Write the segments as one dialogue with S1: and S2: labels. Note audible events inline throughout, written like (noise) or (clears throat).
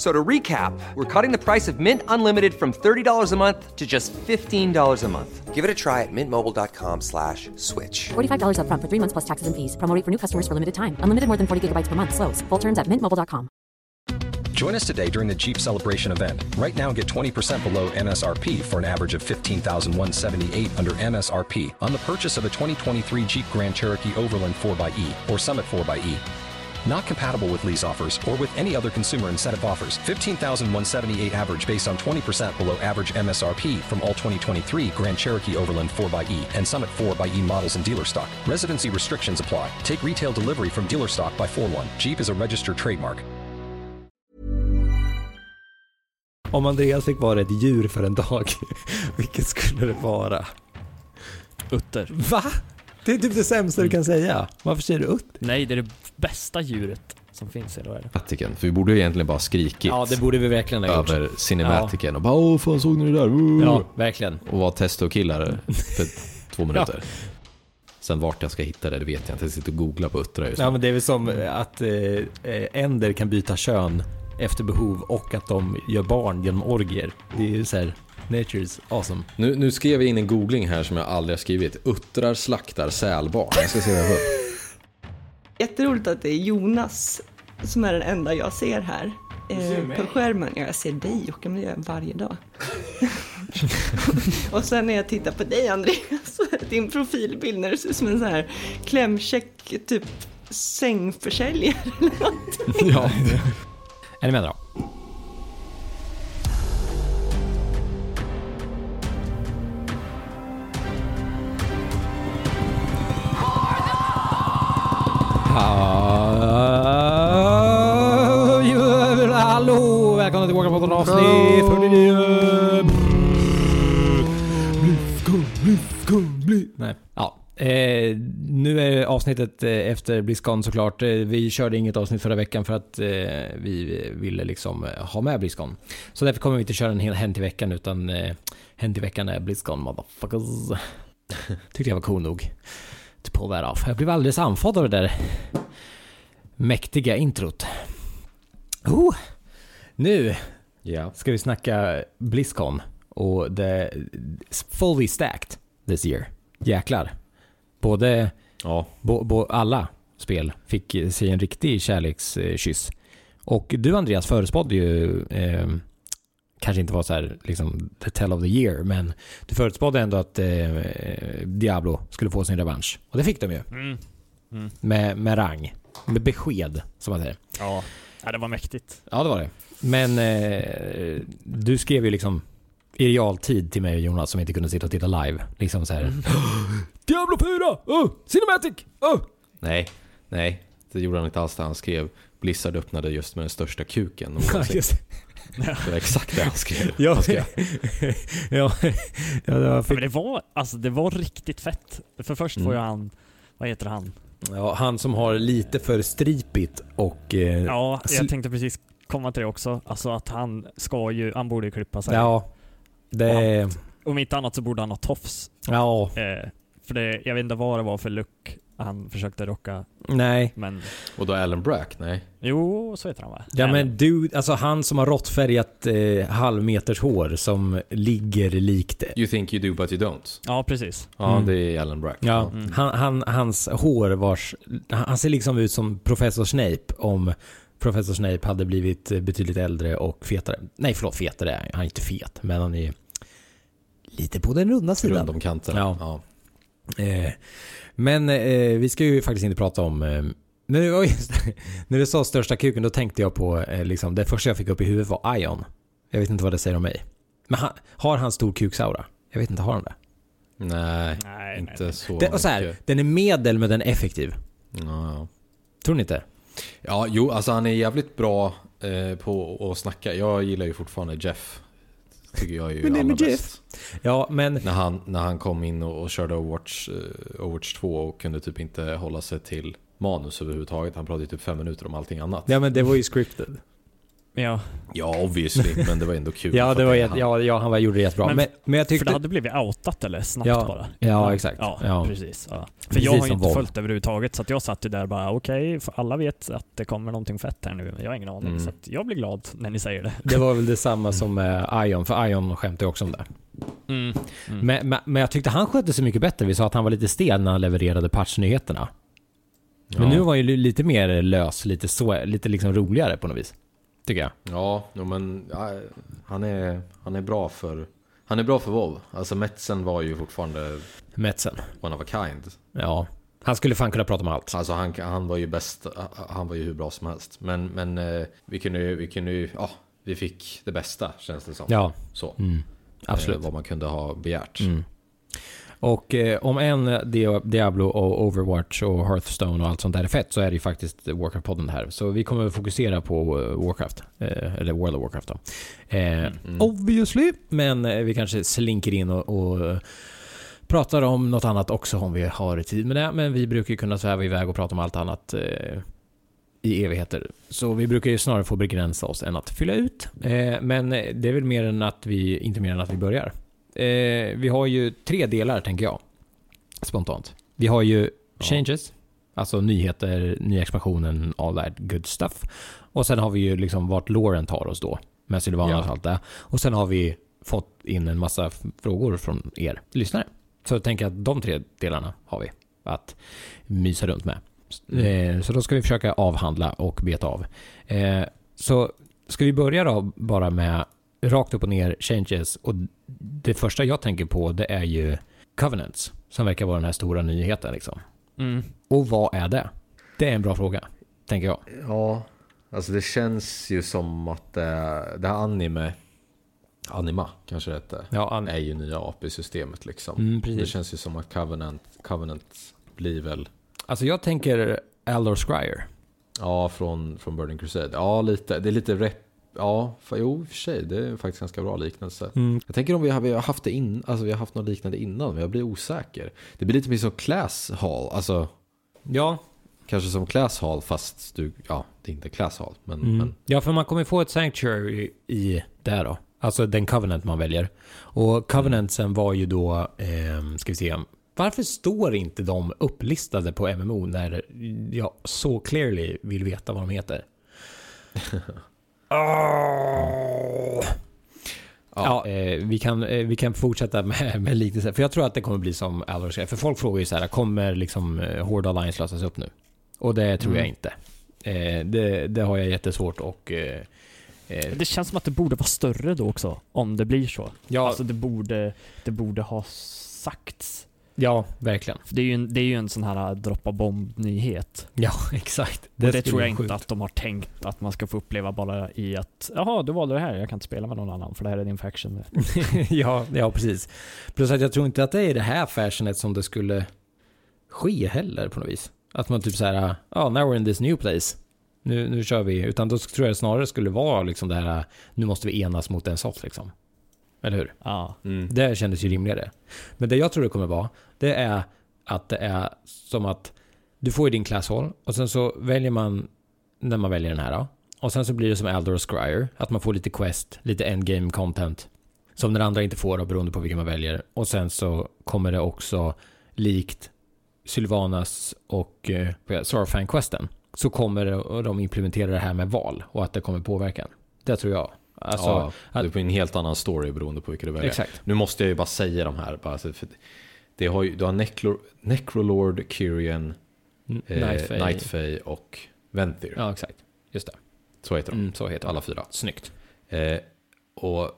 S1: F- So to recap, we're cutting the price of Mint Unlimited from $30 a month to just $15 a month.
S2: Give it a try at mintmobile.com slash switch.
S3: $45 upfront for three months plus taxes and fees. Promo rate for new customers for limited time. Unlimited more than 40 gigabytes per month. Slows. Full terms at mintmobile.com.
S4: Join us today during the Jeep Celebration event. Right now, get 20% below MSRP for an average of 15178 under MSRP on the purchase of a 2023 Jeep Grand Cherokee Overland 4xE or Summit 4xE. Not compatible with lease offers or with any other consumer incentive offers. 15,178 average based on 20% below average MSRP from all 2023 Grand Cherokee Overland 4xE and Summit 4xE models in dealer stock. Residency restrictions apply. Take retail delivery from dealer stock by 4 1. Jeep is a registered trademark.
S5: Om Andreas fick vara ett djur för en dag, (laughs) vilket skulle det vara?
S6: Utter.
S5: Va? Det är typ det sämsta du kan säga. Varför säger du utter?
S6: Nej, det är det bästa djuret som finns i världen.
S7: Cinematiken. För vi borde ju egentligen bara skrikit
S5: Ja, det borde vi verkligen ha gjort.
S7: över cinematiken och bara åh fan såg ni det där? Woo!
S5: Ja, verkligen.
S7: Och vara testokillar för (laughs) två minuter. Sen vart jag ska hitta det, det vet jag inte. Jag sitter och googlar på uttrar just nu.
S5: Ja, men det är väl som att eh, eh, änder kan byta kön efter behov och att de gör barn genom orgier. Det är ju så här, nature's awesome.
S7: Nu, nu skrev jag in en googling här som jag aldrig har skrivit. Uttrar slaktar sälbarn. Jag ska se vad jag får.
S8: Jätteroligt att det är Jonas som är den enda jag ser här. Eh, på skärmen. Ja, jag ser dig Jocke, men det gör jag varje dag. (laughs) och sen när jag tittar på dig Andreas, din profilbild när du ser ut som en sån här klämkäck typ sängförsäljare eller något.
S5: Ja. Är ni med då? Hallå! Välkomna tillbaka på ett avsnitt 49! Blizzcon, Blizzcon, Blizz... Nej. Ja. Eh, nu är avsnittet eh, efter Blizzcon såklart. Eh, vi körde inget avsnitt förra veckan för att eh, vi ville liksom eh, ha med Blizzcon. Så därför kommer vi inte köra en hel Hänt i veckan utan eh, Hänt i veckan är Blizzcon motherfuckers. (laughs) Tyckte jag var cool nog. That off. Jag blev alldeles andfådd av det där mäktiga introt. Oh, nu
S7: Ja.
S5: ska vi snacka Blizzcon och det fully stacked this year. Jäklar. Både,
S7: Ja.
S5: bo, bo, alla spel fick sig en riktig kärlekskyss. Och du Andreas förutspådde ju, eh, kanske inte var så här liksom the tell of the year, men du förutspådde ändå att eh, Diablo skulle få sin revansch. Och det fick de ju.
S6: Mm. Mm.
S5: Med, med rang. Med besked, som man säger.
S6: Ja. ja, det var mäktigt.
S5: Ja, det var det. Men eh, du skrev ju liksom i realtid till mig och Jonas som inte kunde sitta och titta live. Liksom så här. (gasps) Diablo 4! Oh, Cinematic! Oh!
S7: Nej, nej. Det gjorde han inte alls det han skrev. Blizzard öppnade just med den största kuken. (laughs)
S5: Ja,
S7: någonsin. Det var (laughs) exakt det han skrev.
S5: Ja,
S7: Han skrev. (laughs)
S5: ja, ja, det var
S6: Ja, men det var, alltså det var riktigt fett. För först
S5: Mm.
S6: var ju han, vad heter han?
S5: ja, han som har lite för stripigt och... Eh,
S6: Ja, jag tänkte precis komma till det också. Alltså att han ska ju, han borde ju klippa sig.
S5: ja, det...
S6: Om inte annat så borde han ha tofs.
S5: Ja,
S6: Eh, för det, jag vet inte vad det var för look han försökte rocka.
S5: nej.
S6: Men
S7: Och då Alan Brack? Nej.
S6: jo, så heter han va?
S5: Ja men du, alltså han som har råttfärgat eh, halvmeters hår som ligger likt...
S7: You think you do but you don't.
S6: Ja, precis.
S7: Ja,
S5: Mm.
S7: det är Alan Brack.
S5: Ja,
S6: Mm.
S5: han, han, hans hår vars... Han ser liksom ut som Professor Snape om Professor Snape hade blivit betydligt äldre och fetare. Nej förlåt, fetare. Han är inte fet, men han är lite på den runda sidan.
S7: Runt om kanterna.
S5: Ja.
S7: Ja.
S5: Eh, men eh, vi ska ju faktiskt inte prata om... Eh, när, du, oj, (laughs) när du sa största kuken, då tänkte jag på eh, liksom, det första jag fick upp i huvudet var Ion. Jag vet inte vad det säger om mig. Men han, har han stor kuksaura? Jag vet inte, har han det?
S7: Nej,
S6: Nej,
S7: inte
S6: nej, nej.
S7: så
S5: det och så här,
S7: mycket.
S5: den är medel men den är effektiv.
S7: Ja, ja.
S5: Tror ni inte?
S7: ja, jo, alltså han är jävligt bra eh, på att snacka. Jag gillar ju fortfarande Jeff. Tycker jag är ju
S5: Men det är med Jeff. Ja, men...
S7: När han, när han kom in och, och körde Overwatch, eh, Overwatch 2 och kunde typ inte hålla sig till manus överhuvudtaget. Han pratade typ fem minuter om allting annat.
S5: Ja men det var ju scripted.
S6: Ja,
S7: Ja, obviously, (laughs) men det var ändå kul.
S5: Ja,
S7: för
S5: det var jätte,
S7: han.
S5: ja, ja, han var, gjorde det jättebra. Men,
S6: Men
S5: men, jag
S6: för
S5: tyckte...
S6: det hade blivit outat eller snabbt
S5: Ja,
S6: bara.
S5: ja, exakt.
S6: Ja,
S5: Ja.
S6: precis. Ja. För
S5: Precis
S6: jag har ju inte
S5: Vov.
S6: följt överhuvudtaget så att jag satt ju där bara okej, för alla vet att det kommer någonting fett här nu, men jag har ingen aning.
S7: Mm.
S6: Så att jag blir glad när ni säger det.
S5: Det var väl (laughs) detsamma som med Ion, för Ion skämtade också om det.
S6: Mm. Mm.
S5: Men, men, men jag tyckte han skötte sig mycket bättre. Vi sa att han var lite stel när han levererade patchnyheterna. Men
S7: Ja.
S5: nu var han ju li- lite mer lös, lite, så, lite liksom roligare på något vis. Jag.
S7: Ja, men ja, han, är, han är bra för... Han är bra för WoW. Alltså Metsen var ju fortfarande
S5: Metsen.
S7: one of a kind.
S5: Ja. Han skulle fan kunna prata om allt.
S7: Alltså han, han var ju bäst, han var ju hur bra som helst. Men, men eh, vi kunde ju, vi kunde ju, ja, vi fick det bästa känns det som.
S5: Ja,
S7: Så.
S5: mm.
S7: Eh,
S5: absolut.
S7: vad man kunde ha begärt.
S5: Mm. Och eh, om en Dia- Diablo och Overwatch och Hearthstone och allt sånt där är fett så är det ju faktiskt Warcraft-podden här. Så vi kommer fokusera på eh, Warcraft. Eh, eller World of Warcraft då. Eh,
S7: Mm.
S5: Obviously. Men eh, vi kanske slinker in och, och eh, pratar om något annat också om vi har tid med det. Men vi brukar ju kunna sväva iväg och prata om allt annat i evigheter. Så vi brukar ju snarare få begränsa oss än att fylla ut. Men det är väl mer än att vi, inte mer än att vi börjar. Eh, vi har ju tre delar tänker jag. Spontant. Vi har ju
S7: Ja.
S5: changes. Alltså nyheter, nya expansionen, all that good stuff. Och sen har vi ju liksom vart Lauren tar oss då. Med Sylvanas
S7: Ja.
S5: och allt det. Och sen har vi fått in en massa frågor från er lyssnare. Så jag tänker att de tre delarna har vi att mysa runt med. Eh, så då ska vi försöka avhandla och beta av. Eh, så ska vi börja då bara med rakt upp och ner changes. Och det första jag tänker på det är ju Covenants. Som verkar vara den här stora nyheten liksom.
S6: Mm.
S5: Och vad är det? Det är en bra fråga, tänker jag.
S7: Ja, alltså det känns ju som att det, det här anime, Anima kanske det hette,
S5: Ja, an-
S7: är ju nya AP-systemet liksom.
S5: Mm,
S7: det känns ju som att Covenant, Covenant blir väl,
S5: Alltså jag tänker Aldor Scryer.
S7: ja från, från Burning Crusade. Ja, lite, det är lite rep, ja, för, jo för sig, det är faktiskt ganska bra liknelse.
S5: Mm.
S7: Jag tänker om vi har, vi har haft det in, alltså vi har haft något liknande innan, men jag blir osäker. Det blir lite mer som Class Hall, alltså
S5: Ja.
S7: kanske som Class Hall fast du, ja, det är inte Class Hall, men,
S5: Mm.
S7: men
S5: Ja, för man kommer få ett Sanctuary i det här då. Alltså den Covenant man väljer. Och Covenantsen var ju då, eh, ska vi se, varför står inte de upplistade på MMO när jag så clearly vill veta vad de heter? (laughs) Åh. Ja, eh, vi, kan, eh, vi kan fortsätta (laughs) med, med liknelse. För jag tror att det kommer bli som säger. För folk frågar ju så här, kommer liksom eh, Horde Alliance lösas upp nu? Och det tror jag
S7: Mm.
S5: inte. Eh, det, det har jag jättesvårt och... Eh, eh,
S6: Det känns som att det borde vara större då också, om det blir så.
S5: ja,
S6: Alltså det borde, det borde ha sagts.
S5: Ja, verkligen.
S6: För det är ju en, det är ju en sån här droppa bomb-nyhet.
S5: Ja, (laughs) exakt.
S6: Det, det
S5: skulle
S6: tror jag inte
S5: sjukt.
S6: att de har tänkt att man ska få uppleva bara i att jaha, du valde det här, jag kan inte spela med någon annan för det här är din faction. (laughs)
S5: ja, ja, precis. Plus att jag tror inte att det är det här fashionet som det skulle ske heller på något vis. Att man typ såhär, ja, now we're in this new place. Nu, nu kör vi. Utan då tror jag snarare skulle vara liksom det här, nu måste vi enas mot en sort liksom. Eller hur?
S6: Ja.
S7: mm.
S5: Det kändes ju rimligare. Men det jag tror det kommer vara, det är att det är som att du får ju din klasshåll och sen så väljer man när man väljer den här då. Och sen så blir det som Aldor och Scryer, att man får lite quest, lite endgame content. Som den andra inte får då, beroende på vilken man väljer. Och sen så kommer det också likt Sylvanas och eh, Sorrowfang-questen så kommer de implementera det här med val och att det kommer påverka. Det tror jag. Alltså,
S7: ja, det är på en helt annan story beroende på vilka du väljer.
S5: exakt.
S7: Nu måste jag ju bara säga de här. Bara, för det har ju, du har Necro, Necrolord, Kyrian,
S5: N-
S7: eh.
S5: Nightfay
S7: och Venthir.
S5: Ja, exakt. Just det.
S7: Så heter de.
S5: Mm, så heter
S7: Alla fyra.
S5: Snyggt.
S7: Eh, och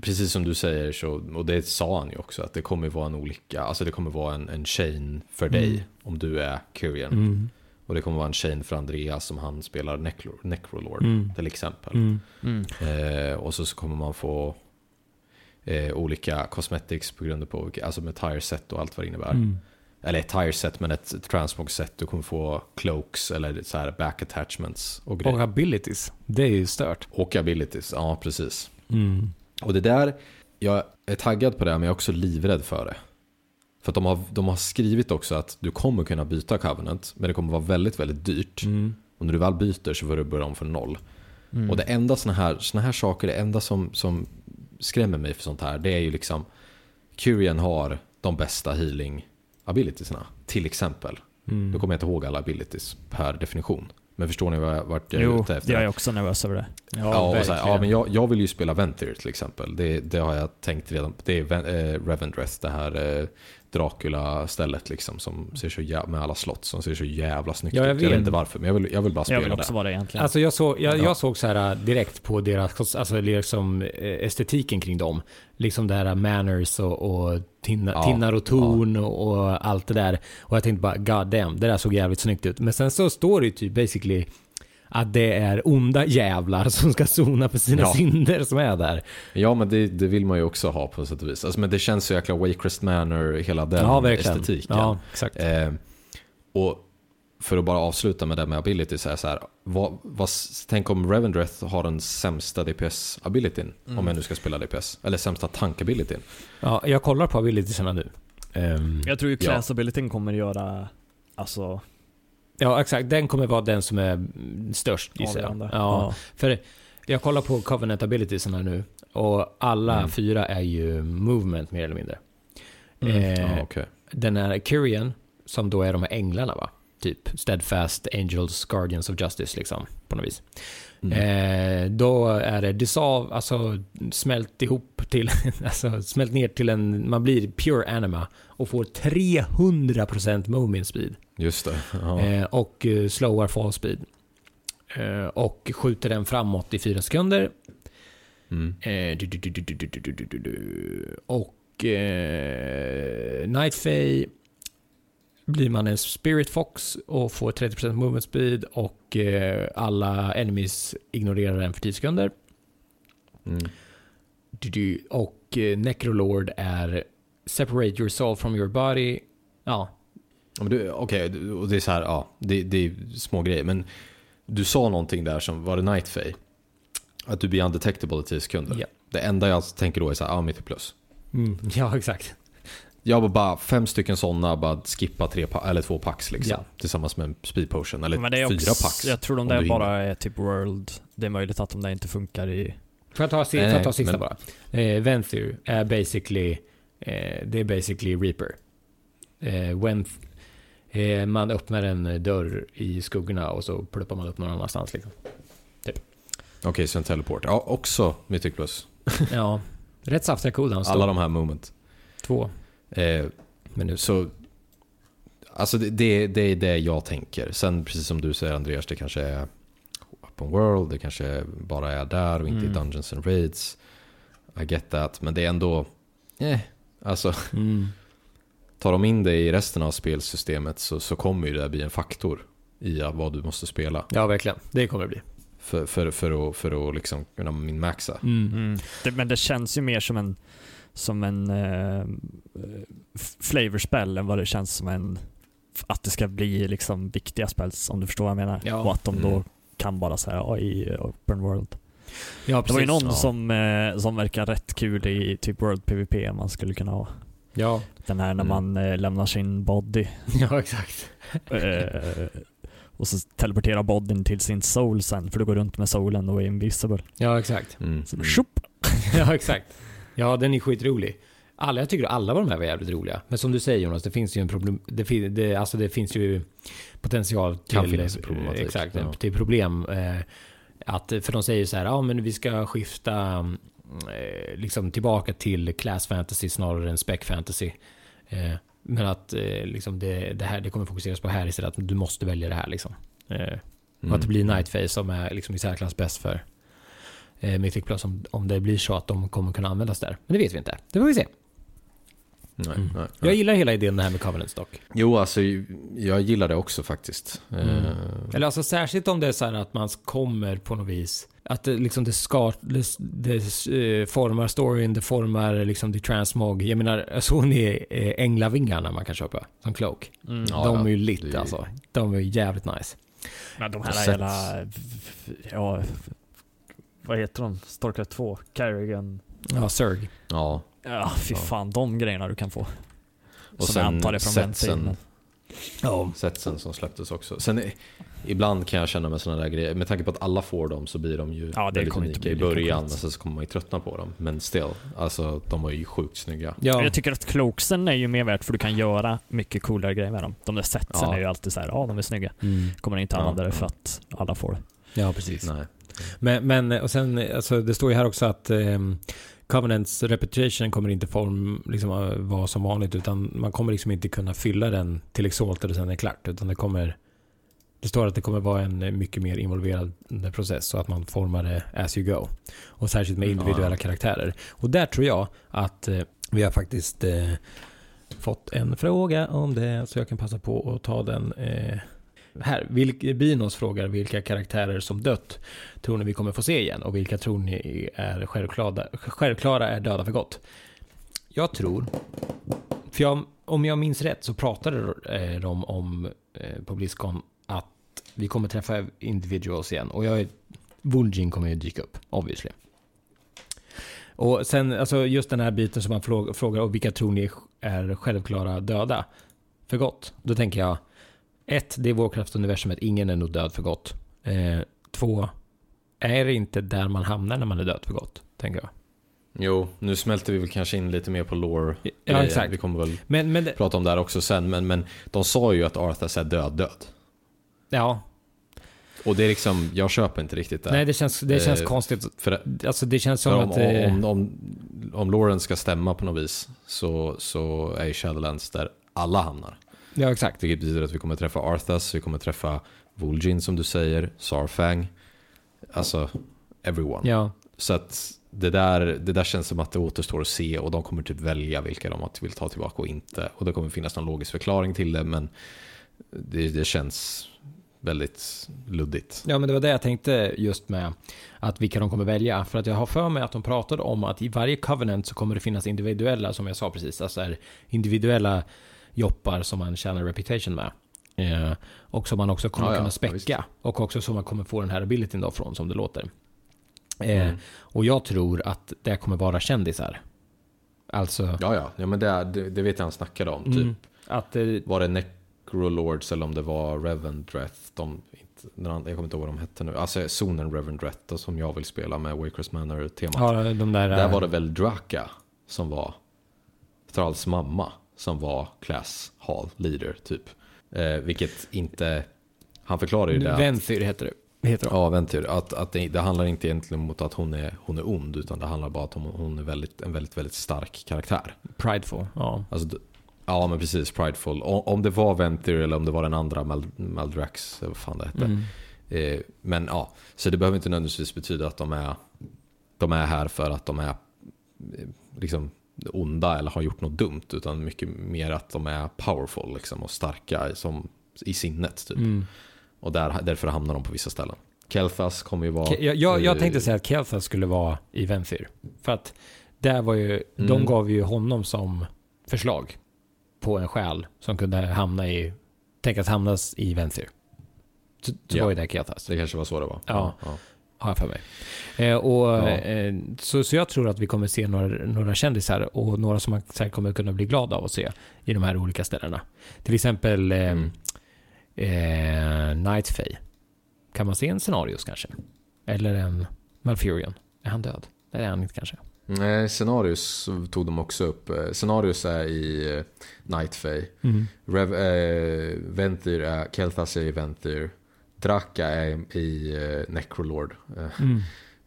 S7: precis som du säger så, och det sa han ju också, att det kommer vara en olika, alltså det kommer vara en, en chain för dig
S5: Mm.
S7: om du är Kyrian.
S5: Mm.
S7: Och det kommer vara en chain för Andreas som han spelar Necro, Necrolord
S5: Mm.
S7: till exempel.
S5: Mm.
S6: Mm.
S7: Eh, och så, så kommer man få eh, olika cosmetics på grund på, vilka- alltså med tire set och allt vad det innebär.
S5: Mm.
S7: Eller ett tire set men ett transmog set. Du kommer få cloaks eller så här back attachments och grejer.
S5: Och abilities. Det är ju stört.
S7: Och abilities, ja precis.
S5: Mm.
S7: Och det där, jag är taggad på det men jag är också livrädd för det. För att de har, de har skrivit också att du kommer kunna byta Covenant, men det kommer vara väldigt, väldigt dyrt.
S5: Mm.
S7: Och när du väl byter så får du börja om från noll.
S6: Mm.
S7: Och det enda såna här, såna här saker, det enda som, som skrämmer mig för sånt här, det är ju liksom Kyrian har de bästa healing abilitiesna, till exempel.
S5: Mm.
S7: Då kommer jag inte ihåg alla abilities per definition. Men förstår ni vart jag är
S6: Jo,
S7: ute efter?
S6: jag är också nervös över det.
S7: Ja, så här, ja men jag, jag vill ju spela Ventir till exempel. Det, det har jag tänkt redan. Det är eh, Revendreth, det här eh, Dracula-stället liksom. Som ser så jä- med alla slott som ser så jävla snyggt
S5: Ja, jag
S7: ut. Jag vet
S5: vet.
S7: inte varför, men jag vill, jag vill bara spela
S6: Jag vill också
S7: det.
S6: vara det egentligen.
S5: Alltså jag såg, jag,
S7: Ja.
S5: jag såg så här äh, direkt på deras, alltså liksom eh, estetiken kring dem. Liksom det här manners och, och tinna,
S7: Ja,
S5: tinnar och torn och, och allt det där. Och jag tänkte bara, god damn, det där såg jävligt snyggt ut. Men sen så står det ju typ basically att det är onda jävlar som ska sona för sina
S7: Ja.
S5: synder som är där.
S7: Ja, men det, det vill man ju också ha på sätt och vis. Alltså, men det känns så jäkla Waycrest Manor, hela den
S5: ja, verkligen.
S7: estetiken.
S5: Ja, exakt.
S7: Eh, och för att bara avsluta med det med ability så är så här, vad, vad, tänk om Revendreth har den sämsta DPS-abilityn,
S5: Mm.
S7: om jag nu ska spela DPS, eller sämsta tank-abilityn.
S5: Ja, jag kollar på abilitiesarna nu. Ehm,
S6: jag tror ju
S7: Ja.
S6: class abilityn kommer göra, alltså,
S5: ja, exakt. Den kommer vara den som är störst gissar jag.
S6: avgörande.
S5: Ja, För jag kollar på Covenant abilitiesarna nu och alla
S7: Mm.
S5: fyra är ju movement mer eller mindre.
S6: Mm.
S5: Eh,
S7: Ja, okej.
S5: Den är Kyrian, som då är de här änglarna va? Typ Steadfast, Angels, Guardians of Justice liksom, på något vis.
S7: Mm.
S5: Eh, då är det dissolve, alltså smält ihop till, (laughs) alltså smält ner till en, man blir pure anima och får 300% movement speed.
S7: Just det. Ja.
S5: Och slowar fall speed. Och skjuter den framåt i fyra sekunder.
S7: Mm.
S5: Och Night Fay. blir man en Spirit Fox och får 30% movement speed och alla enemies ignorerar den för 10 sekunder.
S7: Mm.
S5: Och Necrolord är Separate yourself from your body. Ja,
S7: Okej, du- och det är så här, ja, det, det är små grejer. Men du sa någonting där som, var det Night Fae? Att du blir undetectable i 10 sekunder.
S5: Ja.
S7: Det enda jag tänker då är så här, ja, mitt i plus.
S5: mm, (laughs) ja exakt.
S7: Jag var bara fem stycken sådana, bara skippa tre eller två packs liksom.
S5: Ja.
S7: Tillsammans med en speed potion, eller
S6: Men det är
S7: fyra
S6: också,
S7: packs.
S6: jag tror de där bara
S7: hinner.
S6: är typ world. Det är möjligt att de där inte funkar i...
S5: Får jag ta,
S7: Nej,
S5: får jag ta
S7: nej,
S5: sista
S7: men-
S5: bara? Eh, Venthir är basically, eh, det är basically Reaper. Eh, when eh, man öppnar en dörr i skuggorna och så pluppar man upp någon annanstans liksom.
S7: Okej, så en teleport. Ja, också Mythic Plus. (laughs)
S5: Ja, rätt saftiga cooldowns.
S7: Alla de här moment.
S5: Två
S7: Eh,
S5: minuter.
S7: så, alltså det, det, det är det jag tänker. Sen precis som du säger Andreas, det kanske är open world, det kanske bara är där och inte i
S5: Mm.
S7: Dungeons and Raids. I get that, men det är ändå, eh, alltså
S5: Mm.
S7: Tar de in det i resten av spelsystemet så, så kommer ju det bli en faktor i vad du måste spela.
S5: Ja, verkligen. Det kommer det bli.
S7: För, för, för att, för att liksom kunna minmaxa.
S5: Mm.
S6: Det, men det känns ju mer som en som en uh, flavorspel än vad det känns som en att det ska bli liksom viktiga spells om du förstår vad jag menar.
S5: Ja.
S6: Och att de då
S7: Mm.
S6: kan bara säga ja, i open world.
S5: Ja,
S6: Det var ju någon
S7: ja.
S6: som, eh, som verkar rätt kul i typ World PVP man skulle kunna ha.
S5: Ja,
S6: Den här när
S7: Mm.
S6: man eh, lämnar sin body (laughs)
S5: ja exakt.
S6: eh, och så teleporterar bodyn till sin soul sen för du går runt med soulen och är invisible.
S5: Ja, exakt.
S7: Mm.
S6: Så,
S7: Mm. (laughs)
S5: Ja, exakt. Ja, den är skitrolig. Alla, jag tycker alla de här var jävligt roliga. Men som du säger Jonas, det finns ju en problem. Det, fin, det, alltså det finns ju potential till...
S7: Kan finnas en problematik,
S5: Exakt,
S7: ja.
S5: till problem. Eh, att, för de säger så här, ja men vi ska skifta liksom tillbaka till class fantasy snarare än spec fantasy. Eh, men att eh, liksom det, det här det kommer fokuseras på här istället, att du måste välja det här liksom. Eh, och att det blir Nightface som är liksom i särklass bäst för eh, Mythic Plus om, om det blir så att de kommer kunna användas där. Men det vet vi inte. Det får vi se.
S7: Nej,
S5: Mm.
S7: nej,
S5: Jag
S7: nej.
S5: gillar hela idén det här med Covenants dock.
S7: Jo, alltså jag gillar det också faktiskt.
S5: Mm.
S7: Eh,
S5: Eller alltså särskilt om det är så här att man kommer på något vis. Att det liksom det ska, det, det eh, formar storyn, det formar liksom the transmog. Jag menar, såg ni eh, änglavingarna man kan köpa som cloak?
S6: Mm.
S7: Ja,
S5: de
S7: ja,
S5: är ju
S7: det
S5: lit
S7: är-
S5: alltså. De är ju jävligt nice.
S6: Men de här
S7: sett-
S6: hela, ja, vad heter de? Starcraft 2, Carrigan.
S5: Ja, Zerg.
S7: Ja,
S6: Ja, fy
S7: Ja.
S6: fan de grejerna du kan få.
S7: Och
S6: Som
S7: sen
S6: jag antar är från
S7: setsen.
S5: Ja.
S7: setsen som släpptes också. Sen i- ibland kan jag känna med sådana där grejer, med tanke på att alla får dem så blir de ju
S6: Ja, det
S7: väldigt unika i början, men sen så kommer man ju tröttna på dem. Men still, alltså de var ju sjukt snygga.
S5: Ja.
S6: Jag tycker att cloaksen är ju mer värt för du kan göra mycket coolare grejer med dem. De där setsen
S7: Ja.
S6: är ju alltid så här, ja de är snygga.
S5: Mm.
S6: Kommer inte
S7: Ja,
S6: använda det
S7: ja.
S6: för att alla får det.
S5: ja, precis.
S7: Nej.
S5: Men, men och sen, alltså, det står ju här också att um, Covenants reputation kommer inte form, liksom, uh, vara som vanligt utan man kommer liksom inte kunna fylla den till Exalted och sen är det klart. Utan det kommer det står att det kommer vara en eh, mycket mer involverad process så att man formar det as you go. Och särskilt med
S7: Mm.
S5: individuella
S7: Ja.
S5: karaktärer. Och där tror jag att eh, vi har faktiskt eh, fått en fråga om det så jag kan passa på att ta den eh, här. Vilk, Binos frågar vilka karaktärer som dött tror ni vi kommer få se igen och vilka tror ni är självklara, självklara är döda för gott? Jag tror, för jag, om jag minns rätt så pratade eh, de om eh, på Blizzcon att vi kommer träffa individuals igen och jag är, Vulgin kommer ju dyka upp, obviously. Och sen, alltså just den här biten som man frågar och vilka tror ni är självklara döda för gott? Då tänker jag, ett, det är Warcraft-universumet, ingen är nog död för gott. Eh, två, är det inte där man hamnar när man är död för gott? Tänker jag.
S7: Jo, nu smälter vi väl kanske in lite mer på lore.
S5: Ja, exakt.
S7: Vi kommer väl
S5: Men, men
S7: prata om det här också sen, men, men de sa ju att Arthas är död död.
S5: ja,
S7: Och det är liksom, jag köper inte riktigt det.
S5: nej det känns, det känns
S7: Eh,
S5: konstigt.
S7: För,
S5: Alltså det känns som
S7: om,
S5: att... eh,
S7: om, om, om Lauren ska stämma på något vis så, så är ju Shadowlands där alla hamnar.
S5: Ja, exakt.
S7: Vilket betyder att vi kommer träffa Arthas, vi kommer träffa Vol'jin som du säger, Sarfang. Alltså, everyone.
S5: Ja,
S7: Så att det där, det där känns som att det återstår att se och de kommer typ välja vilka de vill ta tillbaka och inte. Och det kommer finnas någon logisk förklaring till det men det, det känns väldigt luddigt.
S5: Ja, men det var det jag tänkte just med att vilka de kommer välja. För att jag har för mig att de pratade om att i varje covenant så kommer det finnas individuella, som jag sa precis, alltså individuella joppar som man tjänar reputation med. Eh, och som man också kommer
S7: Ja, ja,
S5: kunna
S7: ja,
S5: späcka.
S7: visst.
S5: och också som man kommer få den här abilityn då från, som det låter. Eh,
S7: Mm.
S5: Och jag tror att det kommer vara kändisar. Alltså,
S7: Ja, ja, ja men det, det, det vet jag han snackade om. Typ.
S5: mm, att eh,
S7: Var det Necrolords eller om det var Revendreth? De, inte, jag kommer inte ihåg vad de hette nu. Alltså zonen Revendreth som jag vill spela med Wakers Manor-temat.
S5: har de där...
S7: Där
S5: eh,
S7: var det väl Draka som var Thralls mamma som var class hall leader typ. Eh, vilket inte, han förklarar ju det.
S5: Venthyr heter det. Heter de.
S7: Ja, Ventyr. Att, att det, det handlar inte egentligen om att hon är, hon är ond, utan det handlar bara om att hon, hon är väldigt, en väldigt, väldigt stark karaktär.
S5: Prideful. Ja.
S7: Alltså, ja, men precis. Prideful. O, om det var Ventyr eller om det var den andra Mal, Maldrax, vad fan det hette.
S5: Mm.
S7: Eh, men ja, så det behöver inte nödvändigtvis betyda att de är, de är här för att de är eh, liksom onda eller har gjort något dumt, utan mycket mer att de är powerful liksom, och starka som, i sinnet. Typ.
S5: Mm.
S7: Och där, därför hamnar de på vissa ställen. Kelthas kommer ju vara...
S5: Jag, jag, jag tänkte säga att Kelthas skulle vara i Venthyr. För att där var ju, de
S7: Mm.
S5: gav ju honom som förslag på en själ som kunde hamna i, tänkas hamnas i Venthyr. Så det
S7: Ja.
S5: var ju där Kelthas,
S7: Det kanske var så det var.
S5: Ja. Har jag för mig. Eh, och,
S7: Ja.
S5: eh, så, så jag tror att vi kommer se några, några kändisar och några som man säkert kommer kunna bli glada av att se i de här olika ställena. Till exempel eh,
S7: Mm.
S5: eh, Night Fae. Kan man se en Scenarios kanske? Eller en Malfurion? Är han död? Nej, det är han inte kanske.
S7: Nej, Scenarius tog de också upp. Eh, Scenarius är i eh, Night Fae. Rev, eh, Ventyr är, Kelthas är i Ventyr. Draka är i eh, Necrolord. Eh,
S5: Mm.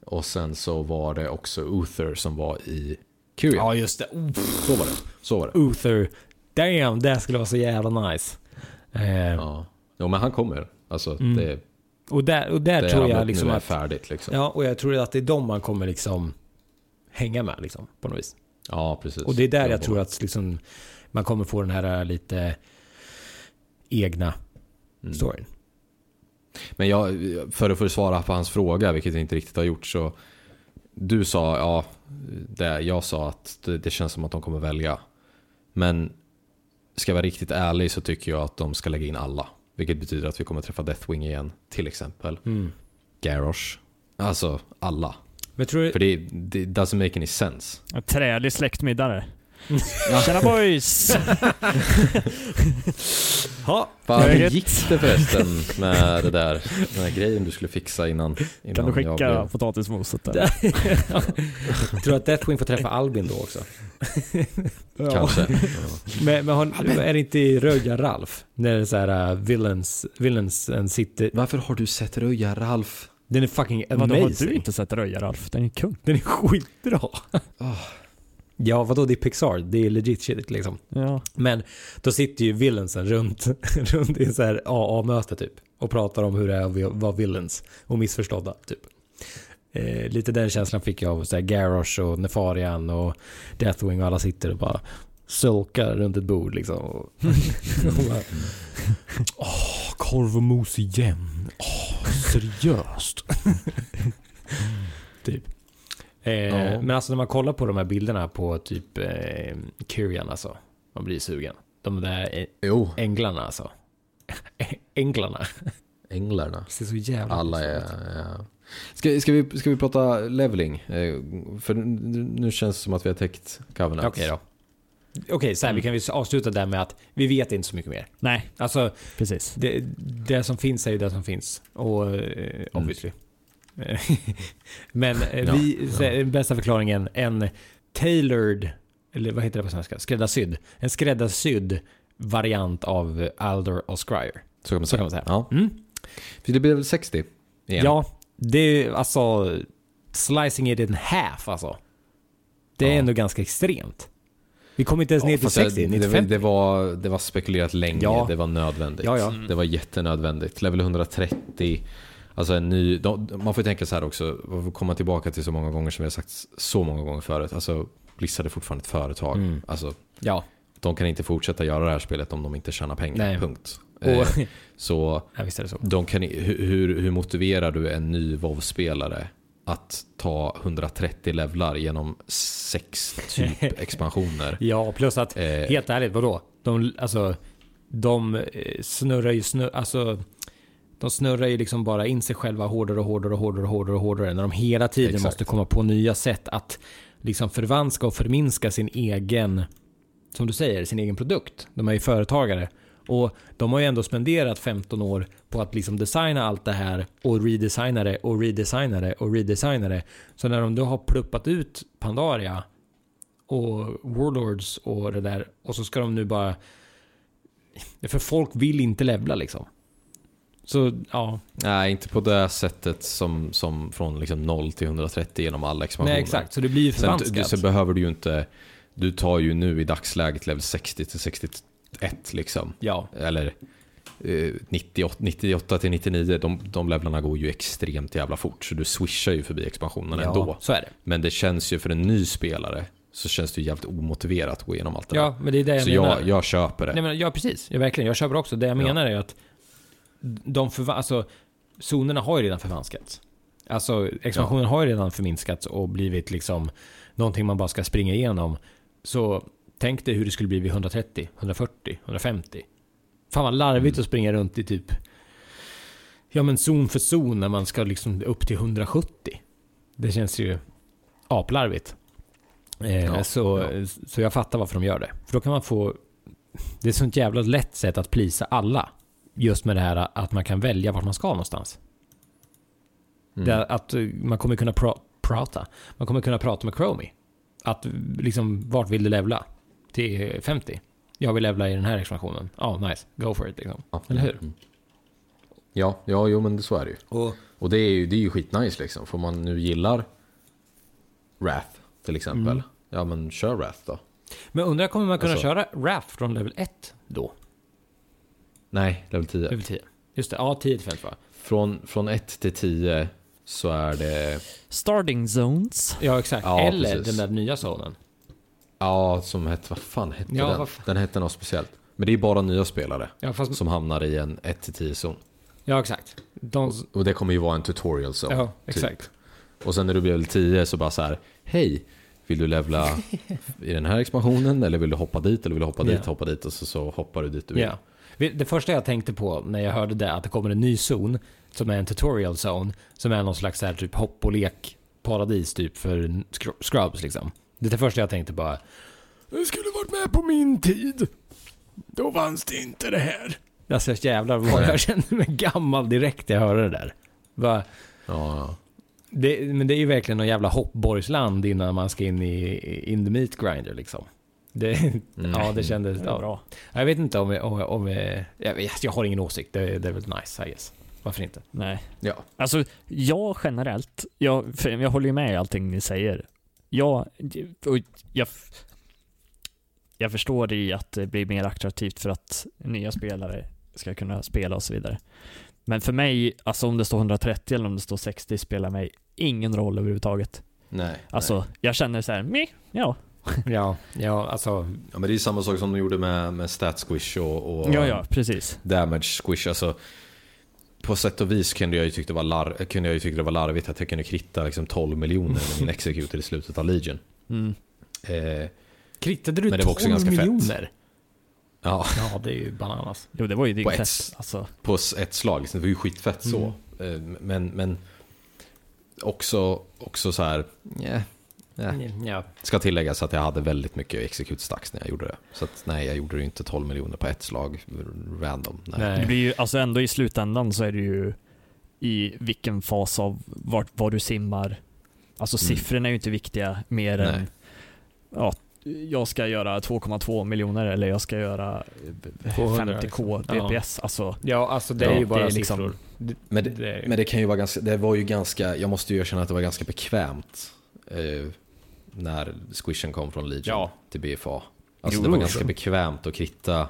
S7: Och sen så var det också Uther som var i Kyrian.
S5: Ja, just det.
S7: Så var det. Så var det.
S5: Uther. Damn, det skulle vara så jävla nice. Eh,
S7: Ja. Jo, men han kommer. Alltså,
S5: Mm.
S7: det,
S5: och där, och där
S7: det
S5: tror jag liksom att...
S7: färdigt liksom.
S5: Ja, och jag tror att det är de man kommer liksom hänga med liksom, på något vis.
S7: Ja, precis.
S5: Och det är där jag
S7: håller
S5: tror att liksom, man kommer få den här lite egna
S7: Mm. Men jag, för att försvara på hans fråga, vilket jag inte riktigt har gjort, så du sa, ja, det, jag sa att det, det känns som att de kommer välja. Men ska jag vara riktigt ärlig så tycker jag att de ska lägga in alla. Vilket betyder att vi kommer träffa Deathwing igen, till exempel.
S5: Mm.
S7: Garrosh. Alltså alla.
S5: Men tror du...
S7: För det, det doesn't make any sense.
S6: En trälig släktmiddag där. Tjena boys! (laughs)
S5: Ja,
S7: Fan, hur gick det förresten med det där? Den här grejen du skulle fixa innan, innan
S6: Kan du skicka
S7: blev...
S6: potatismoset där? (laughs)
S5: tror att Deathwing får träffa Albin då också.
S7: Kanske. Ja.
S5: Men, men har, är det inte i Röja Ralf? När det är så här uh, villains, villains and city.
S7: Varför har du sett Röja Ralf?
S5: Den är fucking
S6: Vadå,
S5: amazing.
S6: har du inte sett Röja Ralf? Den är kung.
S5: Den är skitbra. Ja, vadå det är Pixar? Det är legit shit liksom.
S6: Ja.
S5: Men då sitter ju villainsen runt, (laughs) runt i så här AA-möte typ. Och pratar om hur det är att vara villains. Och missförstådda typ. Eh, lite den känslan fick jag av så här Garrosh och Nefarian och Deathwing och alla sitter och bara sulkar runt ett bord liksom. Och, (laughs) och bara, (laughs) Åh, korv och mos igen. Åh, seriöst. typ. Eh,
S7: Ja.
S5: Men alltså när man kollar på de här bilderna på typ eh, Kyrian alltså. Man blir sugen. De där eh,
S7: Jo,
S5: änglarna alltså. (laughs) Änglarna.
S7: änglarna.
S5: ser så jävla
S7: Alla är... Ja. Ska, ska, vi, ska vi prata leveling? Eh, För nu känns det som att vi har täckt Covenant.
S5: Okej då. Okej, så här, vi kan avsluta där med att vi vet inte så mycket mer.
S6: Nej,
S5: Alltså,
S6: precis.
S5: det, det som finns är ju det som finns. Och eh, obviously. (laughs) Men eh,
S7: Ja,
S5: vi, här, den bästa förklaringen, en tailored, eller vad heter det på svenska? Skräddarsydd. En skräddarsydd variant av Aldor och Scryer.
S7: Så kan man säga.
S5: kan man säga.
S7: Ja.
S5: Mm.
S7: För det blir väl 60? Igen.
S5: Ja, det är alltså slicing it in half alltså. Det är
S7: Ja.
S5: ändå ganska extremt. Vi kommer inte ens ner till
S7: fast
S5: 60,
S7: det,
S5: ner
S7: det,
S5: till
S7: var-
S5: 50.
S7: det, var, det var spekulerat länge,
S5: Ja.
S7: det var nödvändigt.
S5: Ja, ja.
S7: Det var jättenödvändigt. Level 130, alltså en ny... De, man får ju tänka så här också, vi får komma tillbaka till så många gånger som vi har sagt så många gånger förut. Alltså, Blizzard är fortfarande ett företag.
S5: Mm.
S7: Alltså,
S5: Ja,
S7: de kan inte fortsätta göra det här spelet om de inte tjänar pengar.
S5: Nej.
S7: Punkt.
S5: och...
S7: Eh, (laughs) så
S5: ja, visst är det så.
S7: de kan, hur- hur motiverar du en ny WoW-spelare att ta 130 levlar genom sex typ (laughs) expansioner?
S5: Ja, plus att,
S7: Eh,
S5: helt ärligt, vadå? De, alltså, de eh, snurrar ju, snurr, alltså, de snurrar ju liksom bara in sig själva hårdare och hårdare och hårdare och hårdare och hårdare när de hela tiden
S7: Exakt.
S5: måste komma på nya sätt att liksom förvanska och förminska sin egen, som du säger, sin egen produkt. De är ju företagare. Och de har ju ändå spenderat 15 år på att liksom designa allt det här och redesigna det och redesigna det och redesigna det. Så när de då har pluppat ut Pandaria och Warlords och det där och så ska de nu bara... För folk vill inte levla liksom. Så ja,
S7: Nej, inte på det sättet som, som från liksom 0 till 130 genom alla expansioner.
S5: nej exakt. Så det blir ju
S7: Sen,
S5: förvanskat.
S7: du, så behöver du ju inte... Du tar ju nu i dagsläget level 60 till 61 liksom.
S5: Ja,
S7: Eller eh, 98, 98 till 99, de, de levlarna går ju extremt jävla fort. Så du swishar ju förbi expansionerna ändå.
S5: ja så är det.
S7: Men det känns ju för en ny spelare så känns det ju jävligt omotiverat att gå igenom allt det
S5: Ja, men det är det
S7: där.
S5: jag
S7: Så
S5: menar.
S7: jag, jag köper det.
S5: Nej, men, ja, precis. Ja, verkligen. Jag köper också. Det jag
S7: Ja.
S5: menar är att de förva- alltså, zonerna har ju redan förvanskats. Alltså, expansionen har ju redan förminskats och blivit liksom någonting man bara ska springa igenom. Så tänk dig hur det skulle bli vid 130, 140, 150. Fan vad larvigt
S7: Mm.
S5: att springa runt i typ Ja men zon för zon när man ska liksom upp till 170. Det känns ju aplarvigt. Eh,
S7: Ja,
S5: så, så jag fattar varför de gör det. För då kan man få... Det är ett sånt jävla lätt sätt att plisa alla. Just med det här att man kan välja vart man ska någonstans.
S7: Mm.
S5: Det att eh, man kommer kunna pra- prata. Man kommer kunna prata med Chromie. Att eh, liksom, vart vill du levla? Till 50? Jag vill levla i den här expansionen. Ja, nice. Go for it liksom.
S7: Ja.
S5: Eller hur?
S7: Mm. Ja, ja, jo men så är det ju.
S5: Och,
S7: Och det är ju, det är ju skitnice liksom. För man nu gillar Wrath till exempel.
S5: Mm.
S7: Ja men kör Wrath då.
S5: men undrar, kommer man kunna
S7: Alltså-
S5: köra RAF från level 1 då?
S7: Nej, level 10.
S5: Level 10? Just det, ja 10 till 50 va?
S7: Från, från 1 till 10 så är det,
S6: Starting zones.
S5: Ja exakt.
S7: Ja,
S5: Eller
S7: precis.
S5: den där nya zonen.
S7: ja som hette, vad fan hette
S5: Ja,
S7: den? Den hette något speciellt. Men det är bara nya spelare
S5: Ja, fast,
S7: som hamnar i en 1 till 10 zon.
S5: ja exakt. De,
S7: Och det kommer ju vara en tutorial zone.
S5: ja,
S7: typ.
S5: exakt.
S7: Och sen när du blir level 10 så bara så här, hej, vill du levla (laughs) i den här expansionen eller vill du hoppa dit eller vill du hoppa dit,
S5: Ja.
S7: hoppa dit och så, så hoppar du dit du vill.
S5: Ja. Det första jag tänkte på när jag hörde det, att det kommer en ny zon, som är en tutorial zone, som är någon slags här typ hopp och lek paradis typ för scr- scrubs liksom. Det är det första jag tänkte bara, Jag skulle varit med på min tid. Då fanns det inte det här. Alltså jävlar vad jag (laughs) kände mig gammal direkt när jag hörde det där. Va?
S7: Ja.
S5: Det, men det är ju verkligen någon jävla hoppborgsland innan man ska in i in the meat grinder liksom. Det, Ja, det kändes...
S6: Det
S5: Ja.
S6: bra.
S5: Jag vet inte om... vi- om, om jag, vet, jag har ingen åsikt. Det, det är väl nice, I guess. Varför inte?
S6: Nej.
S7: ja.
S6: Alltså, jag generellt, jag, jag håller ju med i allting ni säger. Jag, och jag, jag förstår i att det blir mer attraktivt för att nya spelare ska kunna spela och så vidare. Men för mig, alltså om det står 130 eller om det står 60 spelar mig ingen roll överhuvudtaget.
S7: Nej.
S6: Alltså,
S7: nej.
S6: jag känner så här, meh, ja. (laughs)
S5: Ja, ja alltså...
S7: Ja, men det är samma sak som de gjorde med, med stat squish och, och
S6: Ja, ja, precis.
S7: damage squish. Alltså, på sätt och vis kunde jag ju tycka det var, lar- kunde jag ju tycka det var larvigt att jag kunde kritta liksom 12 miljoner med min (laughs) executor i slutet av Legion.
S6: Mm.
S7: Eh,
S5: Krittade du
S7: Men det var också
S5: 12
S7: ganska fett.
S5: miljoner?
S7: ja,
S5: Ja, det är ju bananas.
S6: Jo, det var ju
S7: På ett-
S6: fett. Alltså,
S7: på ett slag. Det var ju skitfett så. Eh, Men, men också, också så här. Yeah, yeah.
S5: Ja.
S7: Ska tilläggas att jag hade väldigt mycket execute stacks när jag gjorde det. Så att, nej, jag gjorde det ju inte 12 miljoner på ett slag random. Nej.
S6: det
S5: Nej.
S6: blir ju, alltså ändå i slutändan så är det ju i vilken fas av vart, var du simmar. Alltså
S7: Mm.
S6: siffrorna är ju inte viktiga mer
S7: Nej.
S6: än ja, jag ska göra 2,2 miljoner eller jag ska göra eh,
S5: 200
S6: 50k
S5: liksom. Ja.
S6: DPS. Alltså,
S5: Ja, alltså det
S6: Ja,
S5: är ju
S6: det
S5: bara
S6: är liksom-
S5: siffror. Det,
S7: Men, det,
S5: det,
S7: men det kan ju vara ganska, det var ju ganska, jag måste ju erkänna att det var ganska bekvämt. Eh, när squishen kom från Legion
S5: Ja.
S7: till BFA. Alltså
S5: Jo,
S7: det var
S5: jo.
S7: ganska bekvämt att kritta.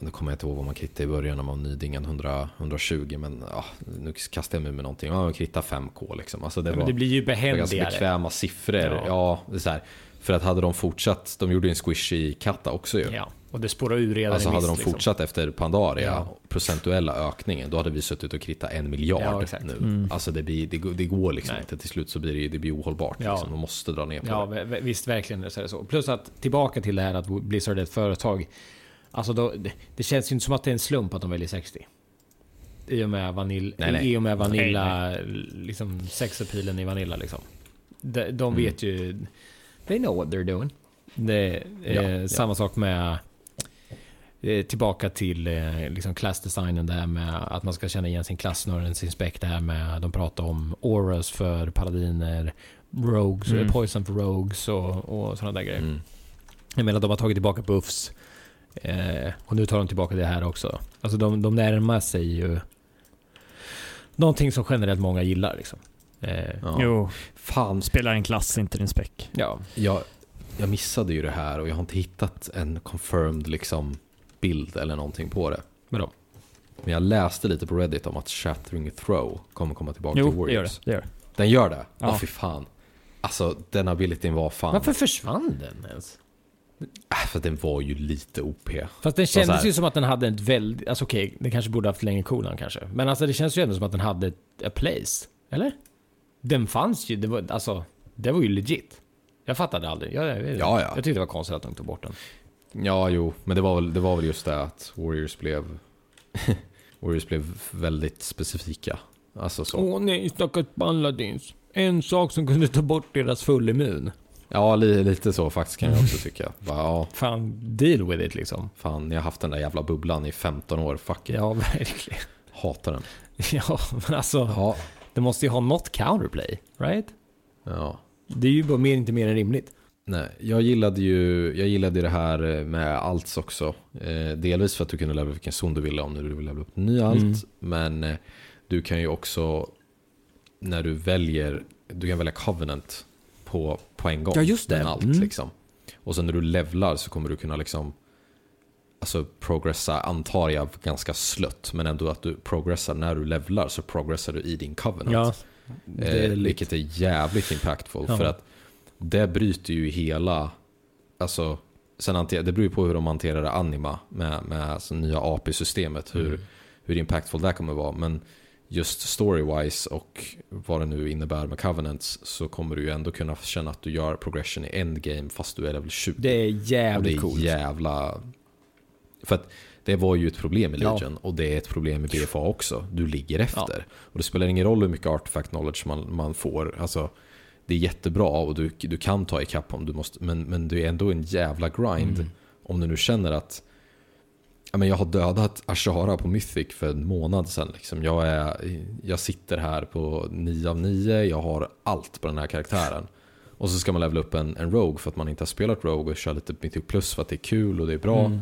S7: Nu kommer jag inte ihåg vad man krittade i början när man var nydingen 100, 120 men ja, nu kastar jag mig med någonting. Ja, man krittade 5K liksom. Alltså det,
S5: men
S7: var,
S5: det blir ju
S7: det var ganska
S5: behändigare.
S7: bekväma siffror.
S5: Ja.
S7: Ja. det är så här. För att hade de fortsatt, de gjorde ju en squish i Katta också ju.
S5: Ja, och det spårar ur redan
S7: Alltså
S5: i
S7: hade
S5: mist,
S7: de
S5: liksom.
S7: fortsatt efter Pandaria,
S5: Ja.
S7: procentuella ökningen, då hade vi suttit och krittat en miljard
S5: Ja,
S7: nu.
S6: Mm.
S7: Alltså det, blir, det, går- det går liksom
S5: Nej.
S7: inte. Till slut så blir det, det blir ohållbart.
S5: Ja.
S7: Liksom. De måste dra ner på
S5: Ja,
S7: det.
S5: visst verkligen så är det så. Plus att tillbaka till det här att Blizzard är ett företag. Alltså då, det, det känns ju inte som att det är en slump att de väljer 60. I och med, vanil,
S7: Nej, nej.
S5: I och med Vanilla, liksom sexapilen i Vanilla liksom. De, de
S7: Mm.
S5: vet ju, they know what they're doing. Det är
S7: Ja, ja.
S5: samma sak med eh, Tillbaka till eh, liksom klassdesignen där med att man ska känna igen sin klass snarare än sin spec. Det här med de pratar om auras för paladiner, rogues,
S6: Mm.
S5: eh, poison för rogues och, och sådana där grejer.
S7: Mm.
S5: Jag menar de har tagit tillbaka buffs. Eh, och nu tar de tillbaka det här också. Alltså de, de närmar sig ju någonting som generellt många gillar liksom. Eh,
S7: Ja.
S6: Jo,
S7: Fan,
S6: spelar en klass, inte din spec.
S5: ja.
S7: jag, jag missade ju det här och jag har inte hittat en confirmed liksom, bild eller någonting på det.
S5: Vadå?
S7: Men jag läste lite på Reddit om att Shattering Throw kommer komma tillbaka till
S6: Jo, det gör det.
S7: Warriors.
S6: det, gör det.
S7: Den gör det? Ja,
S6: Ja.
S7: fy fan. Alltså den abilityn var fan...
S5: Varför försvann den ens?
S7: Äh, för den var ju lite OP.
S5: Fast den kändes ju som att den hade ett väldigt... Alltså okej, den kanske borde haft längre cooldown kanske. Men alltså det känns ju ändå som att den hade ett a place. Eller? Den fanns ju, det var, alltså... Det var ju legit. Jag fattade aldrig. Jag, jag,
S7: Ja, ja.
S5: jag tyckte det var konstigt att de tog bort den.
S7: Ja, jo, men det var väl, det var väl just det att Warriors blev... (laughs) Warriors blev väldigt specifika. Alltså så.
S5: Åh nej, stackars Paladins. En sak som kunde ta bort deras full immun.
S7: Ja, li, lite så faktiskt kan jag också tycka. Bara, ja,
S5: Fan, deal with it liksom.
S7: fan, jag har haft den där jävla bubblan i 15 år. Fuck it.
S5: Ja, verkligen.
S7: Hatar den. (laughs)
S5: Ja, men alltså.
S7: Ja.
S5: Det måste ju ha något counterplay, right?
S7: Ja.
S5: Det är ju bara mer, inte mer än rimligt.
S7: Nej, jag gillade ju jag gillade det här med alts också. Eh, delvis för att du kunde levla vilken zon du ville om du ville levla upp ny alt.
S5: Mm.
S7: Men eh, du kan ju också, när du väljer, du kan välja covenant på, på en gång.
S5: Ja, just det.
S7: alt,
S5: Mm.
S7: liksom. Och sen när du levlar så kommer du kunna liksom Alltså progressa, antar jag, ganska slött. Men ändå att du progressar när du levlar så progressar du i din covenant.
S5: Ja. Det är
S7: Eh, vilket är jävligt impactful.
S5: Ja.
S7: För att det bryter ju hela... Alltså, sen hanter, det beror ju på hur de hanterar det anima med, med alltså, nya API-systemet. Hur,
S5: Mm.
S7: hur impactful det kommer vara. Men just story-wise och vad det nu innebär med covenants så kommer du ju ändå kunna känna att du gör progression i endgame fast du är level 20.
S5: Det är
S7: och det
S5: jävligt
S7: är
S5: coolt.
S7: jävla... För att det var ju ett problem i
S5: Ja.
S7: Legion och det är ett problem i BFA också. Du ligger efter. Och det spelar ingen roll hur mycket artifact knowledge man, man får. Alltså, det är jättebra och du, du kan ta ikapp om du måste, men, men det är ändå en jävla grind.
S5: Mm.
S7: Om du nu känner att ja, men jag har dödat Ashara på Mythic för en månad sedan. Liksom. Jag, är, jag sitter här på 9 av 9, jag har allt på den här karaktären. Och så ska man levela upp en, en Rogue för att man inte har spelat Rogue och köra lite Mythic Plus för att det är kul och det är bra.
S5: Mm.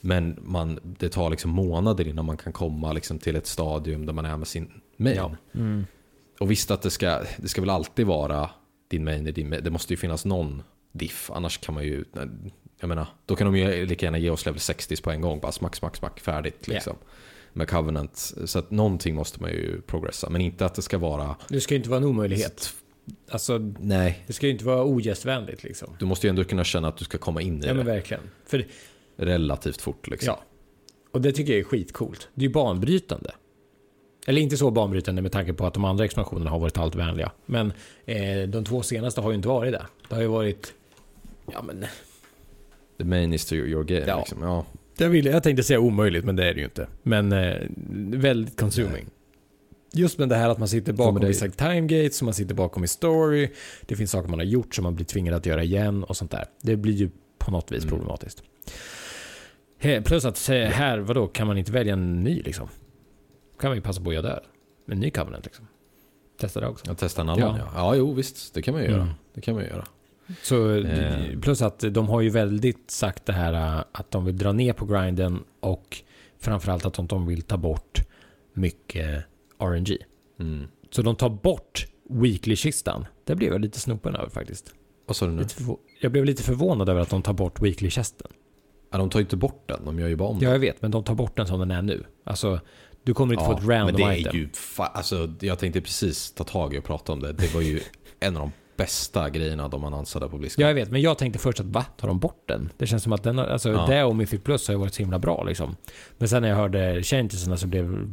S7: Men man, det tar liksom månader innan man kan komma liksom till ett stadium där man är med sin main.
S5: Ja.
S6: Mm.
S7: Och visst att det ska, det ska väl alltid vara din main är din. Det måste ju finnas någon diff, annars kan man ju, jag menar, då kan de ju lika gärna ge oss level 60 på en gång, bara smack, smack, smack, färdigt liksom. Med Covenant. Så att någonting måste man ju progressa, men inte att det ska vara,
S5: Det ska ju inte vara en omöjlighet. Alltså,
S7: nej,
S5: det ska ju inte vara ogästvänligt liksom.
S7: du måste ju ändå kunna känna att du ska komma in i
S5: Ja men
S7: det
S5: verkligen. För,
S7: relativt fort liksom.
S5: ja. Och det tycker jag är skitcoolt. Det är ju banbrytande. Eller inte så banbrytande med tanke på att de andra expansionerna har varit allt vänliga. Men eh, de två senaste har ju inte varit det. Det har ju varit... Ja men...
S7: The main is to your game
S5: Ja.
S7: liksom. Ja.
S5: Jag, ville, jag tänkte säga omöjligt, men det är det ju inte. Men eh, väldigt consuming. Just med det här att man sitter bakom
S7: det-
S5: vissa timegates, man sitter bakom i story. Det finns saker man har gjort som man blir tvingad att göra igen och sånt där. Det blir ju på något vis
S7: Mm.
S5: problematiskt. Plus att eh, här, vadå, kan man inte välja en ny liksom? Kan man ju passa på att göra där. En ny covenant liksom. Testa det också.
S7: Jag testar en annan
S5: Ja.
S7: ja. ja. jo visst, det kan man ju göra.
S5: Mm.
S7: Det kan man ju göra.
S5: Så,
S7: Eh.
S5: plus att de har ju väldigt sagt det här äh, att de vill dra ner på grinden och framförallt att de, vill ta bort mycket RNG.
S7: Mm.
S5: Så de tar bort Weekly-kistan. Det blev jag lite snopen över faktiskt.
S7: Vad sa du nu?
S5: Jag blev lite förvånad över att de tar bort Weekly-kistan.
S7: Ja, de tar ju inte bort den, de gör ju bara om
S5: Ja,
S7: den.
S5: jag vet, men de tar bort den som den är nu. Alltså, du kommer inte få ett random
S7: men det är
S5: item.
S7: ju fa- alltså, jag tänkte precis ta tag i och prata om det. Det var ju (laughs) en av de bästa grejerna de annonsade på Blizzcon.
S5: Ja, jag vet, men jag tänkte först att va, tar de bort den? Det känns som att den alltså
S7: Ja.
S5: det och Mythic Plus har ju varit så himla bra liksom. Men sen när jag hörde changesarna så blev,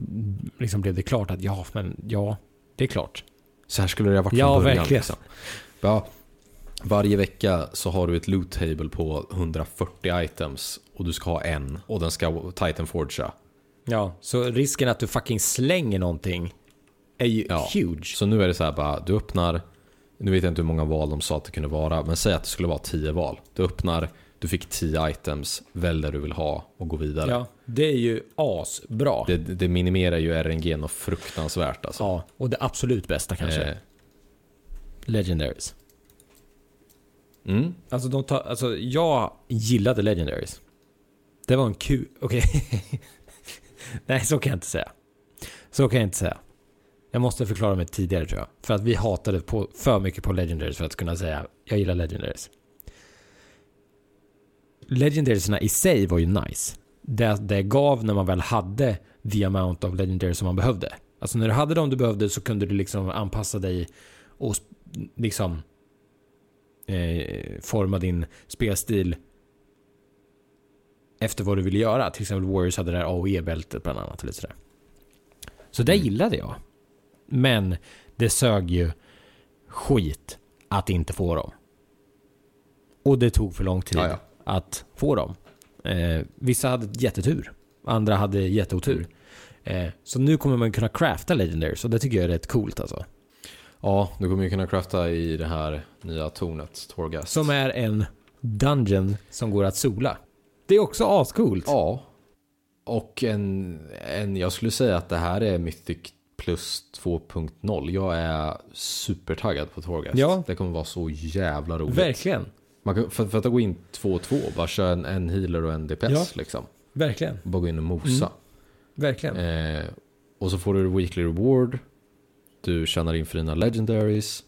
S5: liksom blev det klart att ja, men ja, det är klart.
S7: Så här skulle det ha varit
S5: Ja,
S7: från början.
S5: verkligen.
S7: Liksom. Ja, varje vecka så har du ett loot table på 140 items och du ska ha en och den ska Titan Forgea.
S5: Ja, så risken att du fucking slänger någonting är ju
S7: Ja.
S5: huge.
S7: Så nu är det så här bara, du öppnar, nu vet jag inte hur många val de sa att det kunde vara, men säg att det skulle vara 10 val. Du öppnar, du fick 10 items, välj det du vill ha och gå vidare.
S5: Ja, det är ju asbra.
S7: Det, det minimerar ju RNG och fruktansvärt alltså.
S5: Ja, och det absolut bästa kanske.
S7: Eh,
S5: Legendaries.
S7: mm.
S5: Alltså, de tar, alltså jag gillade Legendaries. Det var en kul... Okej. (laughs) (laughs) Nej, så kan jag inte säga. Så kan jag inte säga. Jag måste förklara mig tidigare tror jag. För att vi hatade på, för mycket på Legendaries för att kunna säga jag gillar Legendaries. Legendariesna i sig var ju nice. Det, det gav när man väl hade the amount of Legendaries som man behövde. Alltså när du hade dem du behövde så kunde du liksom anpassa dig och liksom eh, forma din spelstil efter vad du ville göra. Till exempel Warriors hade det där AOE-bältet bland annat. Eller sådär. Så det gillade jag. Men det sög ju skit att inte få dem. Och det tog för lång tid
S7: Ja, ja.
S5: att få dem. Eh, vissa hade jättetur. Andra hade jätteotur. Eh, så nu kommer man kunna crafta Legendaries och det tycker jag är rätt coolt alltså.
S7: Ja, du kommer ju kunna crafta i det här nya tornet, Torghast.
S5: Som är en dungeon som går att sola. Det är också ascoolt.
S7: Ja. Och en, en, jag skulle säga att det här är Mythic plus 2.0. Jag är supertaggad på Torghast.
S5: Ja.
S7: Det kommer vara så jävla roligt.
S5: Verkligen.
S7: Man kan, för, för att gå in 2-2, bara köra en, en healer och en DPS
S5: Ja.
S7: liksom.
S5: Verkligen.
S7: Bara gå in och mosa.
S5: Verkligen.
S7: Eh, och så får du weekly reward. Du tjänar in för dina legendaries.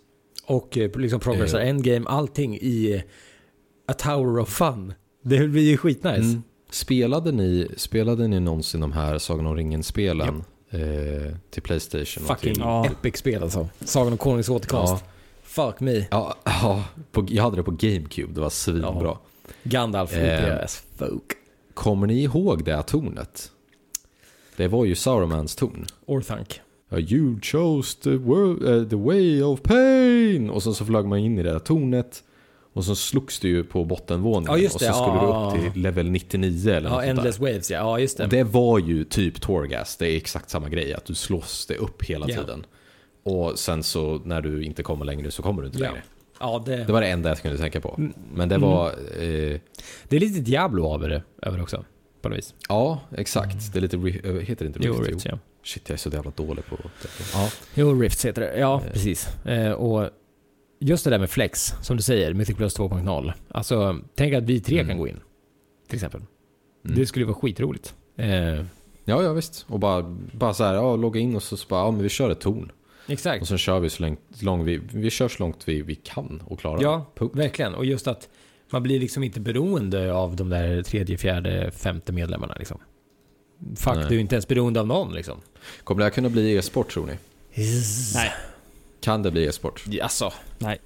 S5: Och eh, liksom progressar
S7: Eh.
S5: endgame, allting i A Tower of Fun. Det blir ju skitnice.
S7: Mm. Spelade, ni, spelade ni någonsin de här Sagan om ringen-spelen? Eh, till Playstation? och
S5: Fucking
S7: till,
S6: Ja.
S5: epic-spel alltså. Sagan om Konungens återkomst. Fuck me.
S7: Ja, ja på, jag hade det på GameCube, det var svinbra.
S5: Ja. Gandalf
S7: Eh.
S5: eh. as folk.
S7: Kommer ni ihåg det här tornet? Det var ju Sauromans torn.
S5: Orthanc.
S7: Ja, You chose the, world, eh, the way of pain! Och så, så flög man in i det här tornet. Och så slogs du ju på bottenvåningen.
S5: Ja,
S7: och så skulle
S5: Ja.
S7: du upp till level 99 eller
S5: Ja,
S7: något där.
S5: Endless Waves ja. Ja, just det.
S7: Och det var ju typ Torgas, det är exakt samma grej, att du slåss det upp hela
S5: Ja.
S7: tiden. Och sen så när du inte kommer längre så kommer du inte
S5: Ja.
S7: längre.
S5: Ja, det,
S7: Det var det enda jag kunde tänka på.
S5: Mm.
S7: Men det var... Eh,
S5: det är lite Diablo över det, över det också. På något vis.
S7: ja, exakt. Det är lite... Eh, heter det inte
S5: Jo,
S7: Rift?
S5: Rifts, ja.
S7: Shit, jag är så jävla dålig på. Ja.
S5: Jo, Rifts heter det. Ja, precis. Eh, och just det där med Flex, som du säger, Mythic Plus 2.0. Alltså, tänk att vi tre
S7: Mm.
S5: kan gå in. Till exempel.
S7: Mm.
S5: Det skulle vara skitroligt. Eh,
S7: Ja, ja visst. Och bara, bara så här, ja, logga in och så, så bara, ja men vi kör ett torn.
S5: exakt.
S7: Och sen kör vi så långt, lång vi, vi kör så långt vi, vi kan och klarar.
S5: Ja,
S7: Punkt.
S5: verkligen. Och just att man blir liksom inte beroende av de där tredje, fjärde, femte medlemmarna liksom. Fuck,
S7: Nej.
S5: du är inte ens beroende av någon liksom.
S7: Kommer det här kunna bli e-sport tror ni?
S6: Nej.
S7: Kan det bli e-sport?
S5: Alltså,
S6: Nej.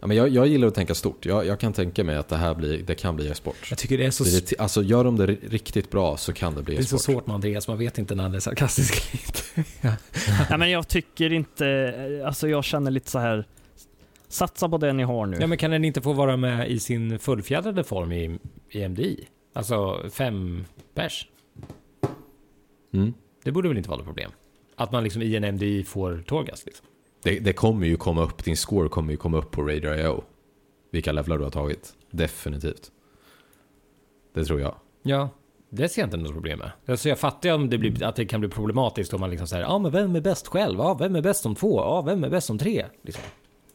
S7: Ja, men jag, jag gillar att tänka stort. Jag, jag kan tänka mig att det här blir, det kan bli e-sport.
S5: jag tycker det är så,
S7: Det Alltså gör de det ri- riktigt bra så kan det bli
S5: det är så
S7: e-sport.
S5: svårt med Andreas, man vet inte när han är sarkastisk (laughs) inte.
S6: Nej men jag tycker inte, alltså jag känner lite så här. Satsa på det ni har nu.
S5: Ja, men kan den inte få vara med i sin fullfjädrade form i, i MDI? Alltså fem pers?
S7: Mm.
S5: Det borde väl inte vara något problem? Att man liksom i en MDI får Torgas liksom.
S7: Det, det kommer ju komma upp, din score kommer ju komma upp på Radar.io. Vilka levlar du har tagit. Definitivt. Det tror jag.
S5: Ja, det ser jag inte något problem med. Alltså jag fattar ju om det blir, att det kan bli problematiskt om man liksom säger ja men vem är bäst själv? Ja, vem är bäst som två? Ja, vem är bäst som tre? Liksom.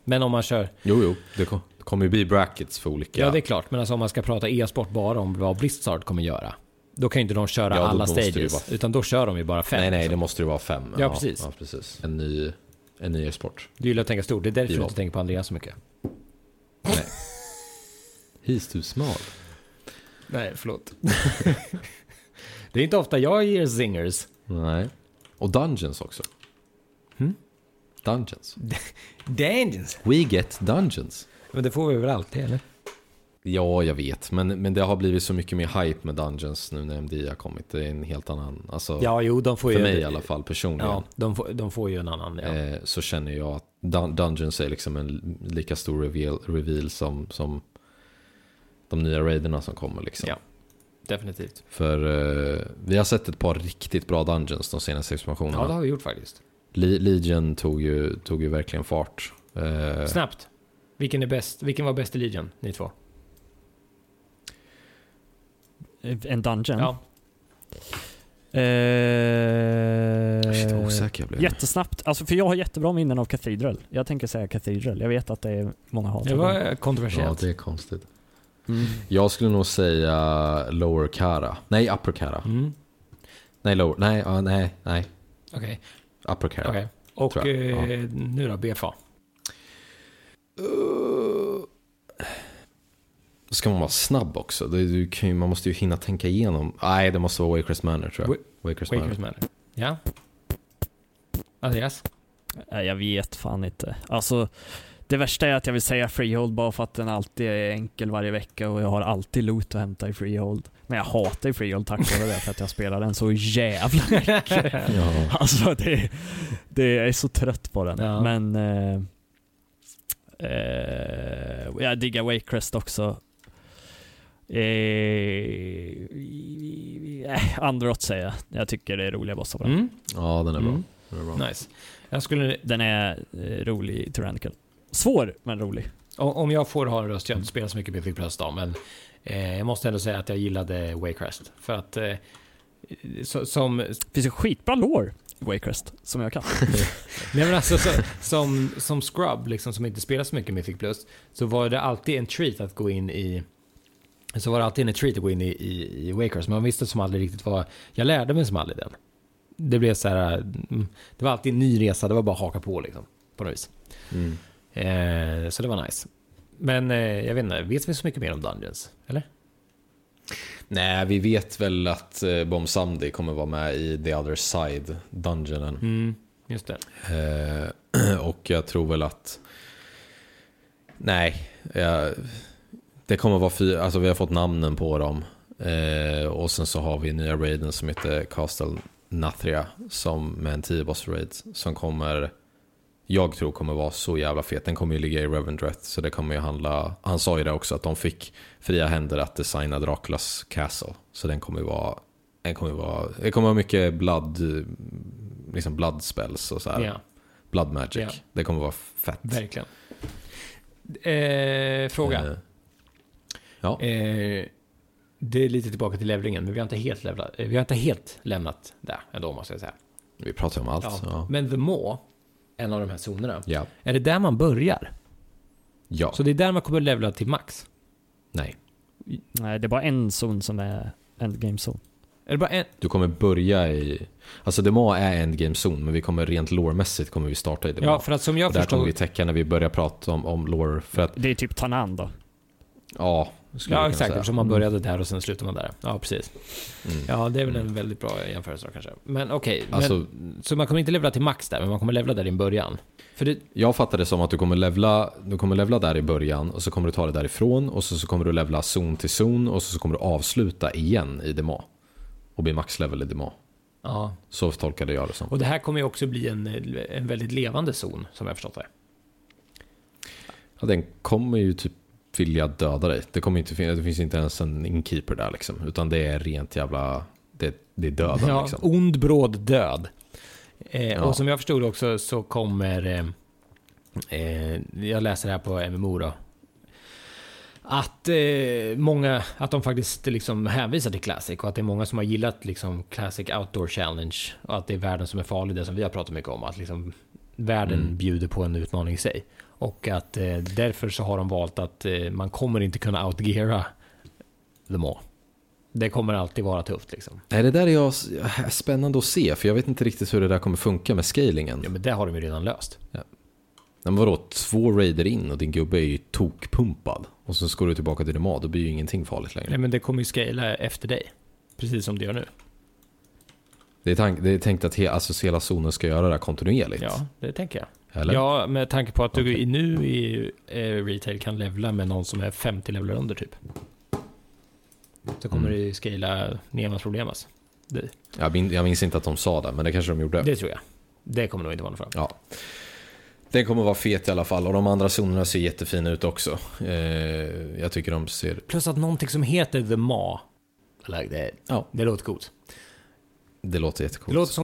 S5: Men om man kör,
S7: Jo, jo. Det, kom, det kommer ju bli brackets för olika.
S5: ja. det är klart, men alltså om man ska prata e-sport bara om vad Blizzard kommer göra. Då kan ju inte de köra
S7: Ja,
S5: alla stages,
S7: vara-
S5: utan då kör de ju bara fem.
S7: nej, nej,
S5: liksom.
S7: det måste ju vara fem.
S5: Ja, precis.
S7: Ja, precis. En ny, en ny e-sport.
S5: Du gillar att tänka stort, det är därför du inte tänker på Andreas så mycket.
S7: Nej. He's too small.
S5: Nej, förlåt. (laughs) det är inte ofta jag ger zingers.
S7: Nej. Och Dungeons också.
S5: Hmm?
S7: Dungeons. (laughs)
S5: Dungeons.
S7: We get Dungeons.
S5: Men det får vi väl alltid, eller?
S7: Ja, jag vet. Men, men det har blivit så mycket mer hype med Dungeons nu när MD har kommit. Det är en helt annan... Alltså,
S5: Ja, jo, de får
S7: för
S5: ju...
S7: mig i alla fall personligen.
S5: Ja, de får, de får ju en annan, ja.
S7: eh, så känner jag att Dun- Dungeons är liksom en lika stor reveal, reveal som, som de nya raiderna som kommer. Liksom.
S5: Ja. Definitivt.
S7: För eh, vi har sett ett par riktigt bra Dungeons de senaste expansionerna.
S5: Ja, det har vi gjort faktiskt.
S7: Le- Legion tog ju, tog ju verkligen fart. Eh,
S5: Snabbt. Vilken är bäst? Vilken var bäst i Legion, ni två?
S6: En dungeon?
S5: Ja.
S6: Eh,
S7: Shit vad osäker jag blev.
S6: Jättesnabbt. Alltså för jag har jättebra minnen av Cathedral. Jag tänker säga Cathedral. Jag vet att det är många hatar
S5: Det var
S7: Ja,
S5: kontroversiellt.
S7: det är konstigt.
S6: Mm.
S7: Jag skulle nog säga lower cara. Nej, upper cara.
S5: Mm.
S7: Nej, lower. Nej, ja, nej, nej.
S5: Okej.
S7: Upper cara.
S5: Okej. Och eh, nu då, BFA?
S7: Då ska man vara snabb också. Det, du kan ju, man måste ju hinna tänka igenom. Nej, det måste vara Waycrest Manor tror jag. Waycrest Manor.
S5: Wakers Manor. Ja. Andreas?
S6: Nej, jag vet fan inte. Alltså, det värsta är att jag vill säga Freehold bara för att den alltid är enkel varje vecka och jag har alltid loot att hämta i Freehold. Men jag hatar ju Freehold tack vare det för att jag spelar den så jävla mycket. (laughs)
S7: Ja.
S6: Alltså det, det jag är så trött på den.
S5: Ja.
S6: Men eh, eh, jag diggar Wakecrest också. Eh, Androt säger jag. Jag tycker det är roliga bossar på den.
S5: Mm.
S7: ja, den är bra.
S5: Mm.
S7: Den är bra.
S5: Nice. Jag skulle,
S6: Den är eh, rolig i Tyrannical. Svår, men rolig.
S5: om jag får ha en röst, jag har inte spelat så mycket Mythic Plus då, men eh, jag måste ändå säga att jag gillade Waycrest. För att, eh, så, som,
S6: Det finns ju skitbra lore i Wakecrest som jag kan. (laughs)
S5: nej men alltså, så, som, som scrub, liksom, som inte spelar så mycket Mythic Plus, så var det alltid en treat att gå in i så var det alltid en treat att gå in i, i, i Wakers, men man visste som aldrig riktigt vad... Jag lärde mig som aldrig den. Det blev så här... mm, Det var alltid en ny resa, det var bara att haka på liksom. På något vis.
S7: Mm.
S5: Eh, så det var nice. Men eh, jag vet inte, vet vi så mycket mer om Dungeons? Eller?
S7: Nej, vi vet väl att eh, Bomb Someday kommer vara med i The Other Side, Dungeonen.
S5: Mm, just det.
S7: Eh, (clears throat) och jag tror väl att... Nej, jag, det kommer vara fyra, alltså vi har fått namnen på dem. Eh, och sen så har vi nya raiden som heter Castle Nathria som med en 10 boss raid som kommer, jag tror kommer vara så jävla fet. Den kommer ju ligga i Revendreth så det kommer ju handla, han sa ju det också att de fick fria händer att designa Draculas Castle. Så den kommer ju vara, den kommer vara, det kommer vara mycket blood, liksom blood spells och så här.
S5: Ja.
S7: Blood Magic.
S5: Ja.
S7: Det kommer vara fett.
S5: Verkligen. Eh, fråga.
S7: Eh, ja.
S5: Eh, det är lite tillbaka till levlingen, men vi har inte helt, levlat, eh, vi har inte helt lämnat där ändå måste jag säga.
S7: Vi pratar om allt.
S5: Ja.
S7: Ja.
S5: Men The Maw, en av de här zonerna,
S7: Ja.
S5: är det där man börjar?
S7: ja.
S5: Så det är där man kommer levla till max?
S7: Nej.
S6: Nej, det är bara en zon som är endgame-zon.
S5: Är det bara en?
S7: Du kommer börja i... Alltså Dema är endgame zon, men vi kommer rent lore-mässigt kommer vi starta i Dema.
S5: Ja, för att som jag
S7: Och där kommer
S5: förstår...
S7: vi täcka när vi börjar prata om, om lore. För att,
S6: Det är typ Tanan då.
S7: ja,
S5: Ja, exakt. Eftersom man började där och sen slutar man där. Ja, precis.
S7: Mm.
S5: Ja, det är väl en väldigt bra jämförelse då kanske. Men okej,
S7: Alltså-
S5: men, så man kommer inte levla till max där, men man kommer levla där i början. För det,
S7: Jag fattar det som att du kommer levla, du kommer levla där i början och så kommer du ta det därifrån och så, så kommer du levla zon till zon och så, så kommer du avsluta igen i Dema. Och bli maxlevel i Dema.
S5: ja.
S7: Så tolkade jag det som.
S5: Och det här kommer ju också bli en, en väldigt levande zon, som jag förstått det.
S7: Ja, den kommer ju typ vilja döda dig. Det, kommer inte, det finns inte ens en inkeeper där liksom. Utan det är rent jävla... Det, det är döden
S5: Ja,
S7: liksom.
S5: ond, bråd, död. Eh,
S7: Ja.
S5: Och som jag förstod också så kommer... Eh, eh, jag läser det här på MMO då. Att eh, många, att de faktiskt liksom hänvisar till Classic och att det är många som har gillat liksom Classic Outdoor Challenge och att det är världen som är farlig, det som vi har pratat mycket om. Att liksom världen
S7: Mm.
S5: bjuder på en utmaning i sig. Och att eh, därför så har de valt att eh, man kommer inte kunna outgeara The Maw. Det kommer alltid vara tufft liksom.
S7: Nej, det där är, jag, spännande att se, för jag vet inte riktigt hur det där kommer funka med scalingen.
S5: Ja men det har de ju redan löst.
S7: Men vadå, två raider in och din gubbe är ju tokpumpad. Och så ska du tillbaka till Dema, då blir ju ingenting farligt längre.
S5: Nej men det kommer ju scala efter dig. Precis som det gör nu.
S7: Det är, tank, det är tänkt att he, alltså, hela zonen ska göra det här kontinuerligt.
S5: Ja, det tänker jag.
S7: Eller?
S5: Ja, med tanke på att du i- nu i eh, retail kan levla med någon som är 50 levlar under typ. Så kommer
S7: Mm.
S5: det ju scala nemas problemas. Det,
S7: Jag, min, jag minns inte att de sa det, men det kanske de gjorde.
S5: det tror jag. Det kommer nog inte vara något fram.
S7: Ja. Den kommer vara fet i alla fall och de andra zonerna ser jättefina ut också. Eh, jag tycker de ser...
S5: Plus att någonting som heter The Ma. Eller det,
S7: Ja.
S5: det låter coolt.
S7: Det låter
S5: Det
S7: jättecoolt.
S5: låter som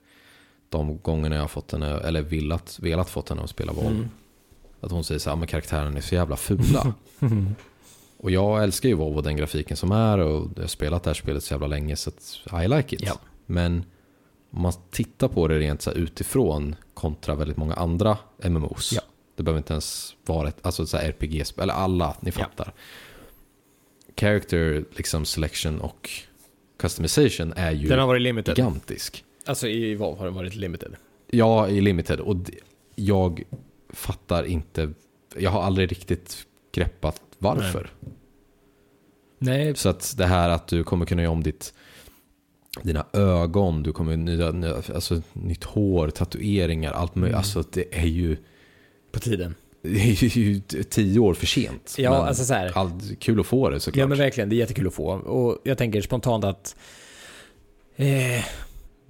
S7: de gångerna jag har fått henne, eller velat, velat fått henne att spela WoW. Att hon säger så här, men karaktären är så jävla fula. (laughs) och jag älskar ju WoW och den grafiken som är och jag har spelat det här spelet så jävla länge så I like it.
S5: Ja.
S7: Men om man tittar på det rent så här utifrån kontra väldigt många andra MMOs.
S5: Ja.
S7: Det behöver inte ens vara ett alltså RPG-spel, eller alla, ni
S5: Ja.
S7: fattar. Character liksom selection och customization är ju
S5: Den har varit limited.
S7: gigantisk.
S5: Alltså i WoW har den varit limited.
S7: Ja, i limited. Och jag fattar inte, jag har aldrig riktigt greppat varför.
S5: Nej,
S7: Så att det här att du kommer kunna göra om ditt, dina ögon, du kommer nya, nya, alltså nytt hår, tatueringar, allt möjligt.
S5: Mm.
S7: Alltså det är ju,
S5: på tiden. (laughs)
S7: det är ju tio år för sent.
S5: Ja,
S7: Men
S5: alltså så här.
S7: All, kul att få det såklart.
S5: Ja men verkligen, det är jättekul att få. Och jag tänker spontant att eh,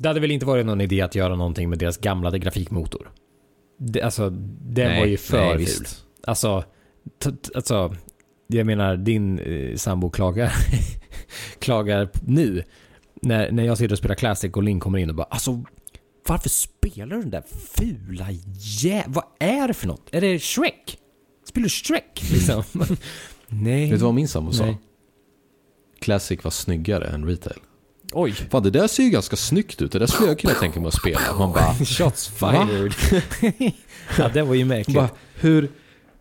S5: det hade väl inte varit någon idé att göra någonting med deras gamla grafikmotor. Det, alltså, den
S7: Nej,
S5: var ju för
S7: nej,
S5: ful.
S7: visst.
S5: Alltså, alltså, jag menar din eh, sambo klagar, (laughs) klagar nu när, när jag sitter och spelar Classic och Link kommer in och bara alltså varför spelar du den där fula jä... Vad är det för något? Är det Shrek? Spelar du Shrek? (laughs) Liksom. Nej.
S7: Vet du vad min sambo sa? Classic var snyggare än retail.
S6: Oj.
S7: Fan det där ser ju ganska snyggt ut, det där skulle jag kunna tänka mig att spela. Man bara, (laughs)
S5: Shots fired. (laughs) ja, det var ju märkligt.
S7: bara hur,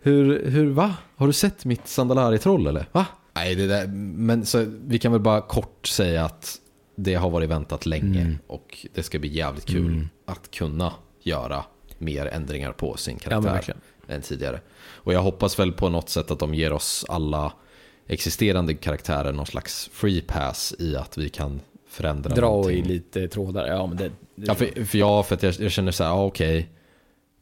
S7: hur, hur, va? Har du sett mitt Sandalari-troll eller? Va? Nej, det där, men så, vi kan väl bara kort säga att det har varit väntat länge
S5: Mm.
S7: och det ska bli jävligt kul att kunna göra mer ändringar på sin
S5: Ja,
S7: karaktär
S5: verkligen.
S7: än tidigare. Och jag hoppas väl på något sätt att de ger oss alla existerande karaktärer någon slags free pass i att vi kan förändra
S5: Dra
S7: någonting.
S5: i lite trådar. Ja, men det... det
S7: Ja, för, för, ja, för att jag, jag känner så här, ja, okej.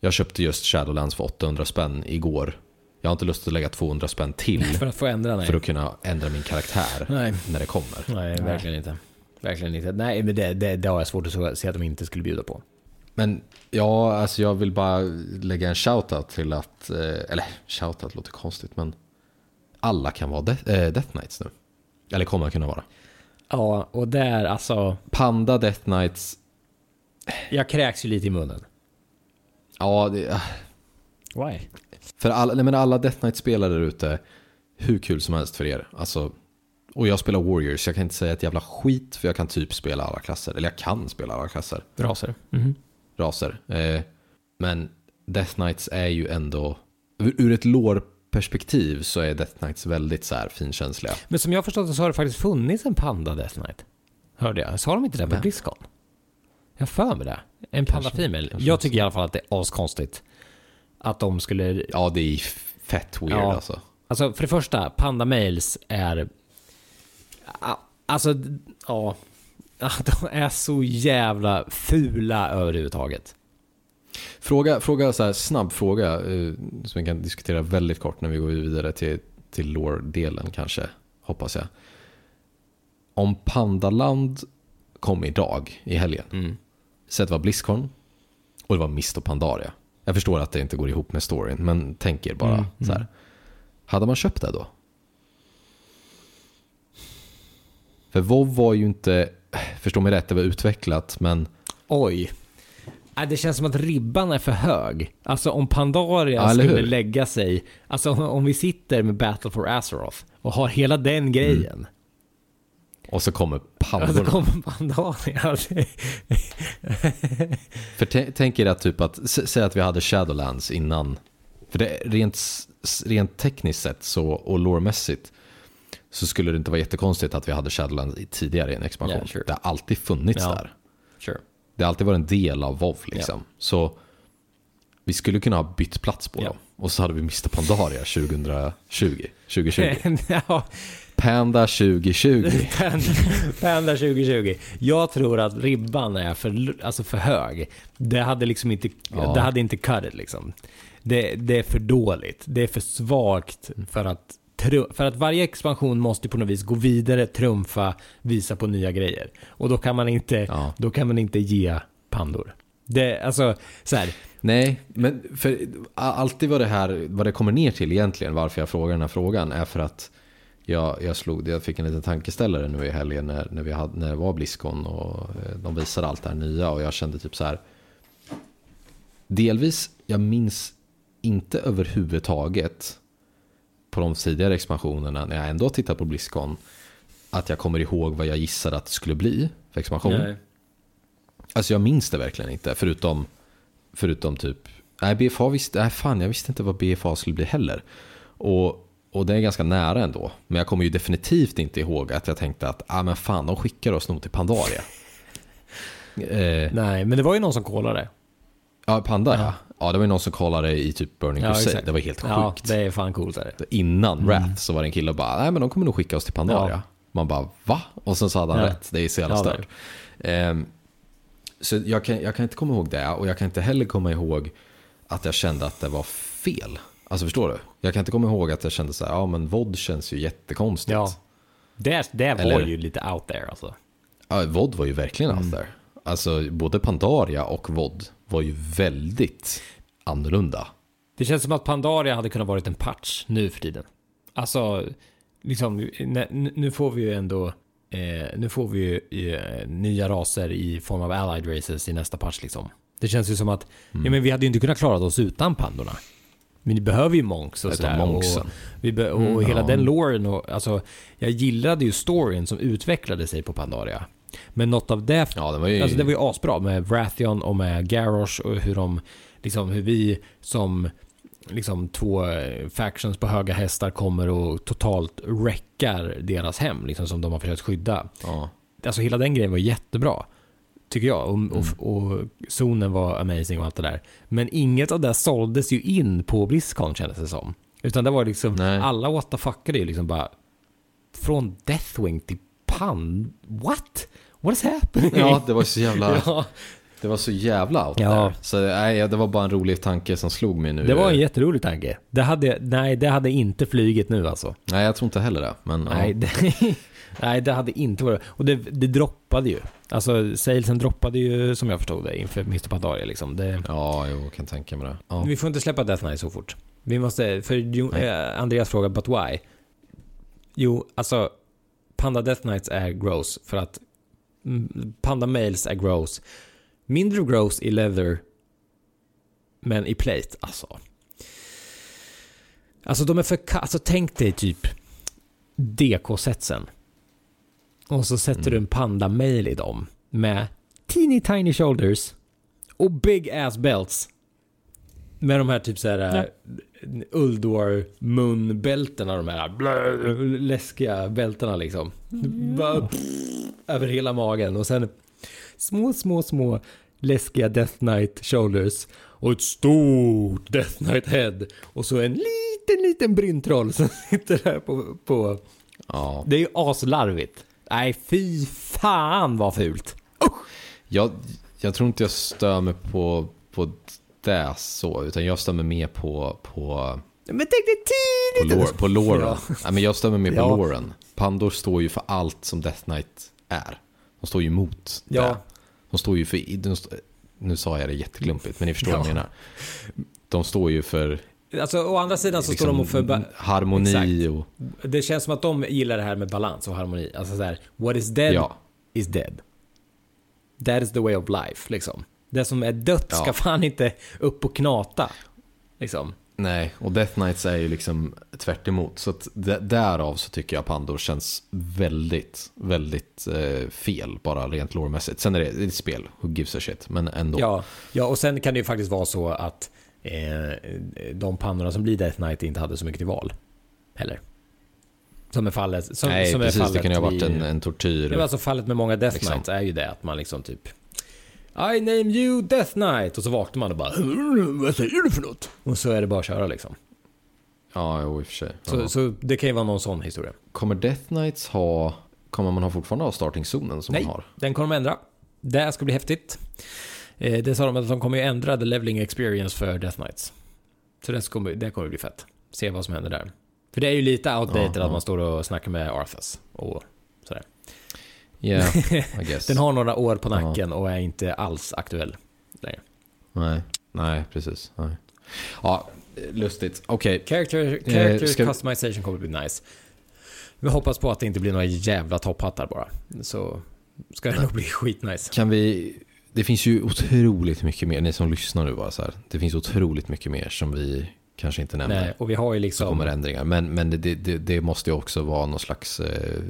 S7: Jag köpte just Shadowlands för 800 spänn igår. Jag har inte lust att lägga 200 spänn till (laughs)
S5: för att få ändra, nej.
S7: för att kunna ändra min karaktär
S5: Nej.
S7: när det kommer.
S5: Nej, verkligen inte. Verkligen inte. Nej, men det, det, det har jag svårt att se att de inte skulle bjuda på.
S7: Men ja, alltså jag vill bara lägga en shoutout till att, eh, eller shoutout låter konstigt, men alla kan vara Death, eh, Death Knights nu. Eller kommer att kunna vara.
S5: Ja, och där alltså...
S7: Panda Death Knights,
S5: Jag kräks ju lite i munnen.
S7: ja, det, ah,
S6: Why?
S7: För alla, nej men alla Death Knight-spelare där ute, hur kul som helst för er. Alltså, och jag spelar Warriors, jag kan inte säga ett jävla skit för jag kan typ spela alla klasser. Eller jag kan spela alla klasser,
S5: Raser. Mhm.
S7: raser. Eh, men Death Knights är ju ändå, ur, ur ett lore-perspektiv så är Death Knights väldigt så här finkänsliga.
S5: Men som jag har förstått så har det faktiskt funnits en panda Death Knight. Hörde jag? Sa de inte det på? Blizzcon? Jag för mig det. En panda female. Jag tycker i alla fall att det är askonstigt. Att de skulle...
S7: Ja, det är fett weird
S5: Ja.
S7: alltså.
S5: Alltså för det första, panda males är... Alltså, ja. Ja, (laughs) De är så jävla fula överhuvudtaget.
S7: Fråga, fråga så här, snabb fråga eh, som vi kan diskutera väldigt kort när vi går vidare till, till lore-delen kanske, hoppas jag. Om Pandaland kom idag i helgen,
S5: Mm.
S7: så att det var Blizzcon och det var Mist och Pandaria. Jag förstår att det inte går ihop med storyn, men tänk er bara
S5: Mm,
S7: så här. Hade man köpt det då? För WoW var ju inte, förstå mig rätt, det var utvecklat, men
S5: Oj. Nej, Det känns som att ribban är för hög. Alltså om Pandaria
S7: Ja,
S5: skulle
S7: hur?
S5: lägga sig, alltså om vi sitter med Battle for Azeroth och har hela den grejen.
S7: och så kommer
S5: Och så
S7: pandorna.
S5: kommer Pandaria. (laughs)
S7: För tä- tänk er att typ att, säg att vi hade Shadowlands innan. För det rent, rent tekniskt sett så, och loremässigt så skulle det inte vara jättekonstigt att vi hade Shadowlands tidigare i en expansion.
S5: Ja, sure.
S7: Det har alltid funnits
S5: Ja.
S7: där.
S5: sure.
S7: Det har alltid varit en del av WoW liksom. Så vi skulle kunna ha bytt plats på
S5: Ja.
S7: dem. Och så hade vi Mr. Pandaria 2020. 2020. (laughs)
S5: ja,
S7: Panda 2020. (laughs)
S5: Panda, Panda 2020. Jag tror att ribban är för, alltså för hög. Det hade liksom inte,
S7: Ja.
S5: det hade inte cut it liksom. Det, det är för dåligt. Det är för svagt för att för att varje expansion måste på något vis gå vidare, trumfa, visa på nya grejer. Och då kan man inte,
S7: Ja.
S5: då kan man inte ge pandor. Det, alltså, så här,
S7: Nej, men för alltid vad det här, vad det kommer ner till egentligen, varför jag frågar den här frågan, är för att jag, jag, slog, jag fick en liten tankeställare nu i helgen när, när, vi hade, när det var Blizzcon och eh, de visade allt det här nya och jag kände typ så här. Delvis, jag minns inte överhuvudtaget på de tidigare expansionerna när jag ändå har tittat på Blizzcon att jag kommer ihåg vad jag gissade att det skulle bli för expansion. Alltså jag minns det verkligen inte, förutom, förutom typ... Nej, BFA visste... Nej, fan, jag visste inte vad BFA skulle bli heller. Och, och det är ganska nära ändå. Men jag kommer ju definitivt inte ihåg att jag tänkte att, ah men fan, de skickar oss nog till Pandaria. (laughs) eh,
S5: Nej, men det var ju någon som kollade.
S7: Ja, Panda ja. Ja, det var ju någon som kollade i typ Burning
S5: Ja,
S7: Crusade. Det var helt sjukt.
S5: Ja, det är fan coolt. Är det.
S7: Innan
S5: Mm.
S7: Wrath så var det en kille och bara, nej men de kommer nog skicka oss till Pandaria.
S5: Ja.
S7: Man bara, va? Och sen så hade han
S5: Ja.
S7: rätt. Det är så jävla stört. Ehm, så jag kan, jag kan inte komma ihåg det och jag kan inte heller komma ihåg att jag kände att det var fel. Alltså förstår du? Jag kan inte komma ihåg att jag kände så här, ja men VOD känns ju jättekonstigt.
S5: Ja. Det, det var
S7: Eller-
S5: ju lite out there alltså.
S7: Ja, VOD var ju verkligen
S5: Mm.
S7: allt där. Alltså både Pandaria och VOD var ju väldigt annorlunda.
S5: Det känns som att Pandaria hade kunnat varit en patch nu för tiden. Alltså, liksom, nu får vi ju ändå, eh, nu får vi ju eh, nya raser i form av allied races i nästa patch liksom. Det känns ju som att,
S7: Mm.
S5: ja men vi hade ju inte kunnat klara oss utan pandorna. Men vi behöver ju monks och sådär. Och, be- och
S7: Mm,
S5: hela
S7: ja.
S5: den loren och, alltså, jag gillade ju storyn som utvecklade sig på Pandaria. Men något av det
S7: Ja, det var ju...
S5: Alltså det var ju asbra med Wrathion och med Garrosh och hur de, liksom hur vi som liksom två eh, factions på höga hästar kommer och totalt wreckar deras hem, liksom som de har försökt skydda.
S7: ja.
S5: Alltså hela den grejen var jättebra. Tycker jag. Och, och, och zonen var amazing och allt det där. Men inget av det såldes ju in på Blizzcon kändes det som. Utan det var liksom,
S7: Nej.
S5: alla what the fuckade ju liksom bara från Deathwing till Pan. What? What is happening?
S7: ja, det var så jävla... (laughs)
S5: Ja,
S7: Det var så jävla out
S5: Ja.
S7: there. Så nej, det var bara en rolig tanke som slog mig nu.
S5: det var en jätterolig tanke. Det hade, nej, det hade inte flugit nu alltså.
S7: Nej, jag tror inte heller det. Men
S5: Nej,
S7: ja.
S5: det, (laughs) nej, det hade inte varit... Och det, det droppade ju. Alltså, salesen droppade ju som jag förstod det inför Mr. Pandaria liksom. Det,
S7: Ja, jo, jag kan tänka mig det. Ja.
S5: Vi får inte släppa Death Knight så fort. Vi måste, för eh, Andreas frågar but why? Jo, alltså Panda Death Knights är gross för att mm, Panda Males är gross. Mindre gross i leather, men i plate, alltså. Alltså de är för Alltså tänk dig typ DK-setsen. Och så sätter du en Panda Male i dem med teeny tiny shoulders och big ass belts. Med de här typ såhär Uldor munbältena, de här blö, läskiga bältena liksom. Bara, pff, över hela magen och sen små, små, små läskiga Death Knight shoulders och ett stort Death Knight head och så en liten, liten bryntroll som (laughs) sitter där på, på
S7: ja.
S5: det är ju aslarvigt. Nej, fy fan vad fult.
S7: Jag, jag tror inte jag stör mig på, på det så, utan jag mig mer på, på,
S5: Men tänk dig
S7: på,
S5: tidigt!
S7: lore, på loren.
S5: Ja.
S7: Nej, men jag stör mig mer på
S5: Ja.
S7: loren. Pandor står ju för allt som Death Knight är. De står ju emot
S5: Ja.
S7: det. De står ju för, st- nu sa jag det jätteklumpigt, men ni förstår vad jag
S5: Ja.
S7: menar. De står ju för
S5: Alltså å andra sidan så står
S7: liksom,
S5: de och för...
S7: harmoni
S5: Exakt.
S7: och...
S5: Det känns som att de gillar det här med balans och harmoni. Alltså så här, what is dead
S7: Ja.
S5: is dead. That is the way of life, liksom. Det som är dött ska
S7: Ja.
S5: fan inte upp och knata. Liksom.
S7: Nej, och Death Knights är ju liksom tvärt emot. Så att därav så tycker jag Pandor känns väldigt, väldigt eh, fel, bara rent loremässigt. Sen är det, det är ett spel, who gives a shit, men ändå.
S5: Ja, ja, och sen kan det ju faktiskt vara så att eh, de pannorna som blir Death Knight inte hade så mycket till val. Heller. Som är fallet. Som,
S7: Nej,
S5: som är
S7: precis,
S5: fallet
S7: det kan ju ha varit en, en tortyr.
S5: Ja, men alltså fallet med många Death
S7: Liksom.
S5: Knights är ju det att man liksom typ I name you Death Knight och så vaknar man och bara Vad säger du för något? Och så är det bara att köra liksom.
S7: Ja, jo, i och för sig.
S5: Så,
S7: Ja.
S5: så det kan ju vara någon sån historia.
S7: Kommer Death Knights ha... Kommer man ha fortfarande ha starting-zonen som
S5: Nej,
S7: man har?
S5: den kommer de ändra. Det ska bli häftigt. Eh, det sa de att de kommer ju ändra the leveling experience för Death Knights. Så det kommer, det kommer bli fett. Se vad som händer där. För det är ju lite outdated
S7: Ja, ja.
S5: att man står och snackar med Arthas och sådär.
S7: Yeah, (laughs) I guess.
S5: Den har några år på nacken och är inte alls aktuell längre.
S7: Nej, nej, precis. Nej. Ja, lustigt. Okej.
S5: Character, character
S7: ska-
S5: customization kommer bli nice. Vi hoppas på att det inte blir några jävla topphattar bara. Så ska det nog bli skitnice.
S7: Kan vi... Det finns ju otroligt mycket mer, ni som lyssnar nu bara så här. Det finns otroligt mycket mer som vi kanske inte nämner.
S5: Nej, och vi har ju
S7: Så
S5: liksom...
S7: kommer ändringar. Men, men det, det, det måste ju också vara någon slags eh,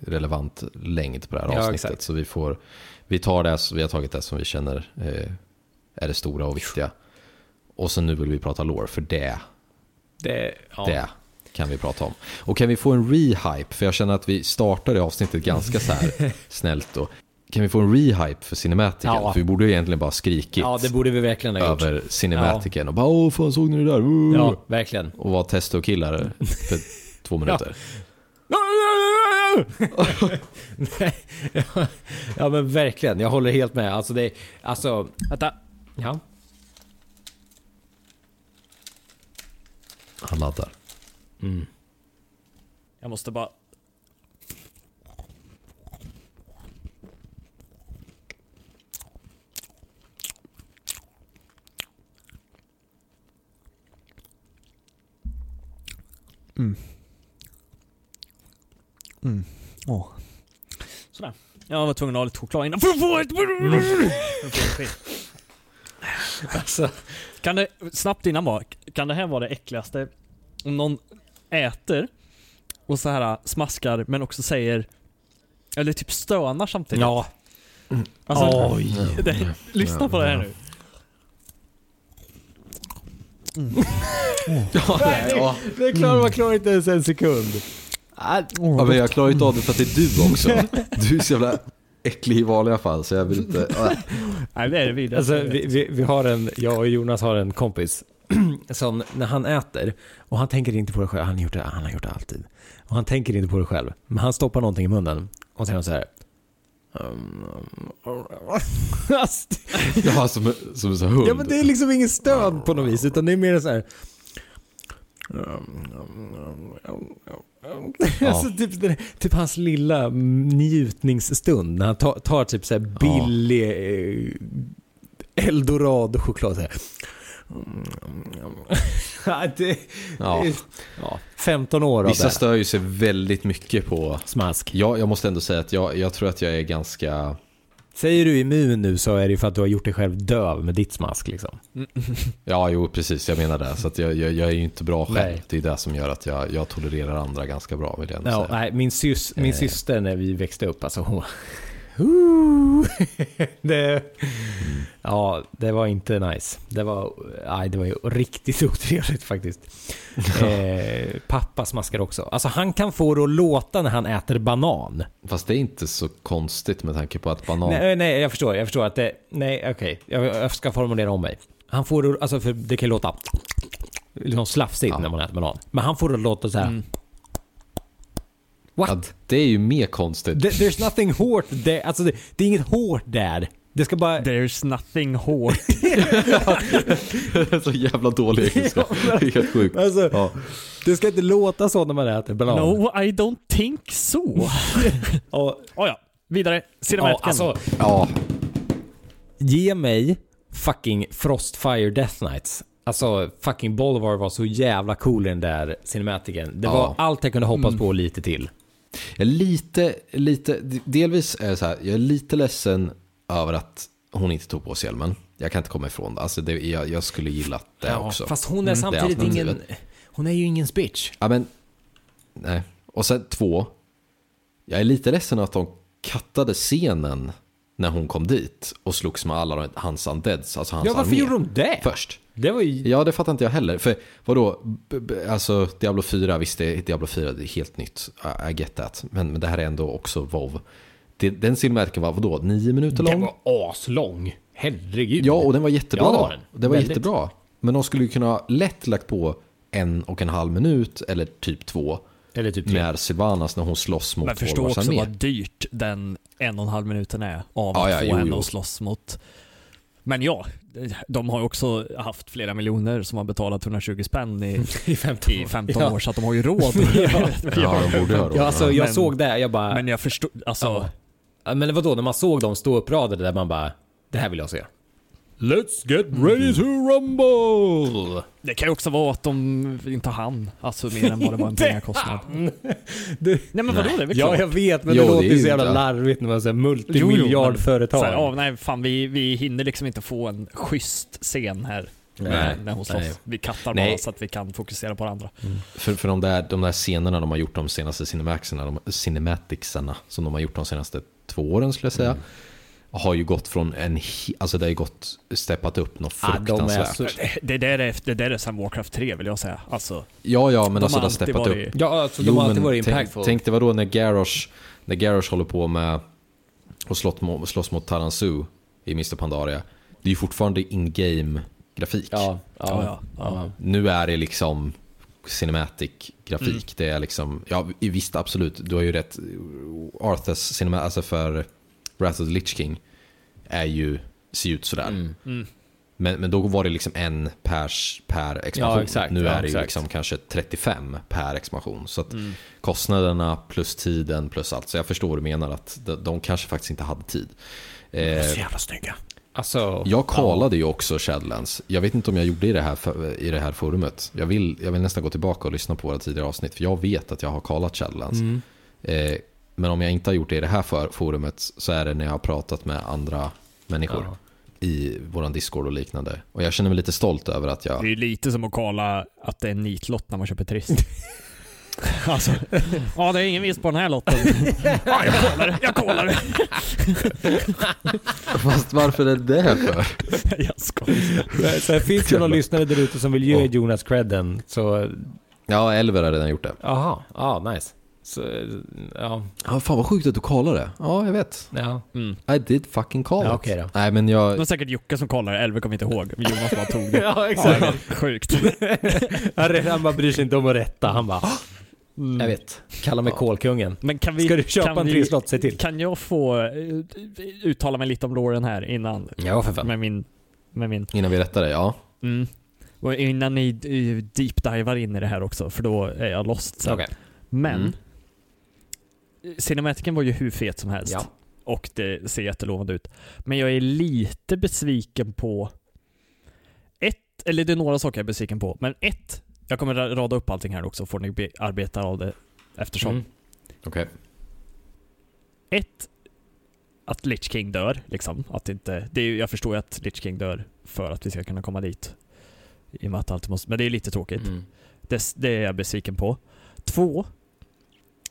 S7: relevant längd på det här
S5: Ja,
S7: avsnittet.
S5: exakt.
S7: så vi, får, vi tar det, vi har tagit det som vi känner eh, är det stora och viktiga. Och så nu vill vi prata lore, för det,
S5: Det, ja.
S7: det kan vi prata om. Och kan vi få en rehype, för jag känner att vi startade avsnittet ganska så här (laughs) snällt då. Kan vi få en rehype för Cinematicen?
S5: Ja.
S7: För vi borde ju egentligen bara skrikit
S5: ja, det borde vi verkligen ha gjort.
S7: över Cinematicen och bara åh fan såg ni det där? Uh!
S5: Ja, verkligen.
S7: Och vara testo-killar för (laughs) två minuter.
S5: Ja, (laughs) ja men verkligen, jag håller helt med. Alltså det, alltså...
S6: Vänta.
S5: Ja.
S7: Han laddar.
S6: Jag måste bara... Mm. Åh. Sådär. Jag var tvungen att ha lite choklad innan för att få ett...
S5: Alltså,
S6: Kan det, snabbt innan bara, kan det här vara det äckligaste? Om någon äter och så här smaskar men också säger, eller typ stönar samtidigt.
S5: ja.
S6: Alltså,
S5: Oj.
S6: det, lyssna på det här nu. (laughs)
S7: Ja,
S5: Det är klart man klarar inte ens en sekund.
S7: ja, men jag klarar inte av det för att det är du också. (laughs) Du är så jävla äcklig i vanliga fall så jag vill inte... (laughs)
S6: Nej det är det vidare.
S5: Alltså, vi, vi, vi har en, jag och Jonas har en kompis (clears throat) som när han äter, och han tänker inte på det själv, han har gjort det, han har gjort det alltid. Och han tänker inte på det själv, men han stoppar någonting i munnen och säger så här. Alltså,
S7: Ja, som, som en sån hund.
S5: ja men det är liksom ingen stöd på något vis, utan det är mer så här. Alltså typ, typ hans lilla njutningsstund när han tar, tar typ så här billig eh, eldorado-choklad. Så här. (laughs) Ja, det,
S7: Ja.
S5: ja, 15 år av
S7: Vissa
S5: det.
S7: stör ju sig väldigt mycket på...
S5: Smask.
S7: Ja, jag måste ändå säga att jag, jag tror att jag är ganska...
S5: Säger du immun nu så är det ju för att du har gjort dig själv döv med ditt smask liksom. (laughs)
S7: Ja, jo precis, jag menar det. Så att jag, jag, jag är ju inte bra själv.
S5: Nej.
S7: Det är det som gör att jag, jag tolererar andra ganska bra, vill jag ändå
S5: Ja,
S7: säga.
S5: nej, min, sys, min
S7: Eh.
S5: syster när vi växte upp, alltså hon... (laughs) (laughs) Det, ja, det var inte nice. Det var, nej, det var ju riktigt (laughs) otrevligt faktiskt. Eh, pappa smaskar också. Alltså han kan få det att låta när han äter banan.
S7: Fast det är inte så konstigt med tanke på att banan...
S5: Nej, nej, jag förstår. Jag förstår att det... Nej, okej. Jag, jag ska formulera om mig. Han får det, alltså för det kan låta liksom slafsigt
S7: Ja.
S5: när man äter banan. Men han får det att låta så här. What?
S7: Ja, det är ju mer konstigt.
S5: There- There's nothing hårt där. Alltså det, det är inget hårt där. Det ska bara...
S6: There's nothing hårt. (laughs) (laughs)
S7: så jävla dålig engelska. Det är helt sjukt.
S5: Alltså,
S7: Ja.
S5: det ska inte låta så när man äter banan.
S6: no, I don't think so. (laughs)
S5: Och,
S6: oh, ja, vidare.
S5: ja,
S6: Cinematiken.
S5: alltså,
S7: Ja,
S5: ge mig fucking Frostfire Death Knights. Alltså fucking Bolivar var så jävla cool i den där cinematiken. Det
S7: Ja.
S5: var allt jag kunde hoppas på och lite till.
S7: Jag är lite, lite, delvis är så här, jag är lite ledsen över att hon inte tog på sig hjälmen. Jag kan inte komma ifrån det. Alltså det, jag, jag skulle gilla det
S5: Ja,
S7: också.
S5: Fast hon är
S7: Mm,
S5: samtidigt ingen... Hon är ju ingen bitch.
S7: Ja men, nej. Och sen två, jag är lite ledsen att de kattade scenen när hon kom dit och slogs med alla hans undeads, alltså hans
S5: Ja, varför
S7: armé.
S5: gjorde de det?
S7: Först.
S5: Det var ju...
S7: Ja, det fattar inte jag heller. För vadå, alltså Diablo 4, visst det är Diablo 4, det är helt nytt. I, get that. Men, men det här är ändå också WoW. Det, den cinematiken var vadå, nio minuter lång?
S5: Den var aslång. Herregud.
S7: Ja, och den var jättebra.
S5: Ja, det var den.
S7: Det var
S5: Väldigt.
S7: jättebra. Men de skulle ju kunna lätt lagt på en och en halv minut, eller typ två,
S5: Eller typ tre.
S7: med Sylvanas när hon slåss mot
S6: Men förstå också vad dyrt den en och en halv minuten är av
S7: Ja,
S6: att
S7: ja,
S6: få
S7: jo,
S6: henne
S7: jo.
S6: att slåss mot. Men ja, de har ju också haft flera miljoner som har betalat 120 spänn i, (laughs)
S5: I 15
S6: i 15
S5: ja.
S6: år så att de har ju råd. (laughs)
S5: Ja.
S7: Ja, de borde ha råd.
S5: Ja, alltså jag
S6: Men-
S5: såg det, jag bara...
S6: Men jag förstår, alltså.
S5: Ja, Men vadå, när man såg dem stå uppradade där man bara... Det här vill jag se. Let's get ready to rumble!
S6: Det kan ju också vara att de inte hann, alltså mer än vad det var en (laughs) pengakostnad.
S5: Det,
S6: Nej men vadå, det är väl
S5: ja,
S6: klart.
S5: jag vet, men
S7: Jo,
S5: det
S7: det
S5: låter
S7: är
S5: ju
S7: ju
S5: så jävla
S7: inte-
S5: larvigt när man säger
S6: Jo, jo,
S5: multimiljardföretag.
S6: så här, ja, nej fan vi, vi hinner liksom inte få en schysst scen här. när, när hon slåss.
S7: Nej.
S6: Vi kattar
S7: Nej.
S6: bara så att vi kan fokusera på det andra.
S7: För, för de, där, de där scenerna de har gjort de senaste cinematicsarna, de, cinematicsarna som de har gjort de senaste två åren skulle jag säga. Har ju gått från en, alltså det har ju gått, steppat upp något
S5: Ja, de är
S7: fruktansvärt.
S5: så-
S6: Det, det, där är, det där är sen Warcraft 3 vill jag säga. Alltså,
S7: Ja, ja, men
S6: De
S7: alltså
S6: har
S7: det har steppat
S6: varit-
S7: upp.
S5: Ja, alltså de har alltid varit
S7: tänk,
S5: impactful.
S7: tänk dig vadå när Garrosh, när Garrosh håller på med och slåss mot, slåss mot Taransu i Mr. Pandaria. Det är ju fortfarande in-game grafik.
S5: ja, ja,
S6: ja, ja.
S7: Nu är det liksom cinematic grafik.
S6: Mm.
S7: Det är liksom, ja visst absolut, du har ju rätt. Arthurs cinema, alltså för Wrath of the Lich King är ju, ser ut sådär.
S6: Mm.
S7: Men, men då var det liksom en pers per expansion.
S5: Ja, exakt.
S7: nu
S5: Ja,
S7: är det ju liksom kanske 35 per expansion. Så att
S6: Mm.
S7: kostnaderna plus tiden plus allt. Så jag förstår vad du menar att de, de kanske faktiskt inte hade tid. Eh,
S6: jävla snygga.
S5: Alltså,
S7: jag kollade ju också Shadowlands. Jag vet inte om jag gjorde i det här, i det här forumet. Jag vill, jag vill nästan gå tillbaka och lyssna på våra tidigare avsnitt. För jag vet att jag har kollat Shadowlands.
S5: Mm.
S7: Eh, men om jag inte har gjort det i det här för, forumet så är det när jag har pratat med andra människor.
S5: Ja.
S7: I våran Discord och liknande. Och jag känner mig lite stolt över att jag...
S6: Det är lite som att kolla att det är en nitlott när man köper Trist. (laughs) alltså, ja det är ingen vinst på den här lotten. (laughs) ja, jag kollar det, jag kollar det. (laughs)
S7: Fast varför är det här för?
S6: jag skojar.
S5: så här, finns det någon lyssnare där ute som vill ge. Jonas credden så...
S7: Ja, Elver har redan gjort det.
S5: Jaha, ja nice. Så, ja,
S7: Ja, fan vad sjukt att du kollade det. Ja, jag vet.
S5: ja.
S6: Mm.
S7: I did fucking call
S5: Ja,
S7: it.
S5: okej då.
S7: Nej, men jag...
S6: Det var säkert Jocke som kollade, Elver kommer inte ihåg. Men Jonas bara tog det. (laughs)
S5: Ja,
S6: Ja, sjukt. (laughs)
S5: Han, han bara bryr sig inte om att rätta. Han bara, jag vet. Kalla mig kolkungen.
S6: Men kan vi...
S5: Ska du köpa
S6: kan
S5: en trisslott, säg till.
S6: Kan jag få eh, uttala mig lite om Lauren här innan?
S5: Ja, för fan.
S6: Med min... Med min
S7: Innan vi rättar det, ja.
S6: mm. Och innan ni eh, deep-divar in i det här också, för då är jag lost sen.
S5: Okej.
S6: Men,
S7: Mm.
S6: Cinematiken var ju hur fet som helst.
S5: Ja.
S6: Och det ser jättelovande ut. Men jag är lite besviken på ett, eller det är några saker jag är besviken på. Men ett, jag kommer ra- rada upp allting här också, får ni be- arbeta av det eftersom.
S5: Mm.
S7: Okej.
S6: Ett, att Lich King dör, liksom. Att inte, det är, jag förstår ju att Lich King dör för att vi ska kunna komma dit. I och med att allt måste, men det är lite tråkigt.
S5: Mm.
S6: Det, det är jag besviken på. Två.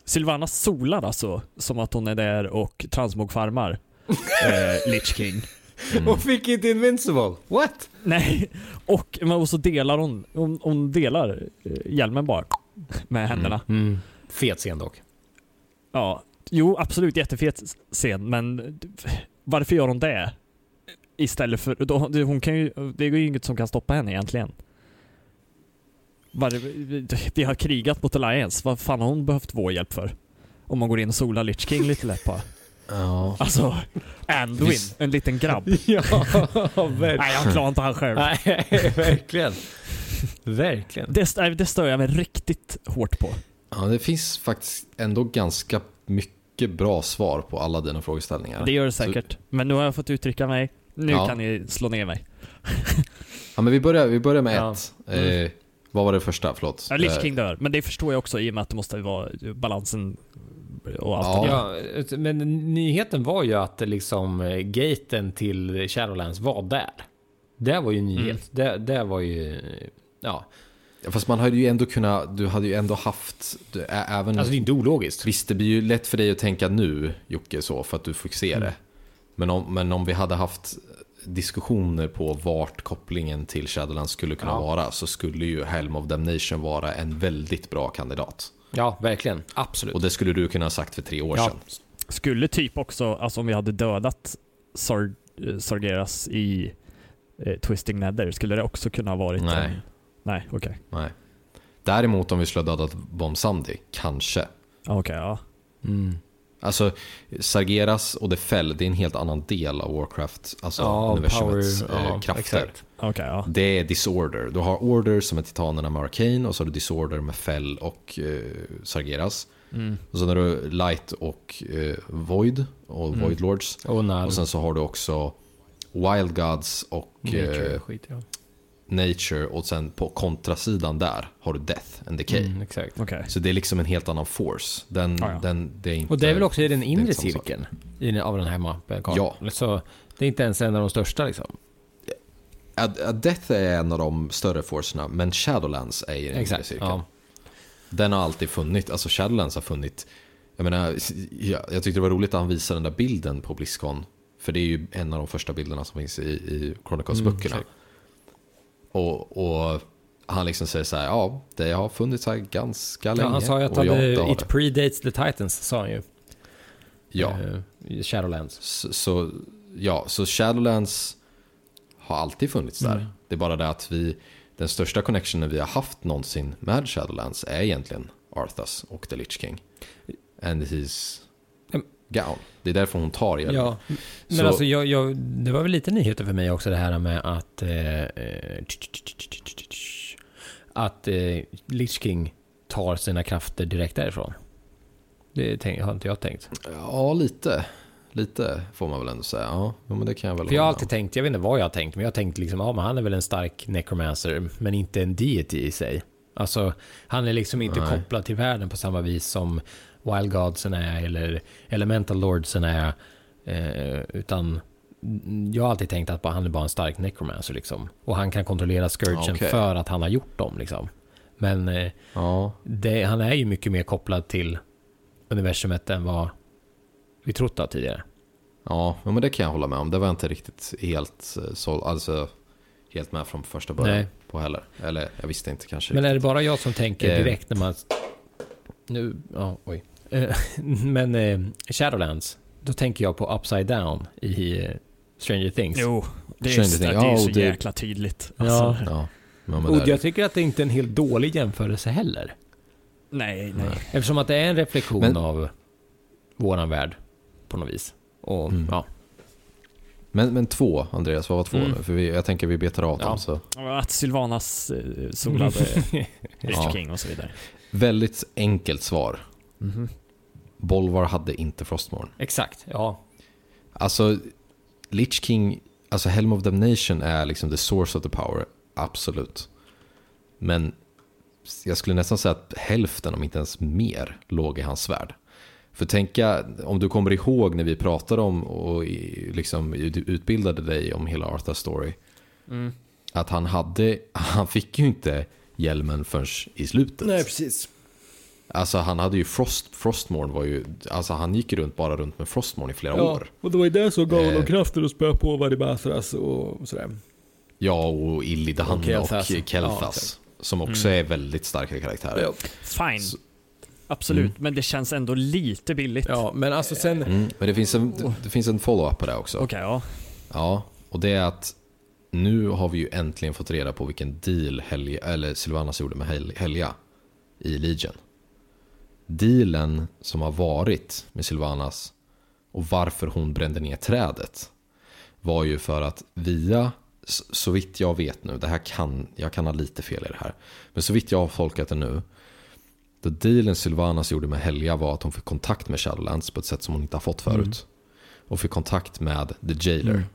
S6: Sylvana solar alltså som att hon är där och transmogfarmar eh, (laughs) Lich King.
S7: Mm.
S5: Och fick inte Invincible. What?
S6: Nej, och, och så delar hon, hon, hon delar eh, hjälmen bara med händerna.
S5: Mm. Fet scen dock.
S6: Ja, jo absolut jättefet scen, men varför gör hon det? Istället för, då, hon kan ju, det är ju inget som kan stoppa henne egentligen. Var, vi har krigat mot Alliance, vad fan har hon behövt vår hjälp för? Om man går in och solar Lich King lite lätt bara.
S7: Ja.
S6: Alltså, Anduin, en liten grabb. (laughs)
S5: ja, verkligen.
S6: Nej, jag klarar inte han själv.
S5: Nej, (laughs) verkligen. Verkligen.
S6: Det, det stör jag mig riktigt hårt på.
S7: ja, det finns faktiskt ändå ganska mycket bra svar på alla dina frågeställningar.
S6: Det gör det säkert. Men nu har jag fått uttrycka mig. Nu
S7: Ja.
S6: kan ni slå ner mig. (laughs)
S7: Ja, men vi börjar, vi börjar med
S5: Ja.
S7: ett. Eh, vad var det första? Förlåt.
S6: Ja, Lich
S7: Eh,
S6: King dör, men det förstår jag också i och med att det måste vara balansen och allt
S7: Ja.
S5: Ja, men nyheten var ju att liksom gaten till Shadowlands var där. Det var ju en nyhet. Det, det var ju, ja.
S7: Ja, Fast man hade ju ändå kunnat, du hade ju ändå haft, du, ä, även...
S5: Alltså det är inte ologiskt.
S7: Visst, det blir ju lätt för dig att tänka nu, Jocke, så, för att du fick se
S5: Mm.
S7: det. Men om, men om vi hade haft diskussioner på vart kopplingen till Shadowlands skulle kunna
S5: Ja.
S7: vara så skulle ju Helm of Damnation vara en väldigt bra kandidat.
S5: Ja, verkligen. Absolut.
S7: Och det skulle du kunna ha sagt för tre år
S5: Ja.
S7: sedan.
S6: Skulle typ också, alltså om vi hade dödat Sar eh, Sargeras i eh, Twisting Nether, skulle det också kunna ha varit
S7: Nej.
S6: en... Nej, okej.
S7: Nej. Däremot om vi skulle ha dödat Bomb Sandy, kanske.
S6: Okej, ja.
S5: Mm.
S7: Alltså, Sargeras och The Fell, det är en helt annan del av Warcraft, alltså
S5: Ja,
S7: universumets
S5: power,
S7: eh, krafter.
S6: Okej, ja.
S7: Det är Disorder. Du har Order som är titanerna med Arcane och så har du Disorder med Fell och eh, Sargeras.
S6: Mm.
S7: Och sen har du Light och eh, Void och
S5: Mm.
S7: Void Lords.
S5: Och när...
S7: Och sen så har du också Wild Gods och
S5: Nature,
S7: eh,
S5: skit ja.
S7: Nature och sen på kontrasidan där har du Death and Decay.
S5: Mm, exakt.
S6: Okej.
S7: Så det är liksom en helt annan force. Den,
S6: Ja, ja.
S7: Den, det är inte,
S5: Och det är väl också i den inre cirkeln i av den här mappen? Karl?
S7: Ja.
S5: Så det är inte ens en av de största liksom?
S7: Ad, Ad Death är en av de större forcerna, men Shadowlands är i den
S5: Exakt.
S7: cirkeln.
S5: Ja.
S7: Den har alltid funnits, alltså Shadowlands har funnits. Jag menar, jag, jag tyckte det var roligt att han visade den där bilden på Blizzcon. För det är ju en av de första bilderna som finns i, i Chronicles-böckerna.
S5: exakt.
S7: Och, och han liksom säger så här, ja, det har funnits här ganska länge.
S5: Ja, han sa ju att
S7: och jag
S5: it
S7: det."
S5: predates the Titans, sa han ju.
S7: Ja,
S5: Eh, Shadowlands.
S7: så, så, ja, så Shadowlands har alltid funnits där.
S5: Mm.
S7: Det är bara det att vi, den största connectionen vi har haft någonsin med Shadowlands är egentligen Arthas och The Lich King. And
S5: Mm.
S7: Gown. Det är därför hon tar hjälmen.
S5: Ja, men
S7: Så-
S5: alltså jag, jag, det var väl lite nyheter för mig också det här med att eh, eh, att eh, Lich King tar sina krafter direkt därifrån. Det har inte jag tänkt.
S7: Ja, lite. Lite får man väl ändå säga. Ja, men det kan jag väl
S5: För jag har alltid tänkt, jag vet inte vad jag har tänkt, men jag har tänkt liksom, ja men han är väl en stark necromancer, men inte en deity i sig. Alltså, han är liksom inte
S7: Nej.
S5: kopplad till världen på samma vis som Wild Godsen är, eller Elemental Lordsen är, eh, utan jag har alltid tänkt att han är bara en stark necromancer liksom. Och han kan kontrollera Scourgen
S7: Okej.
S5: för att han har gjort dem liksom. Men eh.
S7: Ja,
S5: det, han är ju mycket mer kopplad till universumet än vad vi trott av tidigare.
S7: ja, men det kan jag hålla med om. Det var inte riktigt helt, eh, så, alltså, helt med från första början
S5: Nej.
S7: på heller. Eller jag visste inte kanske.
S5: Men är det
S7: riktigt.
S5: bara jag som tänker
S7: Eh.
S5: direkt när man... Nu, ja, oj. Eh, (laughs) Men eh, Shadowlands, då tänker jag på Upside Down i eh, Stranger Things.
S6: Jo, det är,
S7: Stranger
S6: det
S7: Things.
S6: är
S7: Ja,
S6: så
S7: det-
S6: jäkla tydligt.
S5: Ja.
S6: Alltså,
S7: Ja, ja
S5: Och
S7: det är
S5: jag tycker att det inte är en helt dålig jämförelse heller.
S6: Nej, nej.
S5: Eftersom att det är en reflektion
S7: Men-
S5: av våran värld på något vis. Och
S7: Mm.
S5: ja,
S7: Men, men två, Andreas, vad var två
S5: Mm.
S7: nu? För vi, jag tänker vi betar av
S5: Ja.
S7: dem. Så.
S6: Att Sylvanas eh, solade Lich (laughs)
S7: Ja.
S6: King och så vidare.
S7: Väldigt enkelt svar.
S6: Mhm.
S7: Bolvar hade inte Frostmourne.
S5: exakt. Ja,
S7: Alltså, Lich King, alltså Helm of Damnation är liksom the source of the power, absolut. Men jag skulle nästan säga att hälften, om inte ens mer, låg i hans svärd. För tänka, om du kommer ihåg när vi pratade om och liksom utbildade dig om hela Arthur story. Att han hade, han fick ju inte hjälmen förrän i slutet.
S5: precis.
S7: Alltså han hade ju Frost, Frostmourne var ju, alltså han gick runt bara runt med Frostmourne i flera år.
S5: och det var ju det som
S7: gav honom
S5: kraften att spöa på Varibathras och sådär.
S7: Ja, och Illidan
S5: Och
S7: och
S5: Kel'Thas.
S7: Kel'Thas.
S5: Ja,
S7: som också är väldigt starka karaktärer.
S6: Fine.
S7: Så-
S6: Absolut,
S7: Mm.
S6: men det känns ändå lite billigt.
S5: Ja, men alltså sen...
S7: Mm, men det finns en, det, det finns en follow-up på det också.
S6: Okej, ja.
S7: Ja, och det är att nu har vi ju äntligen fått reda på vilken deal Helga, eller Sylvanas gjorde med Hel- Helga i Legion. Dealen som har varit med Sylvanas och varför hon brände ner trädet var ju för att via, så vitt jag vet nu, det här kan, jag kan ha lite fel i det här, men så vitt jag har folkat det nu, då dealen Sylvanas gjorde med Helga var att hon fick kontakt med Shadowlands på ett sätt som hon inte har fått förut. Och fick kontakt med The Jailer.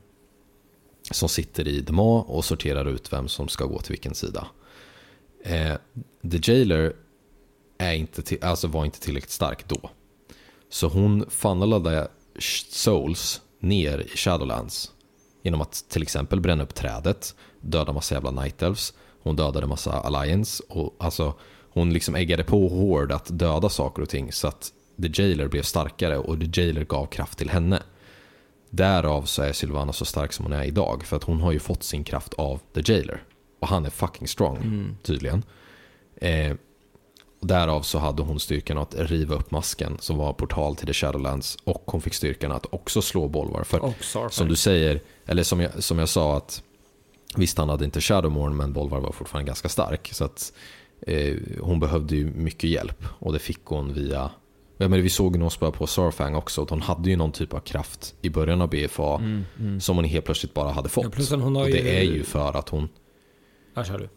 S7: Som sitter i Dema och sorterar ut vem som ska gå till vilken sida. Eh, The Jailer är inte till, alltså var inte tillräckligt stark då. Så hon funnelade Souls ner i Shadowlands. Genom att till exempel bränna upp trädet, döda massa jävla Night Elves. Hon dödade massa Alliance. Och alltså, hon liksom äggade på hård att döda saker och ting. Så att The Jailer blev starkare och The Jailer gav kraft till henne. Därav så är Sylvana så stark som hon är idag. För att hon har ju fått sin kraft av The Jailer. Och han är fucking strong, tydligen. Eh, därav så hade hon styrkan att riva upp masken som var portal till The Shadowlands. Och hon fick styrkan att också slå Bolvar. För
S5: Starfire.
S7: som du säger, eller som jag, som jag sa att visst han hade inte Shadowmourne men Bolvar var fortfarande ganska stark. Så att eh, hon behövde ju mycket hjälp och det fick hon via Ja, men vi såg när hon spöade på Sarfang också att hon hade ju någon typ av kraft i början av BFA som hon helt plötsligt bara hade fått.
S5: Ja,
S7: och det
S5: ju-
S7: är ju för att hon,
S5: Här kör du.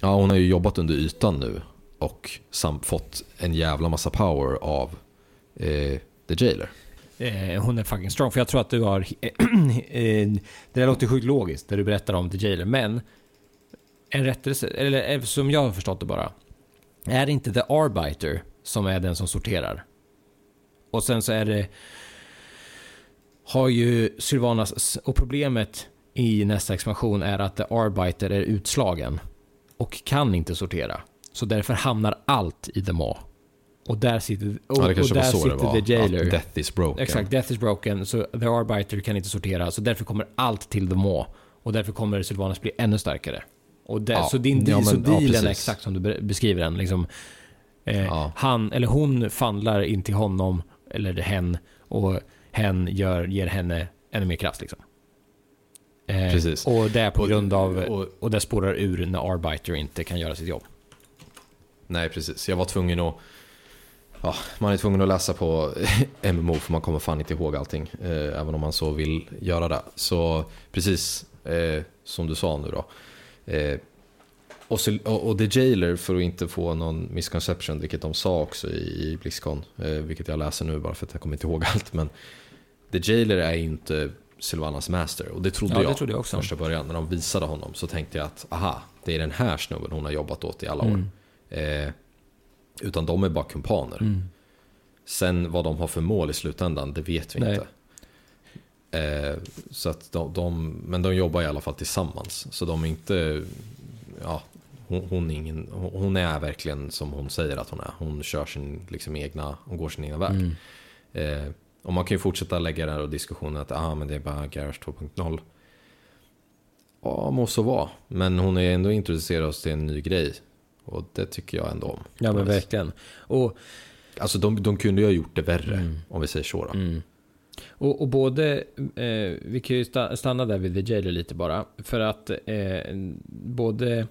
S7: ja hon har ju jobbat under ytan nu och sam- fått en jävla massa power av eh, The Jailer.
S5: Eh, hon är fucking strong. För jag tror att du har... (clears throat) Eh, det där låter sjukt logiskt, det du berättar om The Jailer. Men en rättelse, eller eh, som jag har förstått det bara. Är det inte The Arbiter som är den som sorterar? Och sen så är det... Har ju Sylvanas... Och problemet i nästa expansion är att The Arbiter är utslagen och kan inte sortera. Så därför hamnar allt i The Maw. Och där sitter, och,
S7: Ja, det
S5: och där sitter. The Jailer.
S7: Att death is broken.
S5: Exakt, Death is broken. Så The Arbiter kan inte sortera. Så därför kommer allt till The Maw. Och därför kommer Sylvanas bli ännu starkare. Och där,
S7: Ja,
S5: så, din,
S7: ja, men-
S5: så
S7: ja,
S5: dealen är
S7: precis.
S5: exakt som du be- beskriver den. Liksom, eh,
S7: Ja.
S5: Han, eller hon fandlar in till honom, eller hen, och hen gör, ger henne ännu mer kraft. Liksom. Eh,
S7: Precis.
S5: Och det är på grund av,
S7: och-
S5: och, det spårar ur när Arbiter inte kan göra sitt jobb.
S7: Nej, precis. Jag var tvungen att... Ja, man är tvungen att läsa på (laughs) MMO för man kommer fan inte ihåg allting. Eh, även om man så vill göra det. Så precis eh, som du sa nu då. Eh, och, så, och, och The Jailer, för att inte få någon misconception, vilket de sa också i, i Blizzcon, eh, vilket jag läser nu bara för att jag kommer inte ihåg (laughs) allt. Men The Jailer är ju inte Sylvanas Master. Och det trodde
S5: Ja, det
S7: jag
S5: trodde jag också.
S7: första början. När de visade honom så tänkte jag att aha, det är den här snubben hon har jobbat åt i alla år.
S5: Mm.
S7: Eh, utan de är bara kumpaner. Sen vad de har för mål i slutändan, det vet vi
S5: Nej.
S7: inte. Eh, så att de, de, men de jobbar i alla fall tillsammans. Så de är inte, ja, hon, hon, är ingen, hon är verkligen som hon säger att hon är. Hon kör sin liksom egna, hon går sin egna väg.
S5: Mm.
S7: Eh, och man kan ju fortsätta lägga den här diskussionen att ah, men det är bara Garage 2.0. Ja, må så vara. Men hon ju ändå introducerat oss till en ny grej. Och det tycker jag ändå om.
S5: Ja men verkligen. Och
S7: Alltså de, de kunde ju ha gjort det värre,
S5: Mm.
S7: om vi säger så då.
S5: Och, och både, eh, vi kan ju sta- stanna där vid The Jailer lite bara. För att eh, både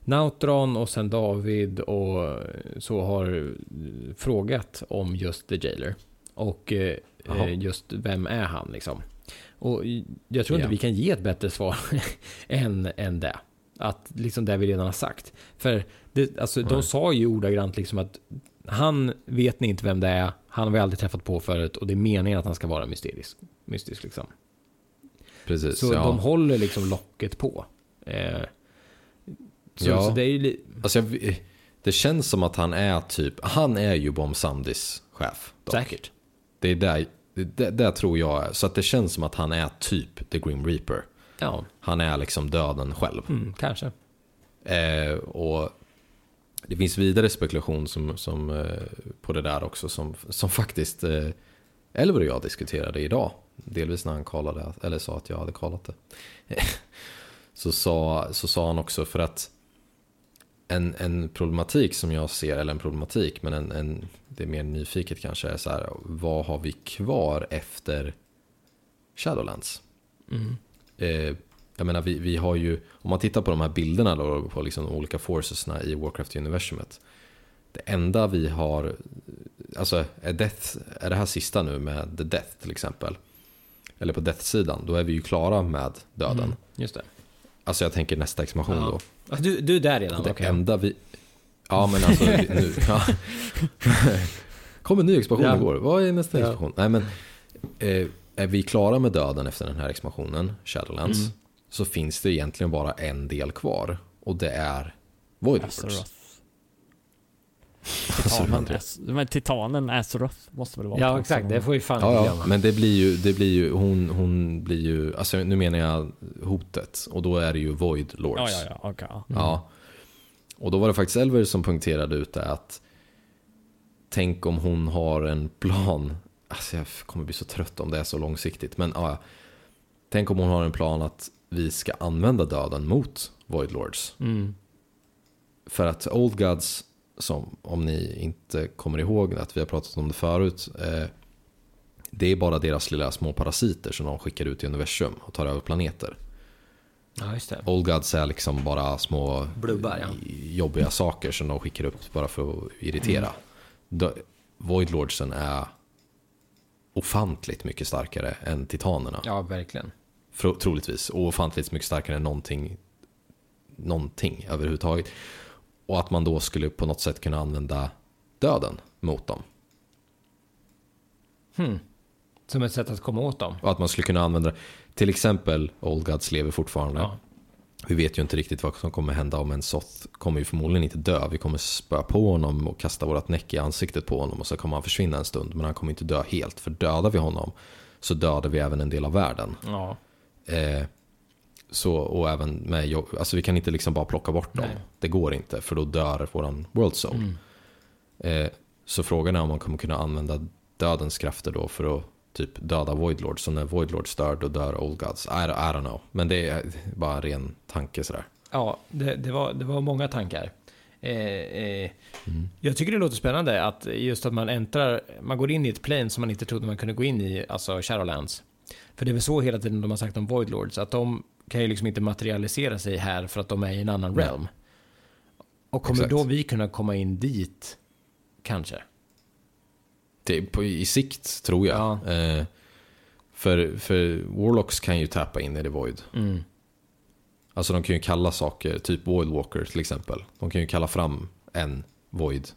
S5: Nautron och sen David och så har frågat om just The Jailer. Och eh, eh, just vem är han liksom. Och jag tror inte
S7: Ja.
S5: vi kan ge ett bättre svar (laughs) än, än det. Att liksom det vi redan har sagt. För det, alltså, de sa ju ordagrant liksom att han vet ni inte vem det är, han har vi aldrig träffat på förut och det är meningen att han ska vara mysterisk. Mystisk liksom.
S7: Precis,
S5: Så
S7: ja.
S5: de håller liksom locket på. Eh, så,
S7: Ja.
S5: så det är ju
S7: Alltså, jag, det känns som att han är typ, han är ju Bom Samdis chef. dock.
S5: säkert.
S7: Det är där, det, det tror jag. Så att det känns som att han är typ The Grim Reaper.
S5: Ja,
S7: Han är liksom döden själv.
S5: mm, kanske.
S7: Eh, och det finns vidare spekulation som, som, eh, på det där också som, som faktiskt eh, Elver och jag diskuterade idag. Delvis när han kallade, eller sa att jag hade kallat det. (laughs) så, sa, så sa han också för att en, en problematik som jag ser, eller en problematik, men en, en, det är mer nyfiket kanske, är så här, vad har vi kvar efter Shadowlands? Eh, jag menar, vi, vi har ju, om man tittar på de här bilderna då, på liksom de olika forcesna i Warcraft-universumet. Det enda vi har, alltså är, Death, är det här sista nu med The Death till exempel? Eller på Death-sidan, då är vi ju klara med döden.
S5: Mm, just det.
S7: Alltså jag tänker nästa expansion
S5: Ja.
S7: då.
S5: Du, du är där redan?
S7: Det
S5: okej.
S7: enda vi... Ja men alltså nu... (laughs) Ja. Kom en ny expansion
S5: Ja.
S7: igår. Vad är nästa
S5: Ja.
S7: expansion? Nej men... Eh, är vi klara med döden efter den här expansionen, Shadowlands,
S5: Mm.
S7: Så finns det egentligen bara en del kvar. Och det är Voidlords.
S6: Azeroth. (laughs) Titanen, As- men titanen Azeroth måste väl vara
S5: Ja, exakt. Det får ju fan
S7: Ja,
S5: inte
S7: ja,
S5: glömma.
S7: men det blir ju, det blir ju, hon, hon blir ju, alltså nu menar jag hotet. Och då är det ju Void Lords.
S6: Ja, ja, ja. okej. ja.
S7: Ja. Och då var det faktiskt Elver som punkterade ut det att tänk om hon har en plan. Alltså jag kommer bli så trött om det är så långsiktigt. Men ja, tänk om hon har en plan att vi ska använda döden mot Void Lords.
S5: Mm.
S7: För att Old Gods, som om ni inte kommer ihåg att vi har pratat om det förut. Eh, det är bara deras lilla små parasiter som de skickar ut i universum och tar över planeter.
S5: Ja, just det.
S7: Old Gods är liksom bara små
S5: Blubbar, ja.
S7: jobbiga saker som de skickar upp bara för att irritera.
S5: Mm.
S7: Void Lordsen är ofantligt mycket starkare än titanerna.
S5: Ja, verkligen.
S7: Troligtvis. Och ofantligt mycket starkare än någonting, någonting överhuvudtaget. Och att man då skulle på något sätt kunna använda döden mot dem.
S5: Som ett sätt att komma åt dem.
S7: Och att man skulle kunna använda, till exempel Old Gods lever fortfarande.
S5: Ja.
S7: Vi vet ju inte riktigt vad som kommer hända om en Soth kommer ju förmodligen inte dö. Vi kommer spöa på honom och kasta vårat näck i ansiktet på honom och så kommer han försvinna en stund. Men han kommer inte dö helt, för dödar vi honom så dödar vi även en del av världen.
S5: Ja.
S7: Eh, Så, och även med jobb, alltså vi kan inte liksom bara plocka bort dem.
S5: Nej.
S7: Det går inte för då dör våran world soul.
S5: Mm.
S7: Eh, så frågan är om man kommer kunna använda dödens krafter då för att typ döda Voidlords. Så när Voidlords dör, då dör Old Gods. I, I don't know. Men det är bara en ren tanke sådär.
S5: Ja, det, det, var, det var många tankar. Eh, eh,
S7: Mm.
S5: Jag tycker det låter spännande att just att man äntrar, man går in i ett plane som man inte trodde man kunde gå in i, alltså Shadowlands. För det är väl så hela tiden de har sagt om Voidlords, att de kan ju liksom inte materialisera sig här för att de är i en annan
S7: Nej.
S5: realm. Och kommer
S7: Exakt.
S5: då vi kunna komma in dit? Kanske.
S7: Det på, I sikt tror jag.
S5: Ja.
S7: Eh, för, för Warlocks kan ju tappa in i The Void.
S5: Mm.
S7: Alltså de kan ju kalla saker, typ Voidwalker till exempel. De kan ju kalla fram en Void.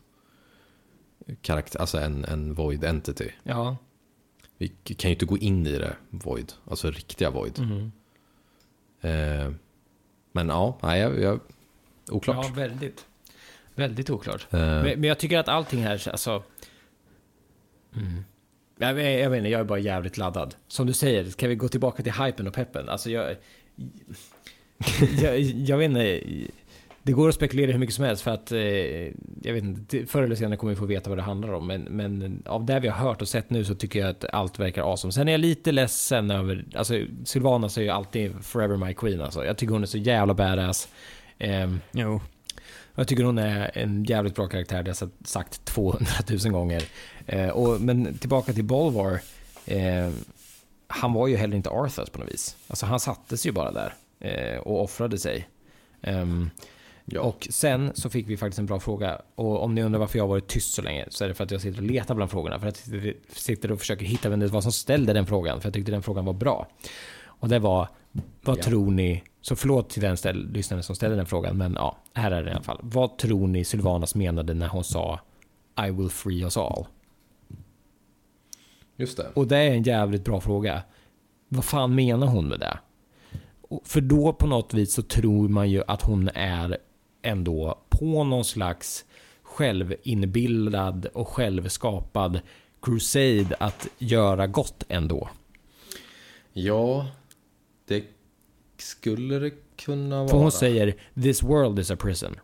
S7: Karaktär, alltså en, en Void entity.
S5: Ja.
S7: Vi kan ju inte gå in i det Void, alltså riktiga Void.
S5: Mm.
S7: Eh, men ja, nej, jag, jag, oklart.
S5: Ja, väldigt. Väldigt oklart.
S7: Eh,
S5: Men, men jag tycker att allting här, alltså... Mm. Jag, vet- jag vet inte, jag är bara jävligt laddad. Som du säger, ska vi gå tillbaka till hypen och peppen? Alltså jag... jag, jag vet inte. Det går att spekulera hur mycket som helst för att... Eh, jag vet inte, förr eller senare kommer vi få veta vad det handlar om. Men, men av det vi har hört och sett nu så tycker jag att allt verkar awesome. Sen är jag lite ledsen över... Alltså Sylvanas är ju alltid forever my queen alltså. Jag tycker hon är så jävla badass. Ehm,
S6: Jo.
S5: jag tycker hon är en jävligt bra karaktär, det har jag sagt 200 000 gånger. Eh, och, men tillbaka till Bolvar. Eh, han var ju heller inte Arthas på något vis. Alltså han sattes ju bara där eh, och offrade sig. Ehm,
S7: ja.
S5: Och sen så fick vi faktiskt en bra fråga. Och om ni undrar varför jag har varit tyst så länge så är det för att jag sitter och letar bland frågorna. För att jag sitter och försöker hitta vem det var som ställde den frågan. För jag tyckte den frågan var bra. Och det var, vad
S7: Ja.
S5: tror ni? Så förlåt till den ställ, lyssnaren som ställde den frågan. Men ja, här är det i alla fall. Vad tror ni Sylvanas menade när hon sa I will free us all?
S7: Just det.
S5: Och det är en jävligt bra fråga. Vad fan menar hon med det? För då på något vis så tror man ju att hon är ändå på någon slags självinbildad och självskapad crusade att göra gott ändå.
S7: Ja, det skulle det kunna vara.
S5: För hon säger “This world is a prison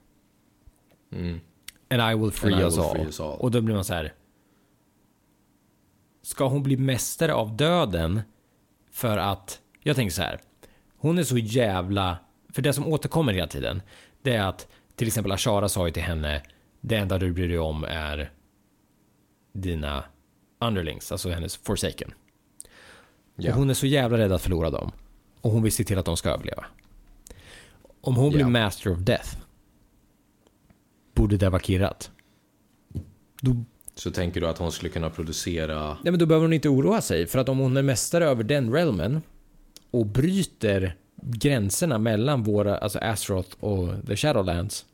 S7: Mm.
S5: and I will free,
S7: And I
S5: us,
S7: will
S5: all.
S7: free us all.
S5: Och då blir man så här. Ska hon bli mästare av döden för att, jag tänker så här. Hon är så jävla, för det som återkommer hela tiden, det är att till exempel Ashara sa ju till henne, det enda du bryr dig om är dina underlings, alltså hennes forsaken.
S7: Ja.
S5: Och hon är så jävla rädd att förlora dem. Och hon vill se till att de ska överleva. Om hon blir
S7: Ja.
S5: master of death, borde det vara kirrat. Då,
S7: Så tänker du att hon skulle kunna producera...
S5: nej men då behöver hon inte oroa sig, för att om hon är mästare över den realmen och bryter gränserna mellan våra, alltså Azeroth och The Shadowlands,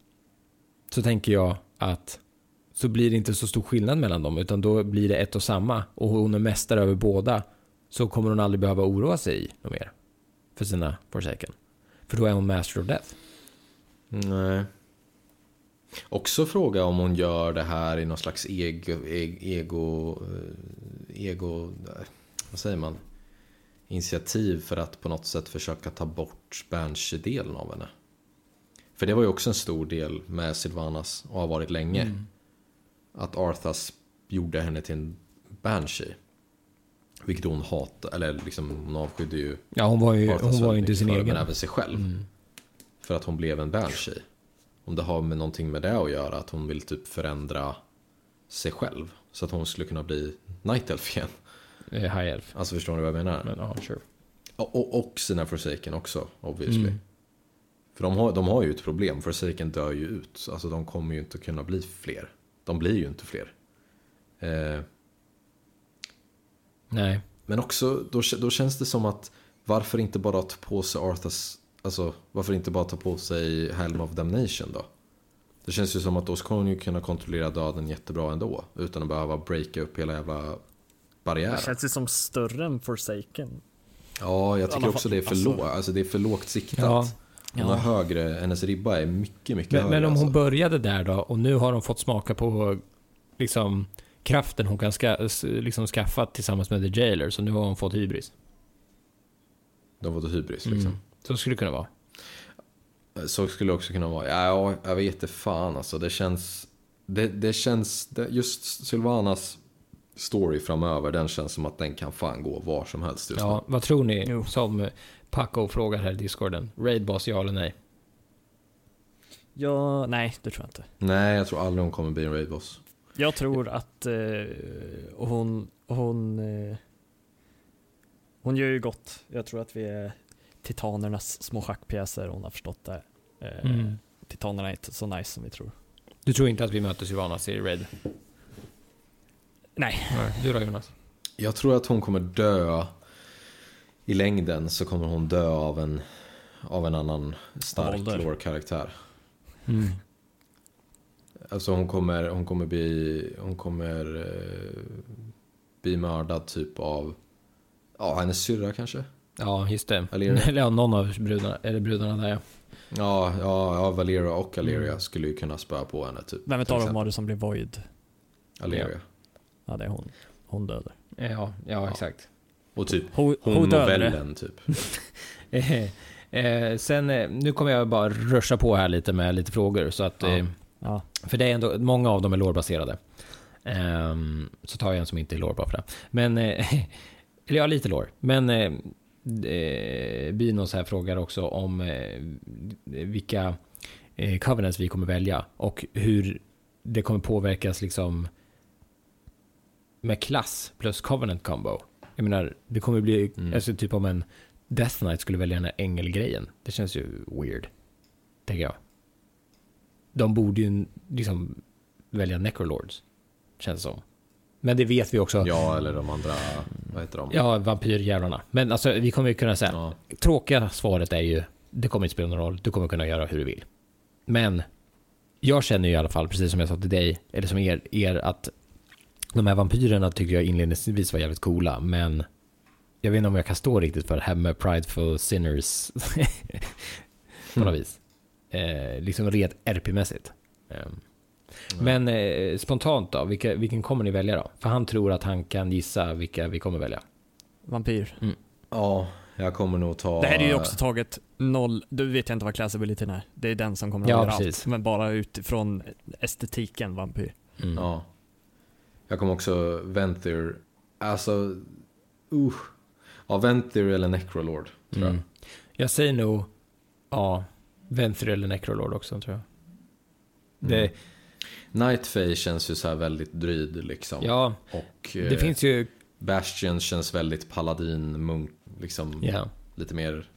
S5: så tänker jag att så blir det inte så stor skillnad mellan dem, utan då blir det ett och samma. Och hon är mästare över båda, så kommer hon aldrig behöva oroa sig något mer för sina Forsaken. För då är hon Master of Death.
S7: Nej. Också fråga om hon gör det här i någon slags ego... Ego... Eh, ego vad säger man? Initiativ för att på något sätt försöka ta bort Banshee-delen av henne. För det var ju också en stor del med Sylvanas och har varit länge. Att Arthas gjorde henne till en Banshee. Vilket hon hatade, eller liksom hon avskydde ju
S5: Ja, hon var ju,
S7: Arthas
S5: hon var ju inte sin
S7: för
S5: egen.
S7: Men även sig själv. För att hon blev en Banshee. Om det har med någonting med det att göra, att hon vill typ förändra sig själv. Så att hon skulle kunna bli Night Elf igen.
S5: Eh, High Elf.
S7: Alltså förstår ni vad jag menar?
S5: Men ja, sure.
S7: Och, och, och sina Forsaken också, obviously.
S5: Mm.
S7: För de har, de har ju ett problem, Forsaken dör ju ut. Alltså de kommer ju inte kunna bli fler. De blir ju inte fler. Eh,
S5: Nej.
S7: Men också, då, då känns det som att varför inte bara ta på sig Arthas, alltså varför inte bara ta på sig Helm of Damnation då? Det känns ju som att då ska hon ju kunna kontrollera döden jättebra ändå, utan att behöva breaka upp hela jävla barriären.
S6: Det känns ju som större än Forsaken.
S7: Ja, jag tycker också det är för
S6: alltså-
S7: lågt, alltså det är för lågt siktat.
S5: Ja.
S7: Hon
S6: Ja.
S7: har högre, hennes ribba är mycket, mycket
S5: Men,
S7: högre.
S5: men om hon
S7: alltså.
S5: började där då och nu har hon fått smaka på liksom kraften hon kan ska, liksom skaffa tillsammans med The Jailer så nu har hon fått hybris.
S7: De har fått hybris
S5: Mm.
S7: liksom.
S5: Så skulle det kunna vara.
S7: Så skulle det också kunna vara. Ja, jag vet inte fan alltså. Det känns... Det, det känns... Det, just Sylvanas story framöver, den känns som att den kan fan gå var som helst just
S5: Ja,
S7: nu.
S5: vad tror ni?
S6: Jo.
S5: Som Paco frågar här i discorden. Raid boss, ja eller nej?
S6: Ja, nej, det tror jag inte.
S7: Nej, jag tror aldrig hon kommer bli en raid boss.
S6: Jag tror att eh, hon, hon, eh, hon gör ju gott. Jag tror att vi är titanernas små schackpjäser, hon har förstått det. Eh,
S5: Mm.
S6: Titanerna är inte så nice som vi tror.
S5: Du tror inte att vi möter Sylvanas i Raid?
S6: Nej.
S5: Du då Jonas?
S7: Jag tror att hon kommer dö i längden så kommer hon dö av en, av en annan stark lore-karaktär.
S5: Mm.
S7: Alltså hon kommer, hon kommer bli, hon kommer eh, bli mördad typ av, ja hennes syrra kanske?
S5: Ja, just det.
S7: Valyria.
S5: Eller (laughs) ja, någon av brudarna, eller brudarna där ja.
S7: Ja, ja, ja Valera och Aleria
S5: Mm.
S7: skulle ju kunna spöa på henne typ.
S6: Vem av dem var det som blev void?
S7: Aleria.
S6: Ja, det är hon. Hon dödar.
S5: Ja, ja exakt.
S7: Och typ
S6: Hon,
S7: novellen typ. (laughs)
S5: Eh, eh, sen, eh, nu kommer jag bara ruscha på här lite med lite frågor så att...
S7: Ja.
S5: Eh,
S6: Ja.
S5: för det är ändå, många av dem är lårbaserade. Ehm, så tar jag en som inte är lår bara för det. Men, eh, (laughs) eller ja, lite lår. Men eh, eh, Binos här frågar också om eh, vilka eh, covenants vi kommer välja och hur det kommer påverkas liksom med klass plus covenant combo. Jag menar, det kommer bli,
S7: Mm.
S5: alltså typ om en Death Knight skulle välja den här ängelgrejen. Det känns ju weird. Tänker jag. De borde ju liksom välja Necrolords. Känns som. Men det vet vi också.
S7: Ja, eller de andra, vad heter de?
S5: Ja, vampyrjävlarna. Men alltså, vi kommer ju kunna säga.
S7: Ja.
S5: Tråkiga svaret är ju, det kommer inte spela någon roll. Du kommer kunna göra hur du vill. Men jag känner ju i alla fall, precis som jag sa till dig, eller som er, er att de här vampyrerna tyckte jag inledningsvis var jävligt coola, men jag vet inte om jag kan stå riktigt för det här med prideful sinners (laughs) på något vis. Eh, liksom rent RP-mässigt. Eh, Men eh, spontant då, vilka, vilken kommer ni välja då? För han tror att han kan gissa vilka vi kommer välja.
S6: Vampyr.
S7: Ja, jag kommer nog ta...
S6: Det här är ju också taget noll, du vet jag inte vad classabilityn är. Det är den som kommer att
S5: Ja,
S6: allt. Men bara utifrån estetiken vampyr.
S5: Mm.
S7: Ja. Jag kommer också Venthir. Alltså, uh. Ja, Venthir eller Necrolord, tror
S5: Mm. Jag säger nog, ja, Venthir eller Necrolord också tror jag. Det,
S7: Mm. jag. Nightfay känns ju så här väldigt dryd liksom.
S5: ja,
S7: Och
S5: det
S7: eh,
S5: finns ju,
S7: Bastion känns väldigt paladin, munk, liksom
S5: ja,
S7: lite mer...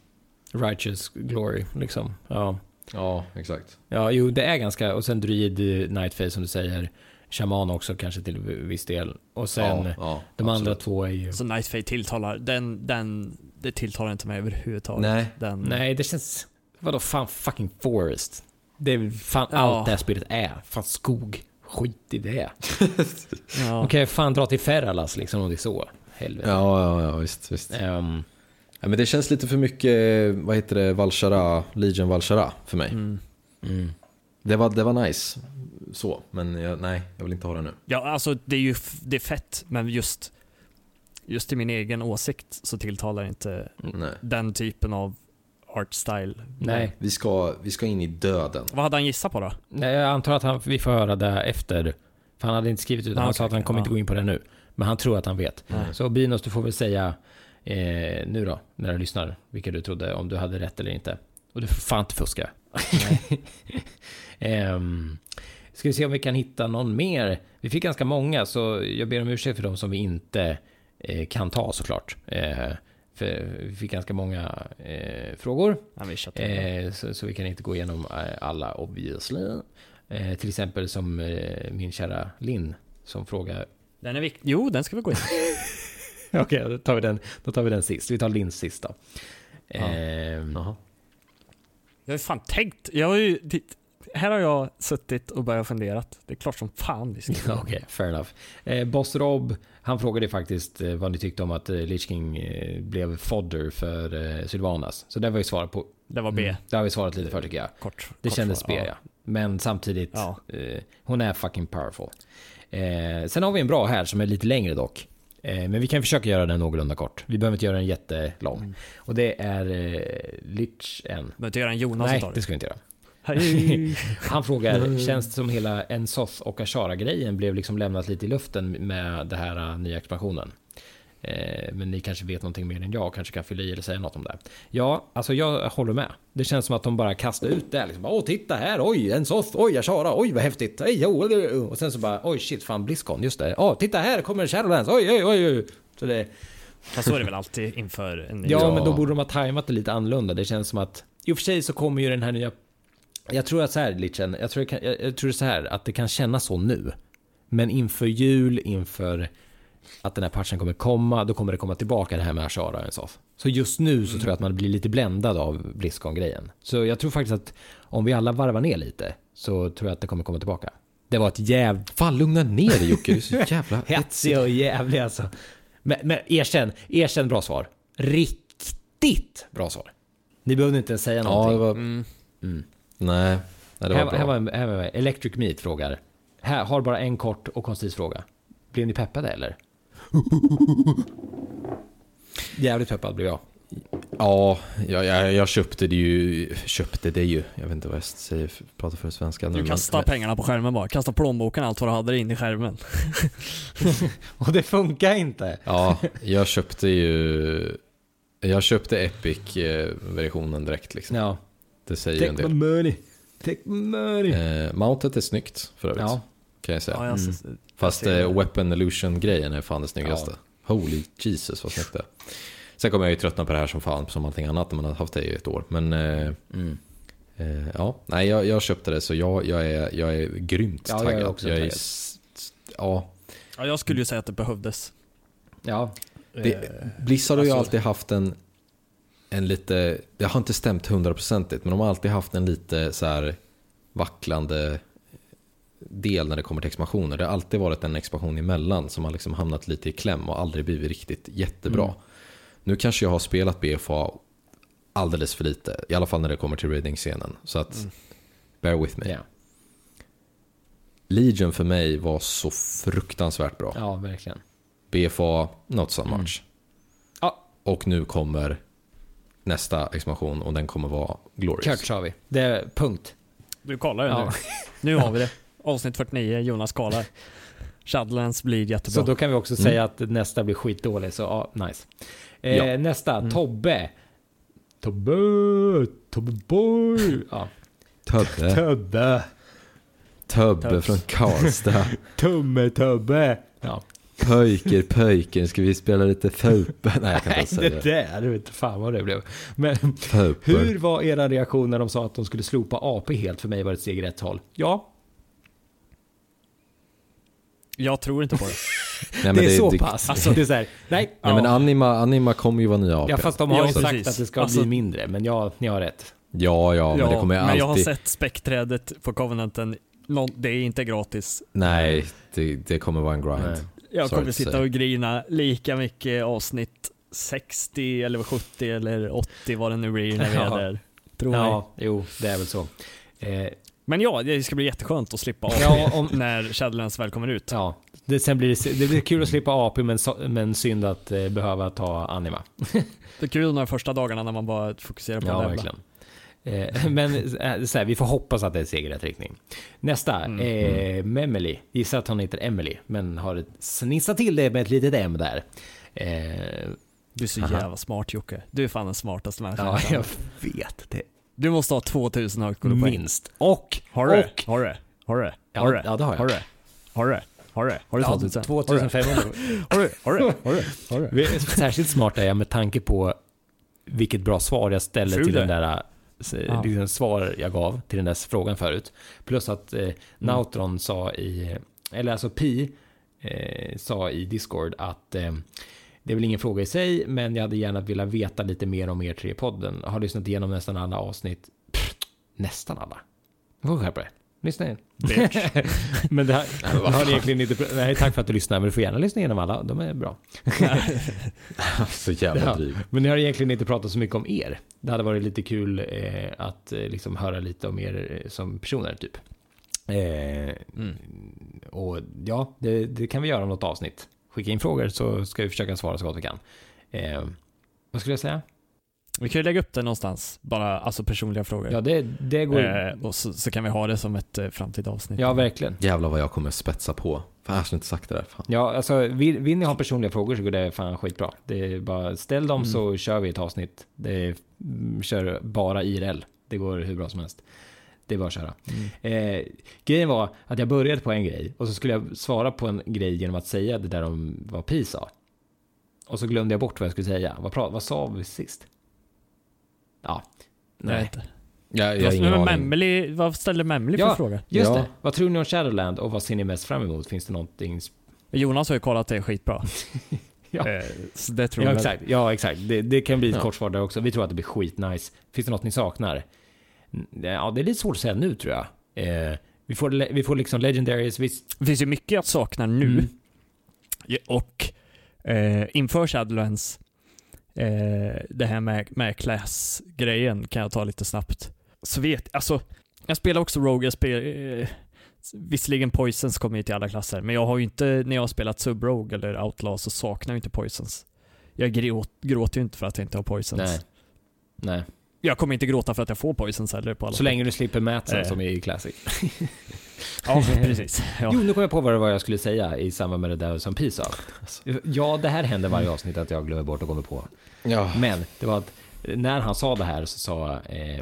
S5: righteous glory liksom. Ja.
S7: Ja, exakt.
S5: ja, jo det är ganska, och sen druid, eh, nightface som du säger, shaman också kanske till viss del. Och sen,
S7: ja, ja,
S5: de andra
S7: absolut.
S5: två är ju,
S6: Så Nightfade tilltalar, den, den, det tilltalar inte mig överhuvudtaget.
S7: Nej.
S6: Den,
S5: nej det känns, vadå fan fucking forest? Det är fan
S6: Ja.
S5: allt det här spelet är. Fan skog. Skit i det. (laughs)
S6: Ja.
S5: Okej, fan dra till Ferralas liksom om det är så. Helvete.
S7: Ja, ja, ja, visst, visst.
S5: Ehm,
S7: Ja, men det känns lite för mycket, vad heter det, Valshara, Legion Valshara för mig.
S6: Mm.
S5: mm.
S7: Det, var, det var nice, så. Men jag, nej, jag vill inte ha det nu.
S6: ja, alltså det är ju det är fett, men just, just i min egen åsikt så tilltalar inte
S7: Nej.
S6: den typen av art style.
S5: Nej.
S7: Vi ska, vi ska in i döden.
S6: Vad hade han gissat på då?
S5: Nej, jag antar att han, vi får höra det efter. För han hade inte skrivit ut det.
S6: Ah,
S5: Han
S6: okej,
S5: sa att han kommer
S6: ja.
S5: inte gå in på det nu. Men han tror att han vet.
S6: Nej.
S5: Så Binos, du får väl säga eh, nu då, när du lyssnar, vilka du trodde, om du hade rätt eller inte. Och du får fan inte fuska. (laughs) Ehm, ska vi se om vi kan hitta någon mer. Vi fick ganska många, så jag ber om ursäkt för de som vi inte eh, kan ta såklart. Eh, för vi fick ganska många eh, frågor.
S6: Han visste
S5: Eh, så, så vi kan inte gå igenom eh, alla obviously. Eh, till exempel som min kära Linn som frågar.
S6: Den är viktig. Jo, den ska vi gå in. (laughs)
S5: Okej, då tar vi den. Då tar vi den sist. Vi tar Linns sist då. Ehm,
S7: Jaha.
S6: Jag har ju fan tänkt. Jag har ju, här har jag suttit och börjat funderat. Det är klart som fan vi ska (laughs)
S5: Okej, fair enough. Eh, Boss Rob, han frågade faktiskt eh, vad ni tyckte om att eh, Lich King eh, blev fodder för eh, Sylvanas. Så det var ju svaret på.
S6: Det var B.
S5: Mm, det har vi svarat lite för tycker jag.
S6: Kort.
S5: Det
S6: kort
S5: kändes
S6: svar.
S5: B ja. Men samtidigt,
S6: Ja.
S5: eh, hon är fucking powerful. Eh, sen har vi en bra här som är lite längre dock. Eh, Men vi kan försöka göra den någorlunda kort. Vi behöver inte göra den jättelång.
S6: Mm.
S5: Och det är eh, Lich en.
S6: Behöver inte göra en Jonas
S5: Nej, det ska vi inte göra. (laughs) Han frågar, känns det som hela Ensoth och Ashara-grejen blev liksom lämnat lite i luften med det här uh, nya expansionen? Eh, men ni kanske vet någonting mer än jag och kanske kan fylla i eller säga något om det. Ja, alltså jag håller med. Det känns som att de bara kastar ut det. Liksom. Åh, titta här, oj, Ensoth, oj, Ashara, oj, vad häftigt. Oj, jo, jo, jo. och sen så bara, oj, shit, fan, Blizzcon, just det. Åh, titta här kommer Shadowlands, oj, oj, oj, oj. Så det,
S6: Fast så är det väl alltid inför en ny
S5: Ja, men då borde de ha tajmat det lite annorlunda. Det känns som att, i och för sig så kommer ju den här nya... Jag tror att så här, Litchen, jag tror, det kan, jag, jag tror så här, att det kan kännas så nu. Men inför jul, inför att den här patchen kommer komma, då kommer det komma tillbaka det här med Ashara och Sof. Så just nu så tror jag att man blir lite bländad av Blizzcon-grejen. Så jag tror faktiskt att om vi alla varvar ner lite, så tror jag att det kommer komma tillbaka. Det var ett jävligt
S7: Fan, lugna ner dig Jocke. Du är så (laughs) jävla
S5: hetsig och jävlig alltså. Men, men erkänn, erkänn bra svar. Riktigt bra svar. Ni behövde inte ens säga
S7: Ja,
S5: någonting.
S7: det var...
S6: Mm.
S7: Nej, nej, det var
S5: här,
S7: bra.
S5: här, var, en- här var Electric Meat frågar. Här har bara en kort och koncis fråga. Blev ni peppade eller? (laughs) Jävligt peppad blev jag.
S7: Ja, jag, jag, jag köpte det ju. Köpte det ju. Jag vet inte vad jag säger, pratar för svenska nu.
S6: Du
S7: men-
S6: kastar pengarna på skärmen bara. Kasta plånboken allt vad du hade in i skärmen. (laughs)
S5: Och det funkar inte.
S7: Ja, jag köpte ju... Jag köpte Epic-versionen direkt liksom.
S5: Ja.
S7: Det säger ju en
S5: Take my
S7: del.
S5: money. Take my money.
S7: Eh, mountet är snyggt för övrigt.
S5: Ja.
S7: Kan jag säga.
S6: Ja, jag,
S5: Mm.
S7: Fast
S6: det.
S7: eh, Weapon Illusion-grejen är fan det snyggaste. Holy Jesus vad snyggt det. Sen kommer jag ju tröttna på det här som fan, som allting annat när man har haft det i ett år. Men eh,
S5: Mm.
S7: eh, ja, nej jag, jag köpte det så jag, jag, är, jag är grymt
S5: Ja, jag är
S7: taggad.
S5: också
S7: jag är,
S5: taggad.
S7: ja,
S6: ja, jag skulle ju säga att det behövdes.
S5: Ja.
S7: det,
S6: Eh,
S7: Blizzard har ju
S6: alltså-
S7: alltid haft en, en lite, det har inte stämt hundraprocentigt, men de har alltid haft en lite så här vacklande del när det kommer till expansioner. Det har alltid varit en expansion emellan som har liksom hamnat lite i kläm och aldrig blivit riktigt jättebra.
S5: Mm.
S7: Nu kanske jag har spelat BFA alldeles för lite, i alla fall när det kommer till raiding-scenen. Så att,
S6: Mm.
S7: bear with me.
S5: Ja.
S7: Legion för mig var så fruktansvärt bra.
S5: ja, verkligen.
S7: BFA, not so
S5: Mm.
S7: much.
S5: Ja.
S7: Och nu kommer nästa expansion och den kommer vara glorious.
S5: Kört sa vi. Det är punkt.
S6: Du kollar det
S5: Ja.
S6: nu. (laughs) Nu har vi det. Avsnitt 49, Jonas kollar. Shadowlands blir jättebra.
S5: Så då kan vi också
S7: Mm.
S5: säga att nästa blir skitdålig, så ja, nice. Eh,
S7: Ja.
S5: Nästa,
S6: Mm.
S5: Tobbe. Tobbe, Tobbe boy. Ja.
S7: Többe.
S5: Tobbe.
S7: Többe
S6: Töbs.
S7: från Karlstad. (laughs)
S5: Tumme Tobbe. Ja.
S7: Pöjker, pöjker, ska vi spela lite fupe? Nej, jag kan inte säga
S5: det
S7: det.
S5: där, du vet inte fan vad det blev. Men hur var era reaktion när de sa att de skulle slopa AP helt? För mig var det ett steg i rätt håll. Ja,
S6: Jag tror inte på det. (laughs)
S7: Nej, men
S5: det är så
S7: det,
S5: pass.
S6: alltså-
S5: det är så här, nej. (laughs)
S7: Nej, men Anima, Anima kommer ju vara nya AP.
S5: Ja, fast de har
S6: Ja,
S5: ju sagt
S6: precis.
S5: att det ska
S6: Alltså-
S5: bli mindre. Men ja, ni har rätt.
S7: Ja, ja, men det kommer ju
S6: men
S7: alltid...
S6: jag har sett späckträdet på Covenanten. Det är inte gratis.
S7: Nej, det, det kommer vara en grind.
S5: Nej.
S6: Jag
S7: Sorry
S6: kommer sitta och grina lika mycket avsnitt 60 eller 70 eller 80 vad det nu blir när vi är
S5: Ja.
S6: där. Tro mig.
S5: Ja, jo, det är väl så. Eh,
S6: Men ja, det ska bli jätteskönt att slippa AP
S5: Ja, om-
S6: när Shadowlands väl kommer ut.
S5: ja, det, sen blir det, det blir kul att slippa AP, men, men synd att eh, behöva ta Anima.
S6: Det är kul de här första dagarna när man bara fokuserar på
S5: Ja, verkligen. Eh, men eh, så här, vi får hoppas att det är ett steg i rätt riktning. Nästa,
S6: Mm.
S5: eh, Memely. Gissar att hon heter Emily, men har snissat till det med ett litet M där. Eh,
S6: Du är så
S5: Aha.
S6: jävla smart Jocke. Du är fan den smartaste människan.
S5: ja,
S6: jag
S5: vet det.
S6: Du måste ha 2000 högskolepoäng.
S5: Minst. Och,
S6: Har du?
S5: och
S6: Har du? Har du?
S5: Ja,
S6: Har du?
S5: ja, det har jag.
S6: Har du? Har du? Har du? Har du
S5: ja,
S6: 2000?
S5: 2500.
S6: Har du? Har du? Har du? Har du?
S5: Särskilt smart är jag med tanke på vilket bra svar jag ställer
S6: Ful
S5: till den
S6: är.
S5: där eh,
S6: Ja.
S5: liksom svar jag gav till den där frågan förut. Plus att
S6: Mm.
S5: eh, Nautron sa i, eller alltså Pi eh, sa i Discord att eh, det är väl ingen fråga i sig, men jag hade gärna velat veta lite mer om er tre i podden. Har lyssnat igenom nästan alla avsnitt. Pff, nästan alla. Du får skärpa dig. Lyssna in. (laughs) men det här, har ni egentligen inte... Nej, tack för att du lyssnar, men du får gärna lyssna igenom alla. De är bra. (laughs)
S7: Så jävla
S5: Ja.
S7: dryg.
S5: Men ni har egentligen inte pratat så mycket om er. Det hade varit lite kul eh, att eh, liksom höra lite om er eh, som personer, typ. Eh,
S6: Mm.
S5: Och ja, det, det kan vi göra något avsnitt. Skicka in frågor så ska vi försöka svara så gott vi kan. Eh, vad skulle jag säga?
S6: Vi kan ju lägga upp det någonstans, bara alltså personliga frågor.
S5: Ja, det, det går...
S6: eh, och så, så kan vi ha det som ett eh, framtida avsnitt.
S5: Ja, verkligen.
S7: Jävlar vad jag kommer spetsa på. Fan, jag har inte sagt det där. Fan.
S5: Ja, alltså vill, vill ni ha personliga frågor så går det fan skitbra. Det är bara ställ dem
S6: Mm.
S5: så kör vi ett avsnitt. Det är, mm, kör bara IRL. Det går hur bra som helst. Det är bara att köra. Eh, grejen var att jag började på en grej och så skulle jag svara på en grej genom att säga det där om vad Pi sa. Och så glömde jag bort vad jag skulle säga. Vad, pra- vad sa vi sist? Ja,
S6: Jag
S5: nej.
S7: Jag, jag har ingen.
S6: Memely, vad ställde Memely för
S5: Ja.
S6: fråga?
S5: Just
S7: Ja.
S5: det. Vad tror ni om Shadowland och vad ser ni mest fram emot? Finns det någonting?
S6: Jonas har ju kollat det skitbra. (laughs)
S5: Ja.
S6: Eh, så det tror
S5: Ja,
S6: jag.
S5: exakt. Ja, exakt. Det, det kan bli ett
S7: Ja.
S5: kort svar där också. Vi tror att det blir skitnice. Finns det något ni saknar? Ja, det är lite svårt att säga nu tror jag. Eh, vi, får, vi får liksom legendaries, visst.
S6: Det finns ju mycket jag saknar nu.
S5: Mm.
S6: Och eh, inför Shadowlands, eh, det här med, med class-grejen kan jag ta lite snabbt. Så vet, alltså, jag spelar också Rogue, jag spelar, eh, visserligen Poisons kommer ju till alla klasser, men jag har ju inte, när jag har spelat Sub-Rogue eller Outlaw så saknar jag inte Poisons. Jag gråt, gråter ju inte för att jag inte har Poisons.
S5: Nej. Nej.
S6: Jag kommer inte gråta för att jag får Poisons heller på alla
S5: Så länge du slipper Matsen
S6: Eh.
S5: som är i Classic. (laughs)
S6: Ja, precis. Ja.
S5: Jo, nu kom jag på vad det var jag skulle säga i samband med det där som Pi sa. Ja, det här händer varje avsnitt att jag glömmer bort och kommer på.
S7: Ja.
S5: Men det var att när han sa det här så sa eh,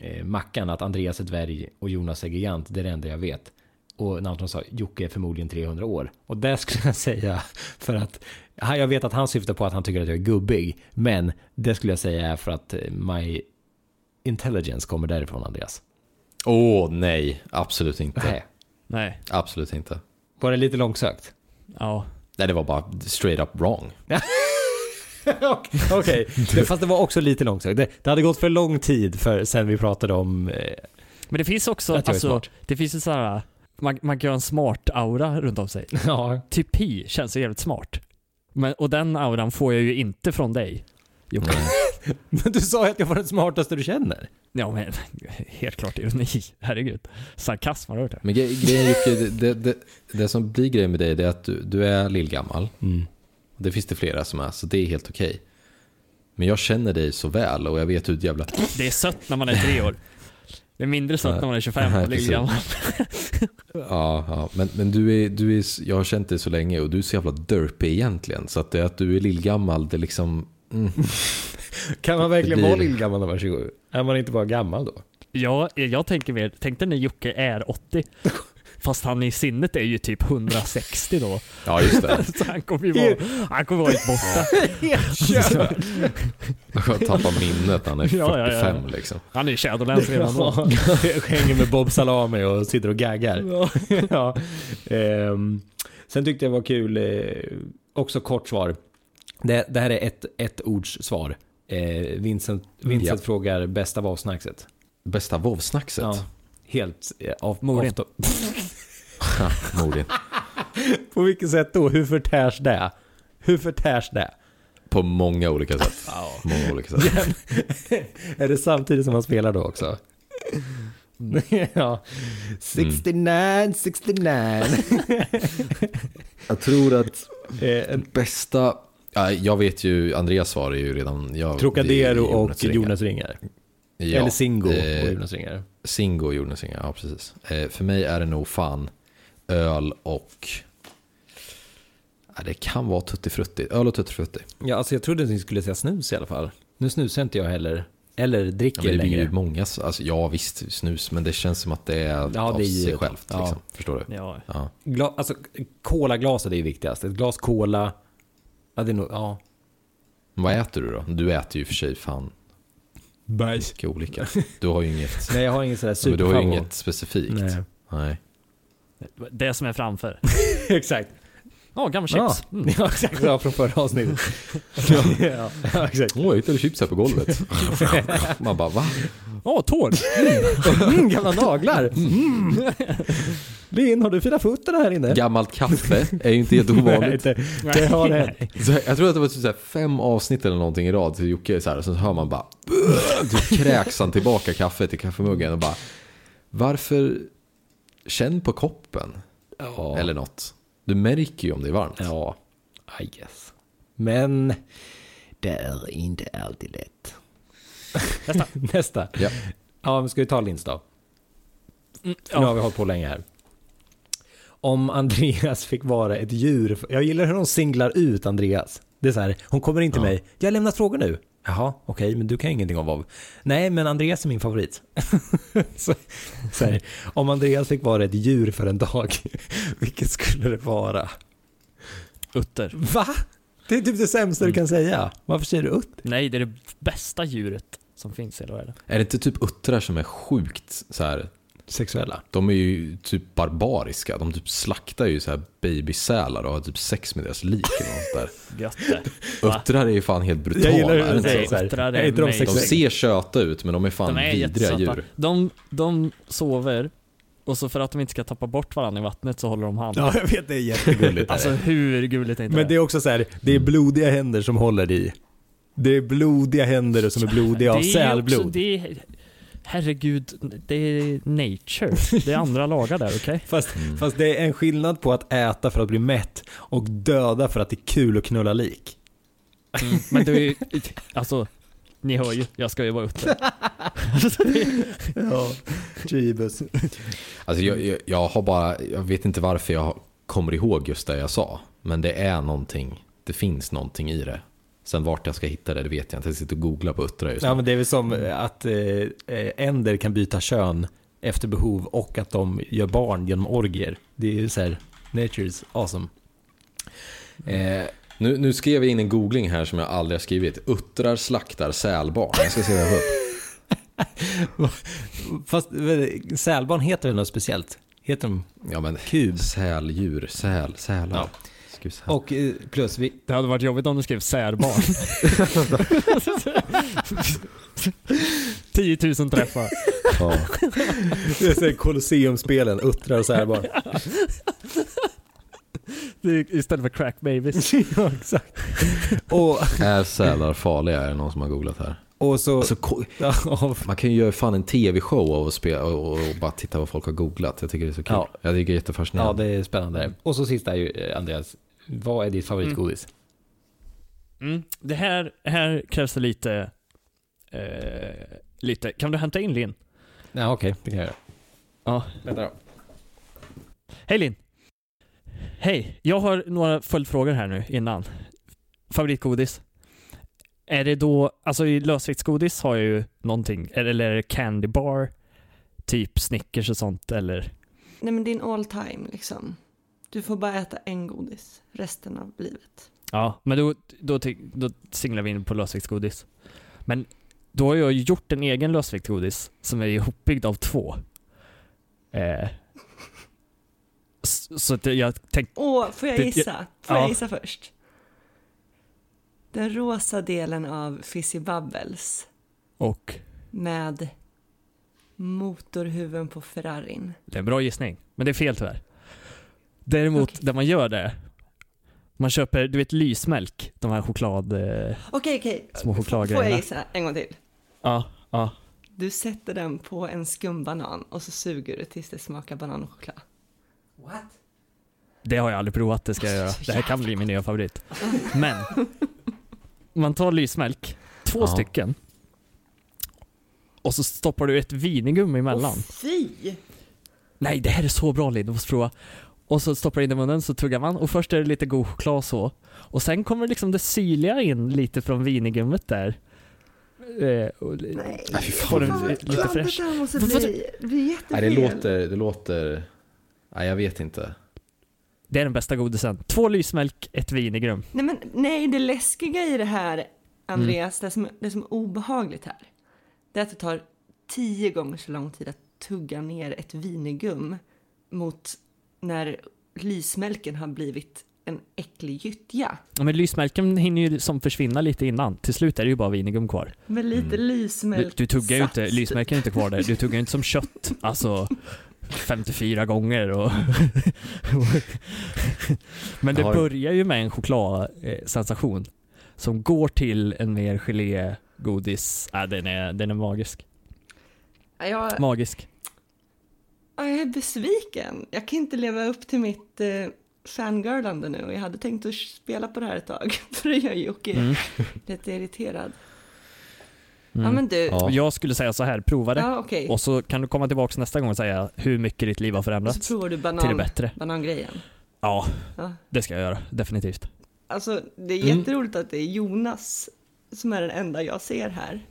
S5: eh, Mackan att Andreas är dvärg och Jonas är gigant. Det är det enda jag vet. Och Nauton sa Jocke är förmodligen 300 år. Och det skulle jag säga för att ja, jag vet att han syftar på att han tycker att jag är gubbig. Men det skulle jag säga är för att eh, my intelligence kommer därifrån Andreas.
S7: Åh nej, absolut inte.
S5: Nej.
S6: Nej,
S7: Absolut inte.
S5: Var det lite långsökt?
S6: ja.
S7: Nej, det var bara straight up wrong. (laughs)
S5: Okej, okay. fast det var också lite långsökt. Det, det hade gått för lång tid för sen vi pratade om... Eh,
S6: Men det finns också, alltså, det finns ju såhär, man, man kan ha en smart aura runt om sig.
S5: ja,
S6: Typ Pi känns ju jävligt smart. Men, och den auran får jag ju inte från dig. Jocke. (laughs)
S5: men du sa ju att jag var den smartaste du känner.
S6: Ja men, (laughs) helt klart ironi. Herregud. Sarkasm har du hört det?
S7: Men gre- grejen Jocke, det, det, det, det som blir grejen med dig det är att du, du är lillgammal. Det finns det flera som är, så det är helt okej. Men jag känner dig så väl och jag vet hur jävla...
S6: Det är sött när man är tre år. Det är mindre sött när man är 25
S7: Nej,
S6: och ligger
S7: precis.
S6: gammal. (laughs)
S7: Ja, ja. men, men du är, du är, jag har känt dig så länge och du är så jävla derpy egentligen. Så att det att du är lillgammal, det är liksom... Mm. (laughs)
S5: Kan man verkligen
S7: blir-
S5: vara lillgammal när man är 27? Är man inte bara gammal då?
S6: Ja, jag tänker mer, tänk dig när Jocke är 80. Fast han i sinnet är ju typ 160 då.
S7: Ja, just det. (laughs)
S6: Så han kommer ju vara, han kommer vara helt borta. (laughs)
S7: Jag kommer tappa minnet han är 45
S6: Ja, ja, ja.
S7: liksom.
S6: Han är i Shadowlands redan då.
S5: Hänger med Bob Salami och sitter och gaggar. ja. Ehm, sen tyckte jag det var kul, eh, också kort svar. Det, det här är ett, ett ords svar. Eh, Vincent, Vincent
S7: Ja.
S5: frågar bästa vovsnackset.
S7: Bästa vovsnackset?
S5: Ja, helt eh, off,
S6: Morin. (laughs)
S7: Morin. (laughs)
S5: På vilket sätt då? Hur förtärs det? Hur förtärs det?
S7: På många olika sätt. (laughs) Många olika sätt.
S5: är det samtidigt som man spelar då också? ja. 69, 69.
S7: Jag tror att
S5: eh,
S7: bästa... Ja, jag vet ju, Andreas svar är ju redan... Jag, det
S5: Trocadero och
S7: Ringar.
S5: Jonas Ringar.
S7: Ja,
S5: Eller Singo
S7: eh,
S5: och Jonas Ringar.
S7: Singo och Jonas Ringar, ja precis. Eh, för mig är det nog fan öl och... Ja, det kan vara tuttifrutti. Öl och tuttifrutti.
S5: Ja, alltså jag trodde att ni skulle säga snus i alla fall. Nu snusar inte jag heller. Eller
S7: Ja,
S5: dricker
S7: men det blir
S5: längre.
S7: ju många, alltså, ja visst snus, men det känns som att det är
S5: Ja,
S7: av
S5: det är
S7: sig självt.
S5: Ja.
S7: Liksom. Förstår du?
S6: Ja.
S7: Ja.
S5: Gla, alltså, colaglaset är ju viktigast. Ett glas cola. Ja, det är nog, ja.
S7: Vad äter du då? Du äter ju för sig fan
S5: Bajs.
S7: mycket olika. Du har ju inget,
S5: Nej, jag har ingen sån där
S7: men du har ju
S5: superfavorit.
S7: inget specifikt.
S5: Nej.
S7: Nej.
S6: Det som är framför. (laughs)
S5: exakt.
S6: Ja, gammal
S5: Ja,
S6: chips. Mm.
S5: ja exakt. Ja, från förra avsnittet. (laughs) ja, (laughs) ja, exakt.
S7: Åh, jag hittade chips här på golvet. Man bara, va?
S6: Åh, tår!
S5: Mm, gamla naglar. Linn, har du fina fötter här inne?
S7: Gammalt kaffe är ju inte helt
S5: Nej,
S7: ovanligt.
S5: det, det har hänt.
S7: Så jag tror att det var typ så här fem avsnitt eller någonting i rad till Jocke så här, och så hör man bara typ kräks han tillbaka kaffet i kaffemuggen och bara Varför Känn på koppen
S5: Ja.
S7: eller något. Du märker ju om det är varmt.
S5: Ja. I guess. Men det är inte alltid lätt.
S6: Nästa. (laughs)
S5: Nästa.
S7: Ja.
S5: Ja, men ska vi ta Lins då?
S6: Mm,
S5: För Nu har
S6: ja.
S5: vi hållit på länge här. Om Andreas fick vara ett djur. Jag gillar hur hon singlar ut Andreas. Det är så här, hon kommer in till
S7: Ja.
S5: mig. Jag har lämnat frågor nu. Jaha, okej, men du kan ingenting om vad. Nej, men Andreas är min favorit. (laughs) så, så här, om Andreas fick vara ett djur för en dag, (laughs) vilket skulle det vara?
S6: Utter.
S5: Va? Det är typ det sämsta du kan säga. Varför säger du utter?
S6: Nej, det är det bästa djuret som finns i hela världen.
S7: Är det inte typ uttrar som är sjukt så här?
S5: Sexuella.
S7: De är ju typ barbariska. De typ slaktar ju så här babysälar och har typ sex med deras lik eller något där. (laughs)
S6: Gött det. Va?
S7: Uttrar är ju fan helt brutala.
S5: Jag gillar hur
S7: är det
S5: du säger de.
S7: De ser söta ut men de är fan
S6: De är
S7: vidriga djur.
S6: De, de sover och så för att de inte ska tappa bort varandra i vattnet så håller de hand.
S5: Ja, jag vet, det är jättegulligt.
S6: Alltså hur gulligt är inte
S5: Men det är också så här, det är blodiga händer som håller i. Det är blodiga händer som är blodiga av
S6: Det
S5: sälblod.
S6: Också, det är, herregud, det är nature. Det är andra lagar där, okej? (laughs)
S5: Fast,
S7: Mm.
S5: fast det är en skillnad på att äta för att bli mätt och döda för att det är kul att knulla lik.
S6: Mm. Men det är ju, alltså, ni hör ju, jag ska ju vara ute. (laughs)
S5: Ja, Jeebus.
S7: Alltså jag, jag, jag har bara, jag vet inte varför jag kommer ihåg just det jag sa. Men det är någonting, det finns någonting i det. Sen vart jag ska hitta det, det vet jag inte. Jag sitter och googlar på uttrar just nu.
S5: Ja, men det är väl som att eh, änder kan byta kön efter behov och att de gör barn genom orgier. Det är ju så här, nature's awesome. Eh,
S7: Nu, nu skrev jag in en googling här som jag aldrig har skrivit. Uttrar slaktar sälbarn. Jag ska se vad jag får upp. (laughs)
S5: fast sälbarn heter väl något speciellt? Heter de
S7: Ja men
S5: kub?
S7: säldjur, säl, sälar.
S5: Ja.
S7: Här.
S5: Och eh, plus, vi,
S6: Det hade varit jobbigt om du skrev särbarn. (laughs) 10 000 träffar.
S7: Ja.
S5: det är Colosseumspelen, uttrar och
S6: är Istället för crack babies. (laughs)
S5: ja, exakt. Och,
S7: Är sälar farliga? Är det någon som har googlat här?
S5: och så...
S7: Alltså,
S5: ja,
S7: man kan ju göra fan en tv-show av att spela och, och bara titta vad folk har googlat. Jag tycker det är så kul.
S5: Ja.
S7: Jag tycker det är
S5: ja,
S7: jättefascinerande.
S5: det är spännande. Och så sista är ju, eh, Andreas, vad är ditt favoritgodis?
S6: Mm. Det här, här krävs det lite, eh, lite. Kan du hämta in Linn?
S5: Ja, okej, det kan jag göra.
S6: Ja.
S5: Vänta då.
S6: Hej Linn. Hej, jag har några följdfrågor här nu innan. Favoritgodis? Är det då, alltså i lösviktsgodis har jag ju någonting, eller är det candy bar, typ Snickers och sånt eller?
S8: Nej men din all time liksom. Du får bara äta en godis resten av livet.
S6: Ja, men då, då, då singlar vi in på lösviktsgodis. Men då har jag gjort en egen lösviktsgodis som är ihopbyggd av två. Eh, så att jag tänkte,
S8: Åh, får jag gissa? Får
S6: ja.
S8: jag gissa först? Den rosa delen av Fizzy Bubbles
S6: och
S8: med motorhuven på Ferrarin.
S6: Det är en bra gissning, men det är fel tyvärr. Däremot,
S8: Okej.
S6: där man gör det, man köper, du vet lysmjölk, de här choklad... Eh,
S8: Okej, okej.
S6: Små
S8: Får jag gissa en gång till?
S6: ja, ja.
S8: Du sätter den på en skumbanan och så suger du tills det smakar banan och choklad.
S6: Det har jag aldrig provat, det ska jag göra. Det här kan bli min nya favorit. Men, man tar lysmjölk, två
S7: Ja.
S6: stycken, och så stoppar du ett vinigummi emellan.
S8: Åh, fy!
S6: Nej, det här är så bra Linn, du måste prova. Och så stoppar du in i munnen, så tuggar man och först är det lite god choklad så. Och sen kommer liksom det syrliga in lite från vinigummit där. Eh, och,
S8: Nej,
S7: Nej, fy
S6: Får
S7: fan.
S6: den lite fräsch.
S8: Det här måste bli, det blir
S7: Nej,
S8: jättefel.
S7: det låter, det låter... Nej, jag vet inte.
S6: Det är den bästa godisen. Två lysmjölk, ett vinigrum.
S8: Nej, men, nej, det läskiga i det här, Andreas,
S6: Mm.
S8: det, som, det som är obehagligt här, det är att det tar tio gånger så lång tid att tugga ner ett vinigum mot när lysmjölken har blivit en äcklig gyttja.
S6: Ja, men lysmjölken hinner ju som försvinna lite innan. Till slut är det ju bara vinigum kvar.
S8: Med lite
S7: Mm.
S6: Du,
S8: lysmjölk.
S6: du tuggar ju inte,
S8: sats.
S6: lysmjölken är inte kvar där. Du tuggar ju inte som kött. (laughs) Alltså 54 gånger och... (laughs) Men det börjar ju med en chokladsensation som går till en mer gelégodis. Äh, den är, den är magisk.
S8: Ja, Jag,
S6: Magisk.
S8: Ja, jag är besviken. Jag kan inte leva upp till mitt eh, fangirlande nu och jag hade tänkt att spela på det här ett tag. (laughs) För det gör Jocke
S6: Mm.
S8: lite irriterad.
S6: Mm.
S8: Ja men du,
S7: Ja.
S6: Jag skulle säga så här, prova det.
S8: ja okej.
S6: Och så kan du komma tillbaka nästa gång och säga hur mycket ditt liv har
S8: Och så
S6: förändrats.
S8: provar du
S6: till det
S8: banan,
S6: bättre.
S8: banangrejen.
S6: Ja,
S8: Ja.
S6: det ska jag göra. Definitivt.
S8: Alltså det är
S7: Mm.
S8: jätteroligt att det är Jonas som är den enda jag ser här.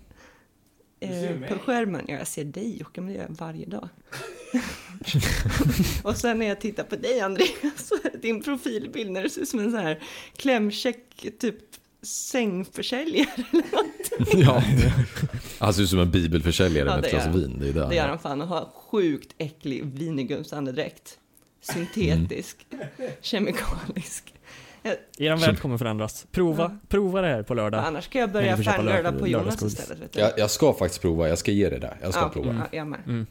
S8: Eh, på skärmen. Ja, jag ser dig Jocke, men det gör jag varje dag. (laughs) och sen när jag tittar på dig Andreas, är din profilbild när du ser ut som en sån här klämkäck typ sängförsäljare.
S7: ja. Han ser ut som en bibelförsäljare
S8: Ja,
S7: med
S8: det
S7: ett glas vin. Det är där.
S8: Det gör han fan och har sjukt äcklig vinegumsandedräkt. Syntetisk, kemikalisk.
S6: Er värld kommer förändras. Prova,
S8: Ja.
S6: prova det här på lördag.
S8: Annars kan jag börja
S6: lördag-
S8: på Jonas istället. Vet du.
S7: Jag, jag ska faktiskt prova, jag ska ge det där. Jag ska
S8: ja,
S7: prova.
S8: Ja, jag med.
S6: Mm.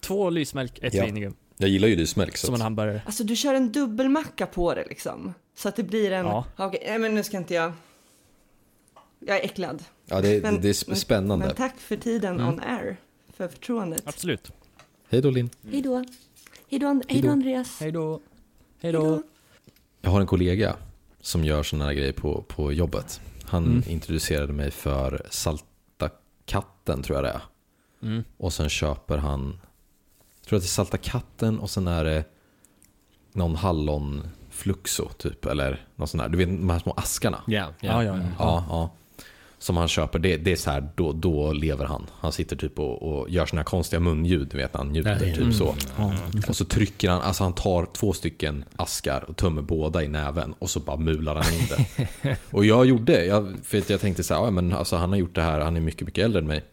S6: Två lysmälk, ett
S7: Ja.
S6: vinegum.
S7: Jag gillar ju lysmjölk. så
S6: Som en hamburgare.
S8: Alltså du kör en dubbelmacka på det liksom. Så att det blir en...
S6: Ja.
S8: Okej, nej men nu ska inte jag... Jag är äcklad.
S7: Ja, det,
S8: Men-
S7: det, är spännande.
S8: Men tack för tiden
S6: Mm.
S8: on air. För förtroendet.
S6: Absolut.
S7: Hej då Linn.
S8: Hej då. Hej då, Andreas.
S6: Hej då. Hej
S8: Hej då.
S7: Jag har en kollega som gör sådana här grejer på, på jobbet. Han
S6: Mm.
S7: introducerade mig för Salta katten tror jag det är.
S6: Mm.
S7: Och sen köper han, jag tror att det är Salta katten och sen är det någon hallonfluxo typ. Eller något sånt där. Du vet de här små askarna.
S5: Ja,
S6: Ja, ja, ja.
S7: Ja, ja. Som han köper, det, det är så här, då, då lever han. Han sitter typ och, och gör här konstiga munljud, vet han njuter,
S5: Nej.
S7: typ så.
S6: Ja.
S7: Och så trycker han, alltså han tar två stycken askar och tömmer båda i näven och så bara mular han in det. (laughs) och jag gjorde, jag, för jag tänkte så här, ja, men alltså han har gjort det här, han är mycket, mycket äldre än mig.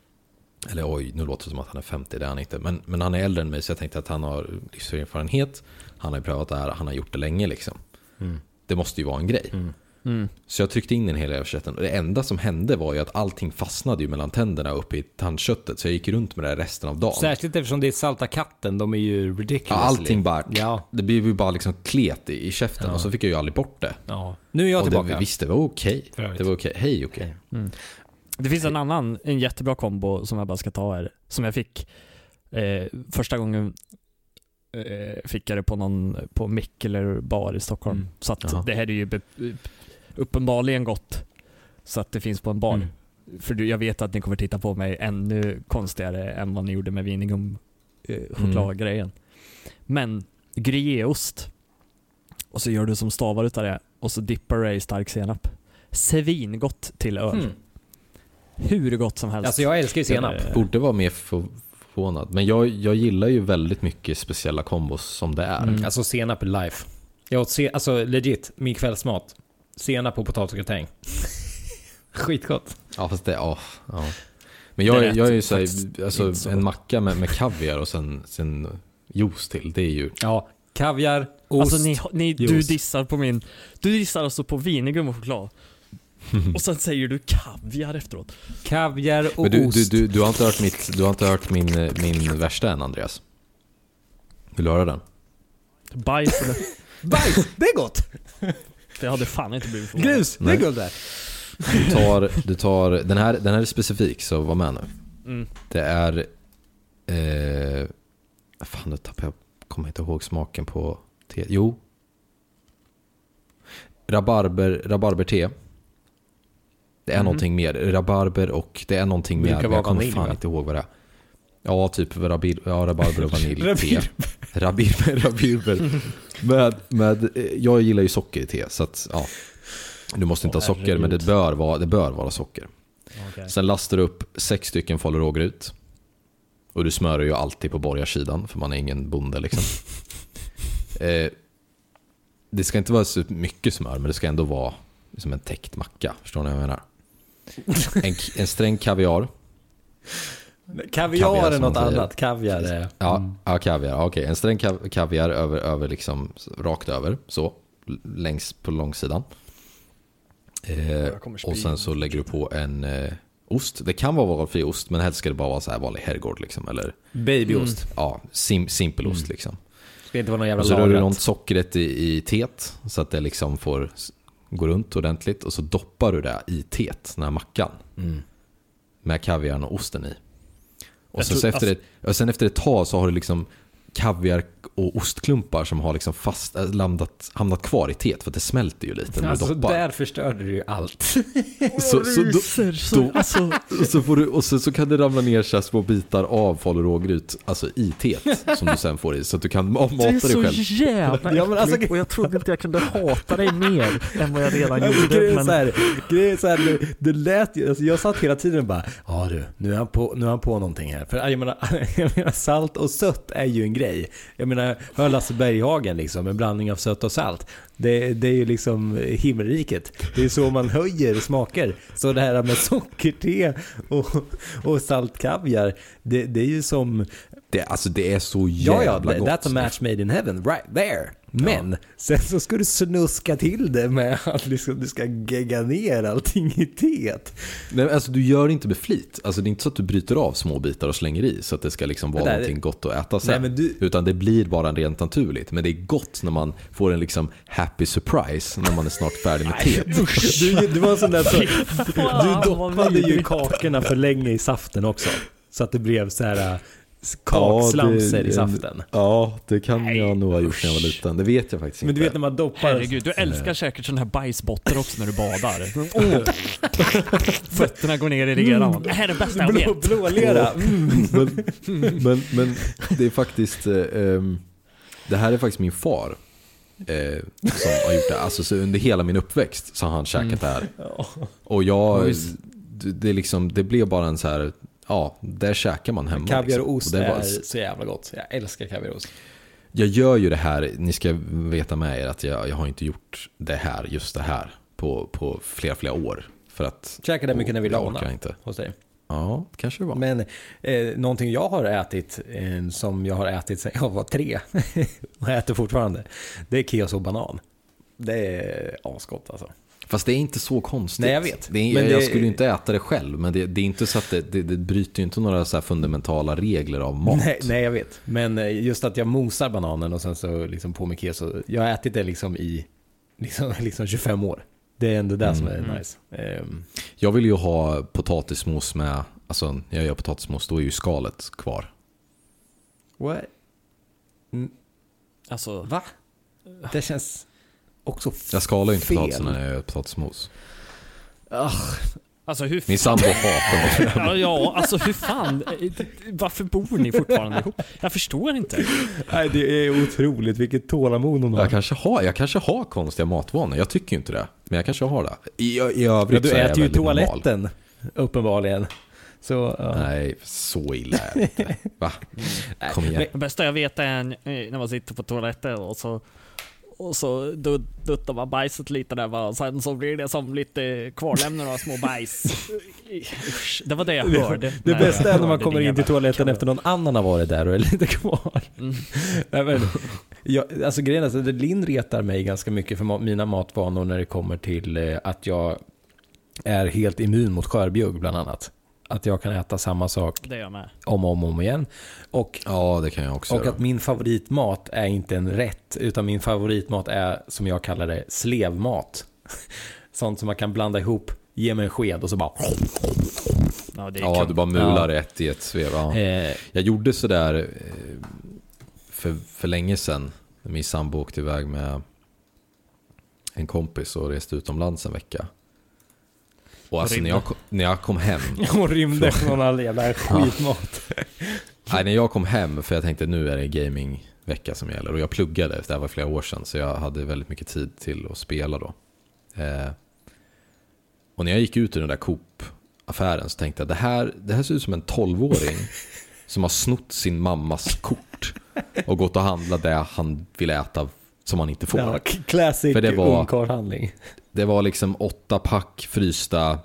S7: Eller oj, nu låter det som att han är 50, det är han inte. Men, men han är äldre än mig så jag tänkte att han har livserfarenhet. Han har prövat det här, han har gjort det länge liksom. Det måste ju vara en grej.
S6: Mm.
S7: Så jag tryckte in den hela översättningen. Och det enda som hände var ju att allting fastnade ju mellan tänderna uppe i tandköttet. Så jag gick runt med det här resten av dagen.
S5: Särskilt eftersom det är salta katten, de är ju ridiculous.
S7: Ja, allting bara...
S5: Ja.
S7: Det blev ju bara liksom klet i, i käften
S5: Ja.
S7: och så fick jag ju aldrig bort det.
S5: ja. Nu är jag
S7: och
S5: tillbaka.
S7: Det, visst, det var okej.
S5: Övrigt.
S7: Det var okej. Hej okej.
S6: Det finns en annan, en jättebra kombo som jag bara ska ta här. Som jag fick eh, första gången eh, fick jag det på någon, på Mikkeler bar i Stockholm.
S5: Mm.
S6: Så att
S7: Jaha.
S6: det här är ju be, uppenbarligen gott. Så att det finns på en bar.
S5: Mm.
S6: För jag vet att ni kommer titta på mig ännu konstigare än vad ni gjorde med vinigum eh, chokladgrejen. Men gruyèreost. Och så gör du som stavar utav det och så dippar du det i stark senap. Svingott till öl.
S5: Mm.
S6: Hur gott som helst.
S5: Alltså jag älskar ju senap.
S7: Borde vara mer för- förvånad. Men jag, jag gillar ju väldigt mycket speciella kombos som det är.
S6: Mm.
S5: Alltså senap är life. Jag åt se, alltså legit, min kvällsmat. Senap och potatisgratäng. (laughs) Skitgott.
S7: Ja fast det, ja. ja. Men
S6: Det är
S7: jag, jag är ju så
S6: faktiskt.
S7: här, alltså,
S6: så
S7: en macka med, med kaviar och sen, sen juice till. Det är ju...
S5: Ja, kaviar, ost.
S6: Alltså ni, ni, du dissar på min... Du dissar alltså på vinigum och choklad. (laughs) Och sen säger du kaviar efteråt.
S5: Kaviar och
S7: Men du, du,
S5: ost.
S7: du, du har inte hört, mitt, du har inte hört min, min värsta än Andreas? Vill du höra den?
S6: Bajs eller... (laughs)
S5: Bajs, det är gott!
S6: Det hade fan inte blivit förvånad.
S5: Grus, det
S7: Nej.
S5: är gott där.
S7: Du tar, du tar den, här, den här är specifik så var med nu.
S6: Mm.
S7: Det är... Eh, fan, nu tappade jag... Kommer inte ihåg smaken på te. Jo. Rabarber, rabarber-te. Det är
S6: Mhm.
S7: någonting mer. Rabarber och det är någonting mer. Jag kommer
S5: vanilj,
S7: fan
S5: va?
S7: inte ihåg vad det är. Ja, typ rabir, ja, rabarber och (laughs) vanilj. Rabirber, rabirber. med, med, eh, jag gillar ju socker i te, så att ja. Du måste inte
S6: Åh,
S7: ha socker, men det bör vara, det bör vara socker.
S6: Okej.
S7: Sen lastar du upp sex stycken falu rågryt. Och du smörar ju alltid på borgarsidan, för man är ingen bonde liksom. (laughs) eh, det ska inte vara så mycket smör, men det ska ändå vara som en täckt macka. Förstår ni vad jag menar? (laughs) En, en sträng kaviar.
S5: Kaviar,
S7: Kaviar
S5: är något annat. Kaviar är...
S7: Ja, ja kaviar. Okej, en sträng kav- kaviar över, över liksom, rakt över. Så, längs på långsidan. Eh, och sen så lägger du på en eh, ost. Det kan vara valfri ost, men helst ska det bara vara så här vanlig herrgård. Liksom, eller
S5: Babyost.
S7: ja, sim, simpel ost liksom.
S5: Ska inte vara någon jävla
S7: Och så rör du runt sockret i, i teet så att det liksom får gå runt ordentligt. Och så doppar du det i teet, den här mackan.
S5: Mm.
S7: Med kaviarn och osten i. Och sen,
S6: tror-
S7: efter, ett, och sen efter ett tag så har du liksom kaviar och ostklumpar som har liksom fast, äh, landat, hamnat kvar i teet för att det smälter ju lite när du
S5: Alltså
S7: doppar.
S5: där förstörde du ju allt. (laughs)
S7: Så, så, då, då,
S6: alltså,
S7: och (laughs) så, får du, och så, så kan det ramla ner så här små bitar av falu rågryt, alltså i teet, som du sen får i. Så att du kan ma-
S6: Du
S7: mata
S6: är
S7: dig
S6: så
S7: själv.
S6: jävla (laughs)
S5: Ja, men alltså-
S6: och jag trodde inte jag kunde hata dig mer än vad jag redan
S5: Alltså,
S6: gjorde.
S5: grejen är
S6: Men
S5: så här, grejen är så här, det, det lät ju, alltså jag satt hela tiden och bara Ja du, nu är han på, nu är han på någonting här. För jag menar, jag menar, salt och sött är ju en grej. Jag menar, hör Lasse Berghagen liksom, en blandning av sött och salt. Det, det är ju liksom himmelriket. Det är så man höjer smaker. Så det här med sockerte och, och saltkaviar, det, det är ju som
S7: Det, alltså det är så
S5: Ja,
S7: jävla
S5: ja,
S7: gott.
S5: that's a match made in heaven, right there. Men sen så ska du snuska till det med (laughs) att liksom, du ska gegga ner allting i teet.
S7: Nej, alltså du gör det inte med flit. Alltså det är inte så att du bryter av små bitar och slänger i så att det ska liksom vara någonting gott att äta sen.
S5: Nej, du-
S7: Utan det blir bara rent naturligt. Men det är gott när man får en liksom happy surprise när man är snart färdig med teet.
S5: Du, du var en sån där så, (laughs) du doppade ju kakorna för länge i saften också. Så att det blev så här kakslamser
S7: Ja, det-
S5: i saften.
S7: Ja, det kan jag nog ha gjort när jag var liten. Det vet jag faktiskt
S5: Men
S7: inte.
S5: du vet när man doppar...
S6: herregud, du älskar säkert sådana här bajsbotter också när du badar. (laughs) Åh. (laughs) Fötterna går ner i leran. Det här är det bästa jag
S5: Blå,
S6: vet.
S5: blålera. Mm.
S7: men, (laughs) men, men det är faktiskt, eh, ehm, det här är faktiskt min far. Eh, som har gjort det. Alltså så under hela min uppväxt så har han käkat det här. Och jag, det, liksom, det blev bara en så här, ja, där käkar man hemma.
S5: Kaviar
S7: liksom.
S5: och ost
S7: det var-
S5: är så jävla gott. Jag älskar kaviar och ost.
S7: Jag gör ju det här, ni ska veta med er att jag, jag har inte gjort det här, just det här, på, på flera, flera år. För att...
S5: Käkade mycket när vi lånade
S7: inte.
S5: hos dig.
S7: Ja, kanske det var.
S5: Men eh, någonting jag har ätit, eh, som jag har ätit sedan jag var tre, (laughs) och äter fortfarande, det är keso och banan. Det är asgott alltså.
S7: Fast det är inte så konstigt.
S5: Nej, jag vet.
S7: Det är,
S5: Men
S7: jag, jag
S5: det-
S7: skulle ju inte äta det själv, men det, det är inte så att det, det, det bryter ju inte några så här fundamentala regler av mat.
S5: Nej, nej, jag vet. Men eh, just att jag mosar bananen och sen så liksom på med keso. Jag har ätit det liksom i liksom, (laughs) liksom 25 år. Det är ändå det som är nice. Ehm,
S7: Jag vill ju ha potatismos med, alltså när jag gör potatismos då är ju skalet kvar.
S5: what?
S6: Alltså,
S5: Va? Det känns också
S7: Jag skalar ju inte
S5: fel.
S7: potatisen när jag gör potatismos.
S6: alltså hur
S7: Min sambo hatar mig. (laughs)
S6: Ja, ja, alltså hur fan, varför bor ni fortfarande ihop? Jag förstår inte.
S5: Nej, det är otroligt vilket tålamod hon har.
S7: Jag kanske, har, jag kanske har konstiga matvanor, jag tycker ju inte det. Men jag kanske har det. I, i
S5: Ja,
S7: övrigt
S5: du
S7: så är jag
S5: äter ju
S7: väldigt normal.
S5: toaletten, uppenbarligen. Så, ja.
S7: Nej, så illa är det inte. Va? (laughs) Kom igen.
S6: Det bästa jag vet är när man sitter på toaletten och så och så dut- duttar man bajset lite där va, och sen så blir det som lite kvarlämnor av små bajs. Usch, det var det jag hörde.
S5: Det
S6: när
S5: bästa är när man kommer in till toaletten efter någon annan har varit där och är lite kvar.
S6: Mm.
S5: Nej, men, jag, alltså grejen är att Linn retar mig ganska mycket för mina matvanor när det kommer till eh, att jag är helt immun mot skörbjugg bland annat. Att jag kan äta samma sak om och om, och om igen. Och,
S7: Ja, det kan jag också
S5: och
S7: göra.
S5: att min favoritmat är inte en rätt, utan min favoritmat är, som jag kallar det, slevmat. (laughs) Sånt som man kan blanda ihop, ge mig en sked och så bara...
S6: Ja, det är
S7: Ja, du bara mular ett i ett svep. Ja.
S5: Eh,
S7: Jag gjorde sådär eh, för, för länge sedan. När min sambo åkte iväg med en kompis och reste utomlands en vecka. Och alltså när jag, när jag kom hem, (laughs)
S5: och rymde från all jävla (laughs) skitmat. (laughs)
S7: nej, när jag kom hem, för jag tänkte nu är det gamingvecka som gäller. Och jag pluggade, det här var flera år sedan, så jag hade väldigt mycket tid till att spela då. Eh, och när jag gick ut ur den där Coop-affären så tänkte jag, det här, det här ser ut som en 12-åring som har snott sin mammas kort och gått och handlat det han vill äta som han inte får.
S5: Ja, classic
S7: För det var-
S5: ungkarlhandling.
S7: Det var liksom åtta pack frysta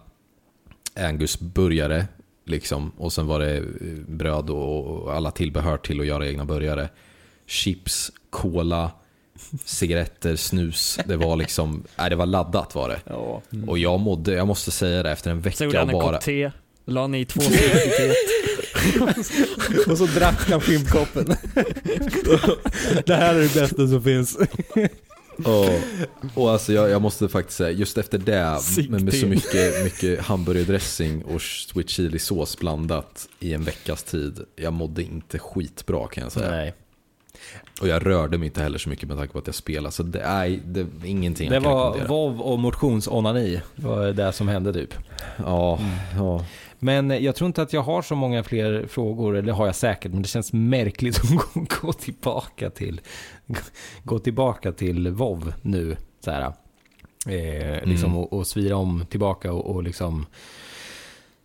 S7: Angus-burgare. Liksom. Och sen var det eh, bröd och alla tillbehör till att göra egna burgare. Chips, cola, cigaretter, snus. Det var liksom, (laughs) nej det var laddat var det.
S5: Ja.
S7: Och jag mådde, jag måste säga det, efter en
S6: Så gjorde
S7: vecka
S6: han en
S7: bara...
S6: kopp te, la ni två steg i teet.
S5: Och så drack han fimpkoppen. (laughs) det här är det bästa som finns. (laughs)
S7: Och, och alltså jag, jag måste faktiskt säga, just efter det,
S6: Sick
S7: med, med så mycket, mycket hamburgardressing och sweet chili sås blandat i en veckas tid, jag mådde inte skitbra kan jag säga.
S5: Nej.
S7: Och jag rörde mig inte heller så mycket med tanke på att jag spelade. Så det är, det är ingenting
S5: Det
S7: jag kan
S5: var
S7: rekommendera.
S5: vov och motionsonani. Det var det som hände typ.
S7: Ja, ja.
S5: Men jag tror inte att jag har så många fler frågor, eller har jag säkert, men det känns märkligt (laughs) att gå, tillbaka till gå tillbaka till WoW nu. Så här, eh, liksom,
S7: Mm.
S5: och, och svira om tillbaka och, och liksom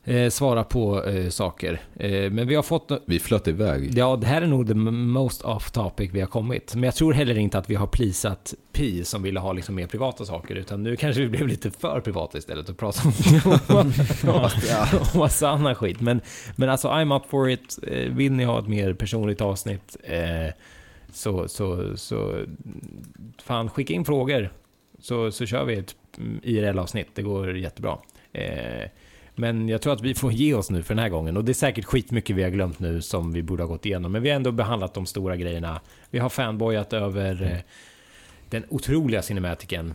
S5: eh, svara på eh, saker. Eh, men vi har fått
S7: Vi flöt iväg.
S5: Ja, det här är nog the most off topic vi har kommit. Men jag tror heller inte att vi har prisat Pi som ville ha liksom mer privata saker, utan nu kanske vi blev lite för privata istället och pratade om, om, (laughs) om massa annan skit. Men, men alltså, I'm up for it. Eh, Vill ni ha ett mer personligt avsnitt, eh, så, så, så fan, skicka in frågor. Så, så kör vi ett mm, IRL-avsnitt. Det går jättebra. Eh, men jag tror att vi får ge oss nu för den här gången. Och det är säkert skitmycket vi har glömt nu som vi borde ha gått igenom. Men vi har ändå behandlat de stora grejerna. Vi har fanboyat över eh, den otroliga cinematiken.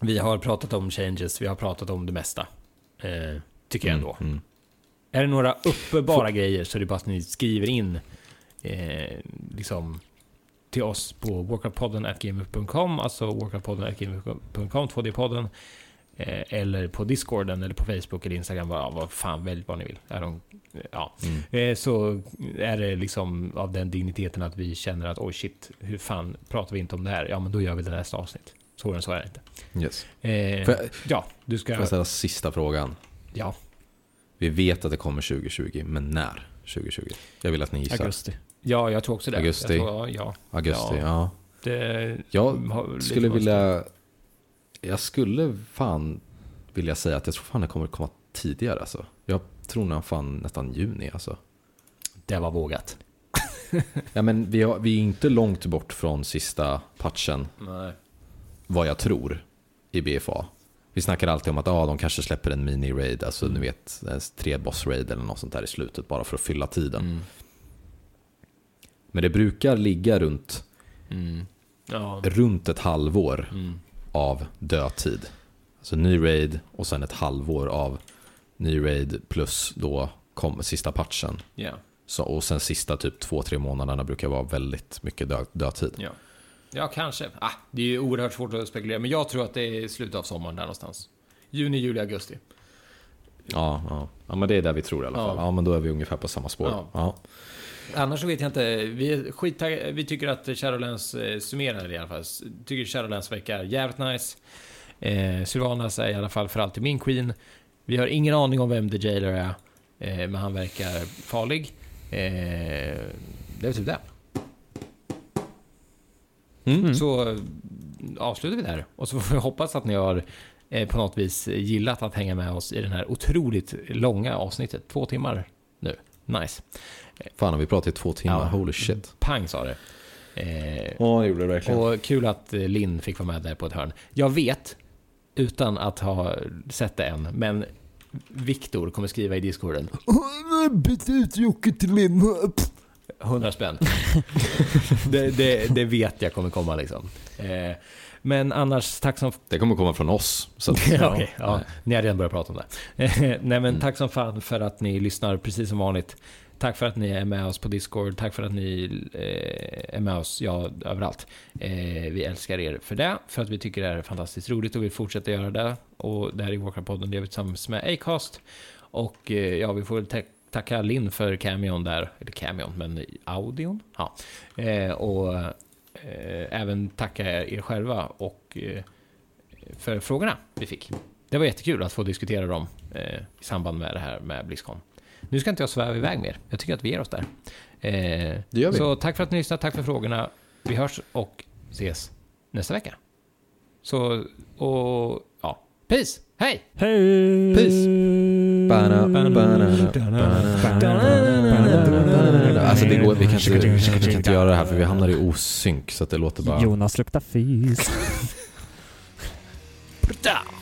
S5: Vi har pratat om changes, vi har pratat om det mesta. Eh, tycker jag ändå.
S7: Mm.
S5: Är det några uppenbara grejer så är det bara att ni skriver in eh, liksom till oss på workoutpodden.gmail.com, alltså workoutpodden.gmail.com, 2D-podden. Eh, eller på Discorden eller på Facebook eller Instagram, vad, vad fan, välj vad ni vill. Är de, ja.
S7: Mm.
S5: Eh, så är det liksom av den digniteten att vi känner att oj shit, hur fan pratar vi inte om det här? Ja, men då gör vi det nästa avsnitt. Så än så är det inte.
S7: Yes.
S5: Eh,
S7: jag-
S5: ja, du ska...
S7: Får jag ställa sista frågan?
S5: Ja,
S7: Vi vet att det kommer 2020, men när 2020? Jag vill att ni gissar.
S6: Augusti.
S5: ja, jag tror också det.
S7: Augusti.
S5: Tror, ja,
S7: Augusti,
S5: Ja.
S7: ja.
S5: det,
S7: Jag skulle
S5: konstigt.
S7: Jag skulle fan vilja säga att jag tror fan det kommer komma tidigare alltså. Jag tror nog fan nästan juni alltså.
S5: Det var vågat. (laughs)
S7: Ja men vi, har, vi är inte långt bort från sista patchen,
S5: Nej.
S7: vad jag tror, i BFA. Vi snackar alltid om att ah, de kanske släpper en mini-raid, alltså ni vet, en tre boss-raid eller något sånt där i slutet bara för att fylla tiden.
S5: Mm.
S7: Men det brukar ligga runt,
S5: Mm. Ja.
S7: runt ett halvår
S5: Mm.
S7: Av dödtid. Alltså ny raid och sen ett halvår av ny raid plus då kom sista patchen.
S5: Ja.
S7: Så, och sen sista typ två, tre månaderna brukar vara väldigt mycket dö, dödtid.
S5: Ja. ja, kanske. Ah, det är ju oerhört svårt att spekulera, men jag tror att det är slutet av sommaren där någonstans. Juni, juli, augusti.
S7: Ja, ja. ja men det är där vi tror i alla
S5: Ja.
S7: fall. Ja, men då är vi ungefär på samma spår.
S5: Ja.
S7: Ja.
S5: Annars vet jag inte. Vi, är skittagg- vi tycker att Shadowlands eh, summerar i alla fall. Tycker Shadowlands verkar jävligt nice. Eh, Sylvanas är i alla fall för alltid min queen. Vi har ingen aning om vem The Jailer är. Eh, men han verkar farlig. Eh, det är typ det.
S7: Mm.
S5: Så eh, avslutar vi där. Och så får vi hoppas att ni har eh, på något vis gillat att hänga med oss i den här otroligt långa avsnittet. Två timmar. Nice.
S7: Fan, har vi pratat i två timmar?
S5: Ja.
S7: Holy shit.
S5: Pang sa det. Eh,
S7: Ja, det gjorde det verkligen.
S5: och kul att eh, Linn fick vara med där på ett hörn. Jag vet, utan att ha sett det än, men Viktor kommer skriva i discorden. Byt ut Jocke till Linn. 100 spänn. (laughs) det, det, det vet jag kommer komma liksom. Eh, men annars, tack som...
S7: Det kommer komma från oss. Så att, (laughs)
S5: Ja, okej, ja, ni har redan börjat prata om det. (laughs) Nej men
S7: Mm.
S5: tack som fan för att ni lyssnar precis som vanligt. Tack för att ni är med oss på Discord. Tack för att ni eh, är med oss, ja, överallt. Eh, vi älskar er för det, för att vi tycker det är fantastiskt roligt och vill fortsätta göra det. Och det här är Walker-podden, det gör vi tillsammans med Acast. Och eh, ja, vi får väl ta- tacka Linn för cameon där, eller cameon, men audion. Ja. Eh, och även tacka er själva och eh, för frågorna vi fick. Det var jättekul att få diskutera dem eh, i samband med det här med Blizzcon. Nu ska inte jag sväva iväg mer. Jag tycker att vi ger oss där. Eh,
S7: Det gör vi.
S5: Så tack för att ni lyssnade, tack för frågorna. Vi hörs och ses nästa vecka. Så, och ja, peace! Hej!
S6: Hej!
S7: Peace. Alltså det går, vi kanske, vi kanske kan inte göra det här för vi hamnar i osynk så att det låter bara...
S6: Jonas luktar fis. (laughs) (laughs)